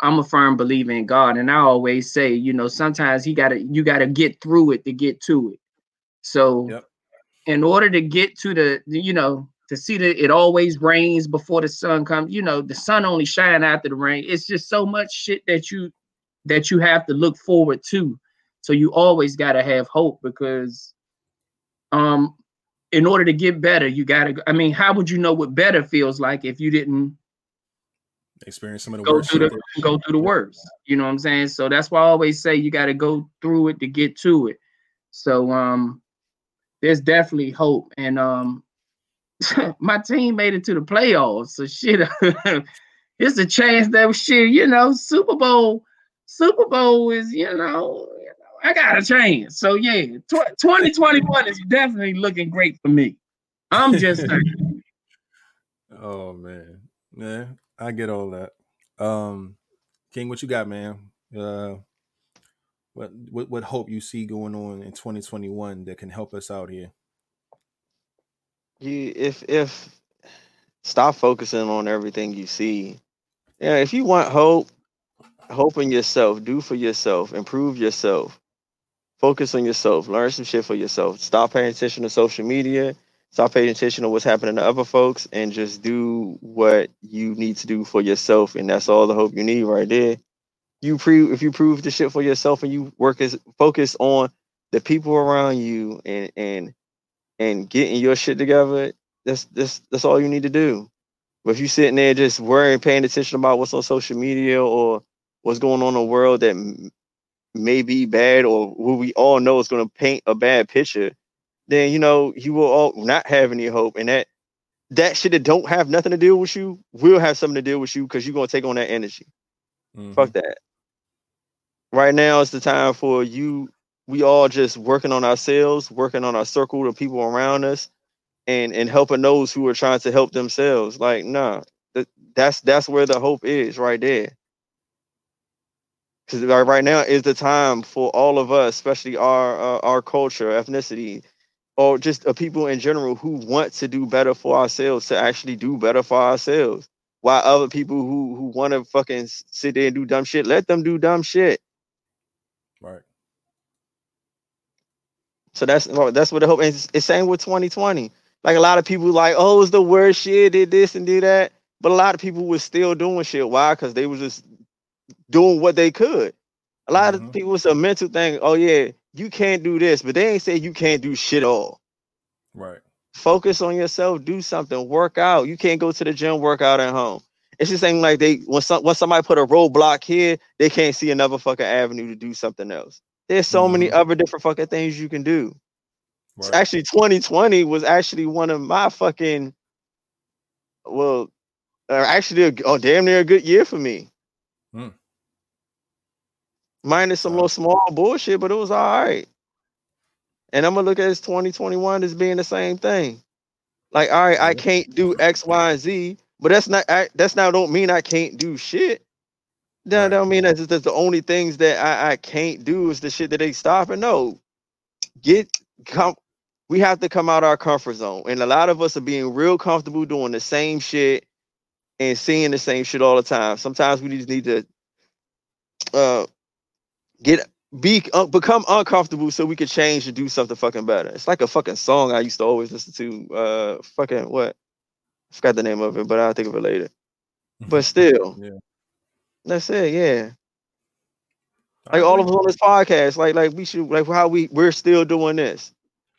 I'm a firm believer in God, and I always say, you know, sometimes he gotta you gotta get through it to get to it. So, Yep. in order to get to the, you know, to see that it always rains before the sun comes, you know, the sun only shine after the rain. It's just so much shit that you that you have to look forward to. So you always gotta have hope because, um, in order to get better, you gotta. I mean, how would you know what better feels like if you didn't Experience some of the go worst through the go through the worst. You know what I'm saying? So that's why I always say you got to go through it to get to it. So um, there's definitely hope, and um, [LAUGHS] my team made it to the playoffs. So shit, [LAUGHS] it's a chance that shit. You know, Super Bowl, Super Bowl is you know. I got a chance. So yeah, tw- 2021 is definitely looking great for me. I'm just. [LAUGHS] Oh man, yeah, I get all that. Um, King, what you got, man? Uh, what what what hope you see going on in 2021 that can help us out here? You if if stop focusing on everything you see. Yeah, if you want hope, hope in yourself, do for yourself, improve yourself. Focus on yourself, learn some shit for yourself. Stop paying attention to social media. Stop paying attention to what's happening to other folks and just do what you need to do for yourself. And that's all the hope you need right there. You prove if you prove the shit for yourself and you work as focus on the people around you and and and getting your shit together, that's that's that's all you need to do. But if you sitting there just worrying, paying attention about what's on social media or what's going on in the world that m- may be bad or who we all know is going to paint a bad picture, then you know you will all not have any hope, and that that shit that don't have nothing to deal with you will have something to deal with you because you're gonna take on that energy. Mhm. Fuck that. Right now is the time for you. We all just working on ourselves, working on our circle, the people around us, and and helping those who are trying to help themselves. Like, nah, that, that's that's where the hope is right there. Because right, right now is the time for all of us, especially our uh, our culture, ethnicity, or just uh, people in general who want to do better for ourselves to actually do better for ourselves. While other people who who want to fucking sit there and do dumb shit, let them do dumb shit. Right. So that's that's what I hope is. It's same with 2020. Like a lot of people like, oh, it's the worst shit, did this and did that. But a lot of people was still doing shit. Why? Because they was just doing what they could. A lot Mhm. of people it's a mental thing. Oh yeah, you can't do this, but they ain't say you can't do shit all. Right. Focus on yourself, do something, work out. You can't go to the gym, work out at home. It's just ain't like they when some when somebody put a roadblock here, they can't see another fucking avenue to do something else. There's so many Mhm. other different fucking things you can do. Right. Actually, 2020 was actually one of my fucking well, actually, a, oh, damn near a good year for me. Hmm. Minus some little small bullshit, but it was all right. And I'm gonna look at this 2021 as being the same thing. Like, all right, I can't do X, Y, and Z, but that's not I, that's now don't mean I can't do shit. That Right. don't mean that's, that's the only things that I, I can't do is the shit that they stopping. No, get come. We have to come out our comfort zone, and a lot of us are being real comfortable doing the same shit and seeing the same shit all the time. Sometimes we just need to uh get be uh, become uncomfortable so we can change and do something fucking better. It's like a fucking song I used to always listen to. Uh, fucking what? I forgot the name of it, but I'll think of it later. But still, Yeah. That's it. Yeah, like all of us on this podcast, like like we should like how we we're still doing this.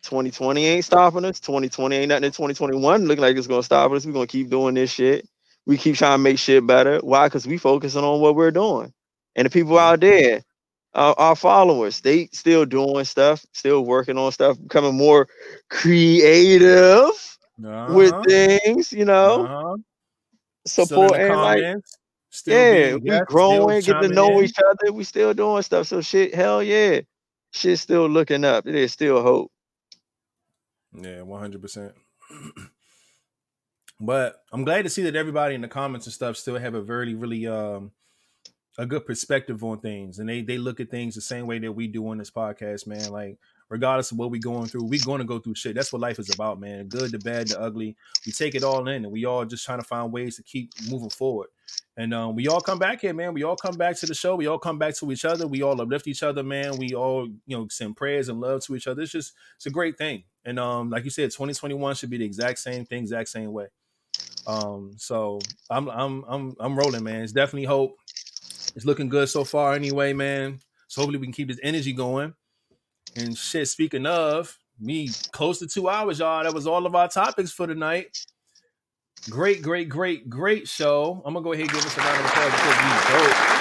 2020 ain't stopping us. 2020 ain't nothing in 2021 looking like it's gonna stop us. We're gonna keep doing this shit. We keep trying to make shit better. Why? Because we focusing on what we're doing. And the people out there, our, our followers, they still doing stuff, still working on stuff, becoming more creative with Uh-huh. things, you know, Uh-huh. Still in like. Still yeah, we growing, get to know in. each other. We still doing stuff. So shit, hell yeah. Shit's still looking up. There's still hope. Yeah, one hundred percent. [CLEARS THROAT] But I'm glad to see that everybody in the comments and stuff still have a very, really um a good perspective on things, and they they look at things the same way that we do on this podcast, man. Like regardless of what we're going through, we're going to go through shit. That's what life is about, man. Good, the bad, the ugly. We take it all in, and we all just trying to find ways to keep moving forward. And um, we all come back here, man. We all come back to the show. We all come back to each other. We all uplift each other, man. We all, you know, send prayers and love to each other. It's just, it's a great thing. And um, like you said, 2021 should be the exact same thing, exact same way. Um, so I'm, I'm, I'm, I'm rolling, man. It's definitely hope. It's looking good so far, anyway, man. So hopefully we can keep this energy going. And shit, speaking of me, close to two hours, y'all. That was all of our topics for tonight. Great, great, great, great show. I'm gonna go ahead and give us a round of applause because we dope.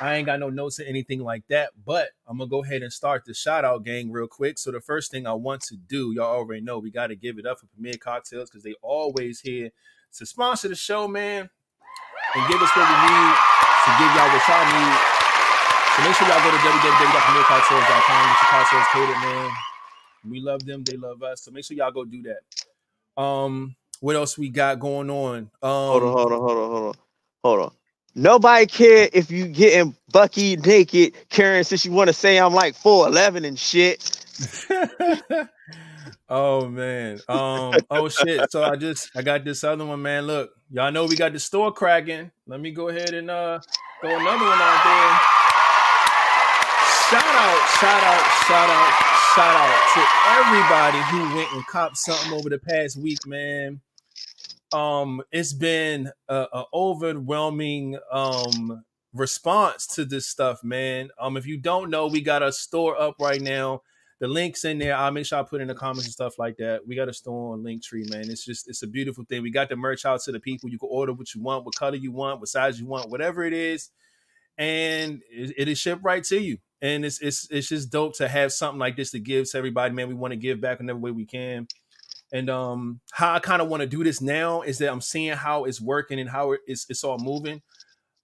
I ain't got no notes or anything like that, but I'm gonna go ahead and start the shout out gang real quick. So the first thing I want to do, y'all already know, we got to give it up for Premier Cocktails because they always here to sponsor the show, man, and give us what we need to give y'all what y'all need. So make sure y'all go to www.premiercocktails.com, get your cocktails catered, man. We love them, they love us. So make sure y'all go do that. Um, what else we got going on? Um, Hold on, hold on, hold on, hold on, hold on. Nobody care if you getting Bucky naked, Karen, since you want to say I'm like 4'11 and shit. [LAUGHS] oh man. Um. Oh shit. So I just I got this other one, man. Look, y'all know we got the store cracking. Let me go ahead and uh throw another one out there. Shout out, shout out, shout out, shout out to everybody who went and copped something over the past week, man. Um, it's been a, a overwhelming um response to this stuff, man. Um, if you don't know, we got a store up right now. The link's in there. I'll make sure I put in the comments and stuff like that. We got a store on Linktree, man. It's just it's a beautiful thing. We got the merch out to the people. You can order what you want, what color you want, what size you want, whatever it is. and it, it is shipped right to you. And it's it's it's just dope to have something like this to give to everybody, man. We want to give back in every way we can. And um, how I kind of want to do this now is that I'm seeing how it's working and how it's it's all moving.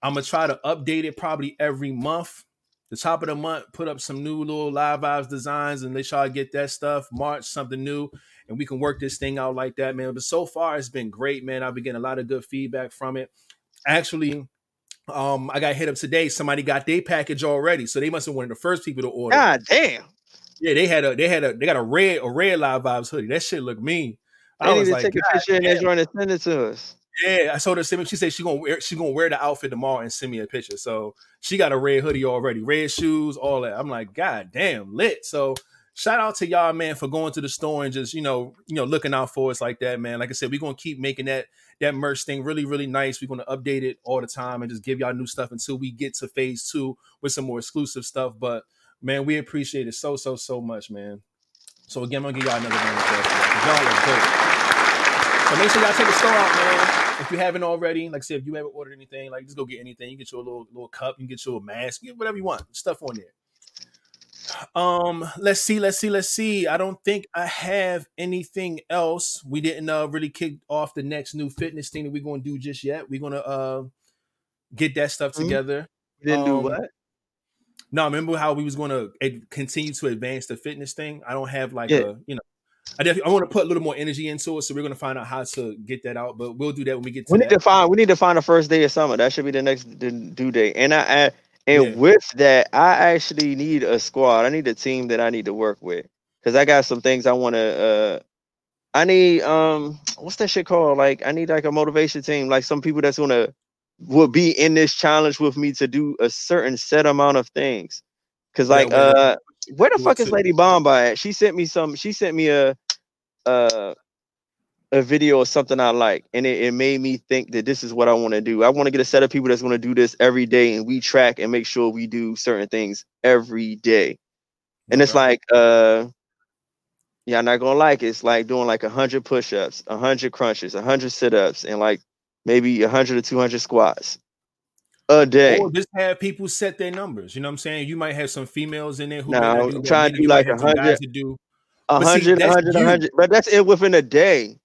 I'm gonna try to update it probably every month. The top of the month, put up some new little live vibes designs and let y'all get that stuff. March something new, and we can work this thing out like that, man. But so far, it's been great, man. I've been getting a lot of good feedback from it. Actually, um, I got hit up today. Somebody got their package already, so they must have one of the first people to order. God damn. Yeah, they had a they had a they got a red a red live vibes hoodie. That shit look mean. They I need was to like, take a picture and damn." they're trying to send it to us. Yeah, I told her send me. She said she gonna wear she gonna wear the outfit tomorrow and send me a picture. So she got a red hoodie already, red shoes, all that. I'm like, God damn, lit. So shout out to y'all, man, for going to the store and just you know you know looking out for us like that, man. Like I said, we're gonna keep making that that merch thing really really nice. We're gonna update it all the time and just give y'all new stuff until we get to phase two with some more exclusive stuff. But man, we appreciate it so so so much, man. So again, I'm gonna give y'all another round of applause. Y'all are dope. So make sure y'all check the store out, man. If you haven't already, like I said, if you haven't ordered anything, like just go get anything. You get your little little cup, you get your mask, get whatever you want. Stuff on there. Um, let's see, let's see, let's see. I don't think I have anything else. We didn't uh really kick off the next new fitness thing that we're gonna do just yet. We're gonna uh get that stuff Mhm. together. You didn't do Um, what? No, remember how we was going to ad- continue to advance the fitness thing? I don't have like Yeah. a, you know, I definitely I want to put a little more energy into it, so we're going to find out how to get that out. But we'll do that when we get to We need that. to find we need to find the first day of summer. That should be the next due date. And I, I and Yeah. with that, I actually need a squad. I need a team that I need to work with because I got some things I want to. uh I need um, [TSK] what's that shit called? Like I need like a motivation team, like some people that's gonna will be in this challenge with me to do a certain set amount of things. Cause like uh, where the fuck is. Lady Bomba at? She sent me some. She sent me a uh a video of something I like, and it, it made me think that this is what I want to do. I want to get a set of people that's going to do this every day, and we track and make sure we do certain things every day. And it's like, uh, yeah, I'm not gonna like it. It's like doing like a hundred push-ups, a hundred crunches, a hundred sit-ups, and like maybe a hundred or two hundred squats a day. Or just have people set their numbers. You know what I'm saying? You might have some females in there who may I'm trying to do like a 100. to do. A But see, hundred, a hundred, a hundred. But that's it within a day.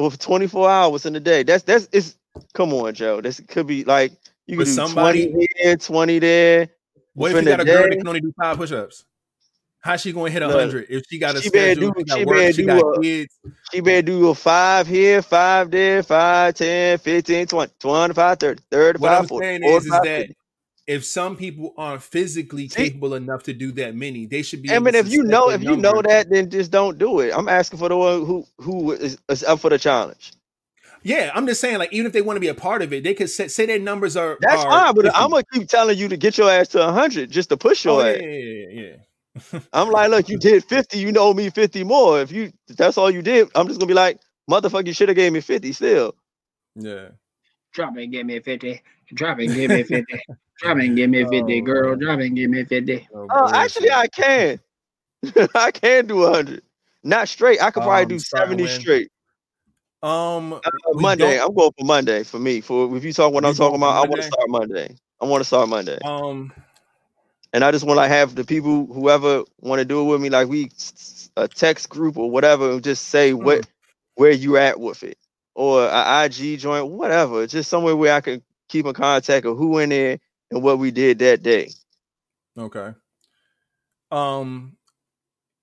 With 24 hours in a day. That's that's it's come on, Joe. This could be like you could do somebody- 20 here, 20 there. What if you a got a girl that can only do five push-ups? How's she going to hit a hundred if she got a she schedule? do- she she work. better She do got a- kids. She better do a five here, five there, five, 10, 15, 20, 25, 30, 35, What I'm 40, saying is, is 45, that 50. If some people aren't physically See- capable enough to do that many, they should be. I mean, if you know, if you know that, then just don't do it. I'm asking for the one who who is, is up for the challenge. yeah, I'm just saying, like, even if they want to be a part of it, they could set, say their numbers are. That's are fine, but 50. I'm gonna keep telling you to get your ass to 100 just to push oh, your Oh, yeah, ass. yeah, yeah, yeah. I'm like, look, you did [LAUGHS] 50, you know me 50 more. If you that's all you did, I'm just gonna be like, motherfucker, you should have gave me 50 still. yeah. Drop it and give me 50. Drop it and give me 50. [LAUGHS] Drop and give me 50, Oh, girl. man. Drop and give me 50. Oh, Oh, actually. I can. [LAUGHS] I can do 100. Not straight. I could probably Um, do 70 straight. um, Uh, Monday. I'm going for Monday for me. For if you talk what I'm talking going for about, I want to start Monday. I want to start Monday. um, and I just want to have the people, whoever want to do it with me, like we s- a text group or whatever, and just say Hmm. what where you at with it, or a IG joint, whatever, just somewhere where I can keep in contact of who in there and what we did that day. Okay. Um,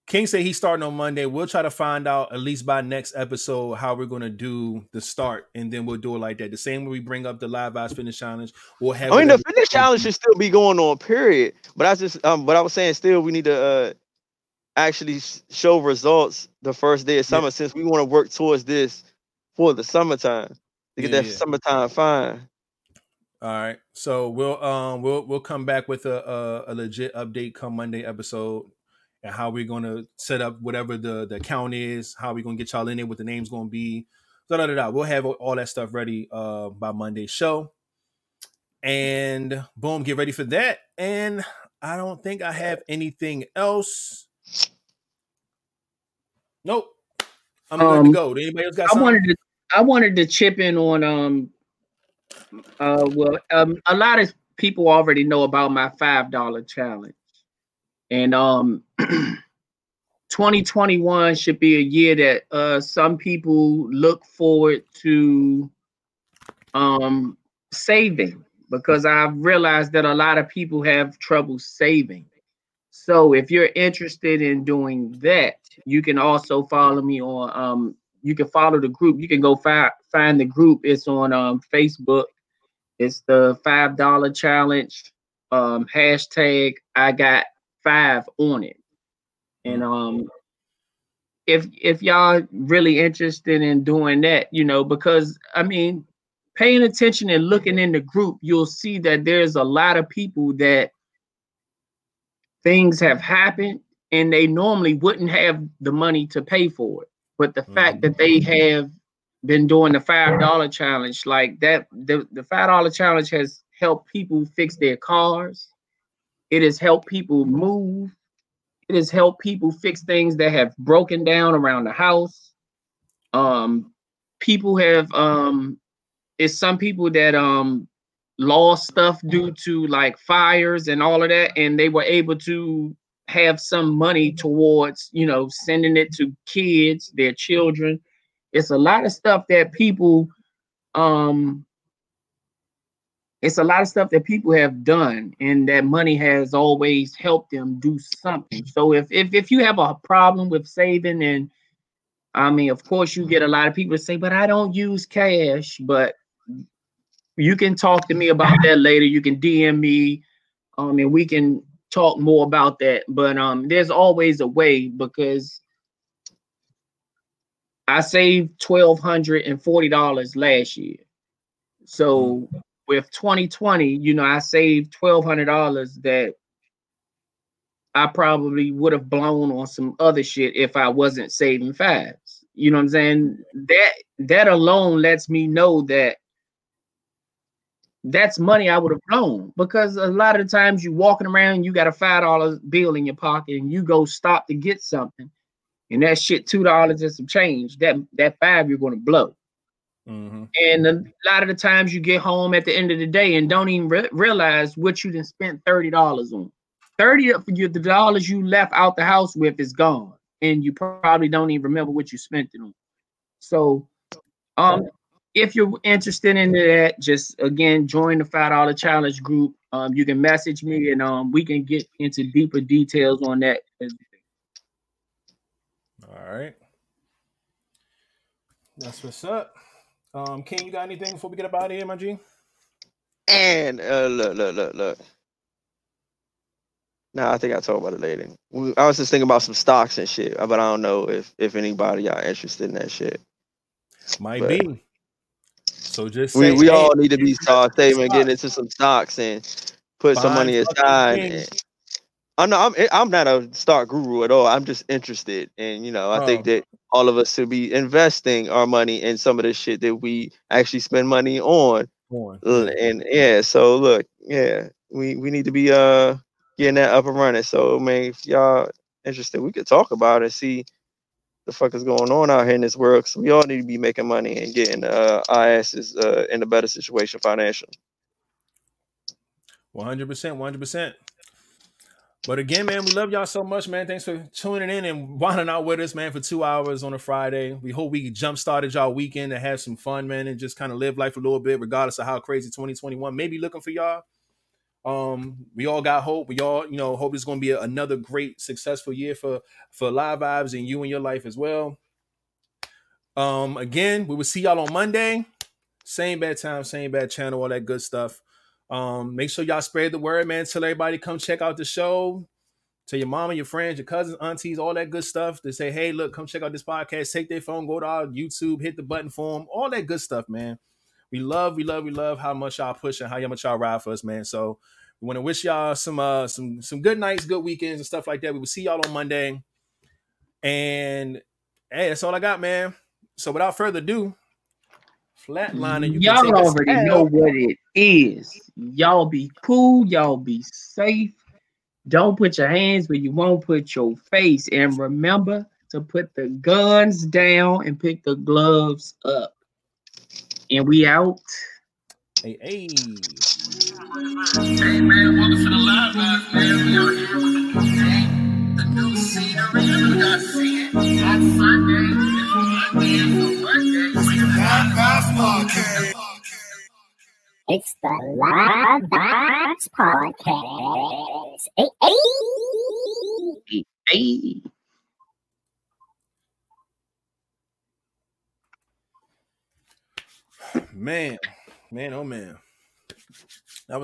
King said he's starting on Monday. We'll try to find out at least by next episode how we're gonna do the start, and then we'll do it like that. The same way we bring up the live vibes fitness challenge. We'll have. I mean, the fitness challenge should still be going on, period. But I just, um, but I was saying, still, we need to uh actually show results the first day of Yeah. summer, since we want to work towards this for the summertime to get Yeah, that yeah. summertime fine. All right. So we'll um we'll we'll come back with a a, a legit update come Monday episode and how we're gonna set up whatever the the account is, how we're gonna get y'all in there, what the name's gonna be. Da, da, da, da. We'll have all that stuff ready uh by Monday's show. And boom, get ready for that. And I don't think I have anything else. Nope. I'm good Um, to go. Anybody else got I something? wanted to I wanted to chip in on um uh well um a lot of people already know about my five dollar challenge, and um, [CLEARS THROAT] 2021 should be a year that uh some people look forward to um saving because I've realized that a lot of people have trouble saving. So if you're interested in doing that, you can also follow me on um you can follow the group. You can go find find the group. It's on um Facebook. It's the five dollar challenge. Um hashtag I got five on it. And um if if y'all really interested in doing that, you know, because I mean, paying attention and looking in the group, you'll see that there's a lot of people that things have happened and they normally wouldn't have the money to pay for it. But the fact that they have been doing the five dollar challenge, like that, the, the five dollar challenge has helped people fix their cars. It has helped people move. It has helped people fix things that have broken down around the house. Um, people have um, it's some people that um lost stuff due to like fires and all of that, and they were able to have some money towards you know sending it to kids, their children. It's a lot of stuff that people um it's a lot of stuff that people have done and that money has always helped them do something. So if if, if you have a problem with saving and i mean of course you get a lot of people say but i don't use cash. But you can talk to me about that later. You can dm me. Um and we can talk more about that but um there's always a way because i saved $1240 last year so with 2020, you know, I saved twelve hundred dollars that I probably would have blown on some other shit if I wasn't saving fives. You know what I'm saying? That that alone lets me know that that's money I would have blown because a lot of the times you walking around, you got a five dollar bill in your pocket, and you go stop to get something, and that shit two dollars and some change. That that five you're going to blow. Mm-hmm. And a lot of the times you get home at the end of the day and don't even re- realize what you done spent thirty dollars on. Thirty of you, the dollars you left out the house with is gone, and you probably don't even remember what you spent it on. So, um, if you're interested in that, just again join the five dollar challenge group. Um, you can message me and um we can get into deeper details on that. All right. That's what's up. Um, King, you got anything before we get up out of here, my G? And uh, look, look, look, look. Nah, I think I talked about it later. We- I was just thinking about some stocks and shit, but I don't know if if anybody y'all interested in that shit. Might But- be. So just We say, we hey, all need to be start saving, getting into some stocks and put some money aside. and- I'm not I'm I'm not a stock guru at all. I'm just interested, and you know I think that all of us should be investing our money in some of the shit that we actually spend money on. on. And yeah, so look, yeah, we we need to be uh getting that up and running. So I man, if y'all interested, we could talk about it, see the fuck is going on out here in this world. Cause we all need to be making money and getting uh our asses uh in a better situation financially. One hundred percent, one hundred percent. But again, man, we love y'all so much, man. Thanks for tuning in and winding out with us, man, for two hours on a Friday. We hope we jump started y'all weekend and have some fun, man, and just kind of live life a little bit, regardless of how crazy 2021 may be looking for y'all. Um, we all got hope. We all, you know, hope it's gonna be a- another great, successful year for for live vibes and you and your life as well. Um, again, we will see y'all on Monday. Same bad time, same bad channel, all that good stuff. Um, make sure y'all spread the word, man. Tell everybody come check out the show. Tell your mama, your friends, your cousins, aunties, all that good stuff. To say, hey, look, come check out this podcast. Take their phone, go to our YouTube, hit the button for them, all that good stuff, man. We love, we love, we love how much y'all push and how much y'all ride for us, man. So we want to wish y'all some uh some some good nights, good weekends, and stuff like that. We will see y'all on Monday. And hey, that's all I got, man. So without further ado, flatliner, You y'all already know what it is. Y'all be cool. Y'all be safe. Don't put your hands where you won't put your face. And remember to put the guns down and pick the gloves up. And we out. Hey, hey. Hey man, welcome to the live vibes, man. We are here with the new day, the new scenery. You guys see it on Sunday. It's Monday, it's Monday. It's the live vibes podcast. It's the Live Box Podcast. Hey, hey. Hey. Man, man, oh man.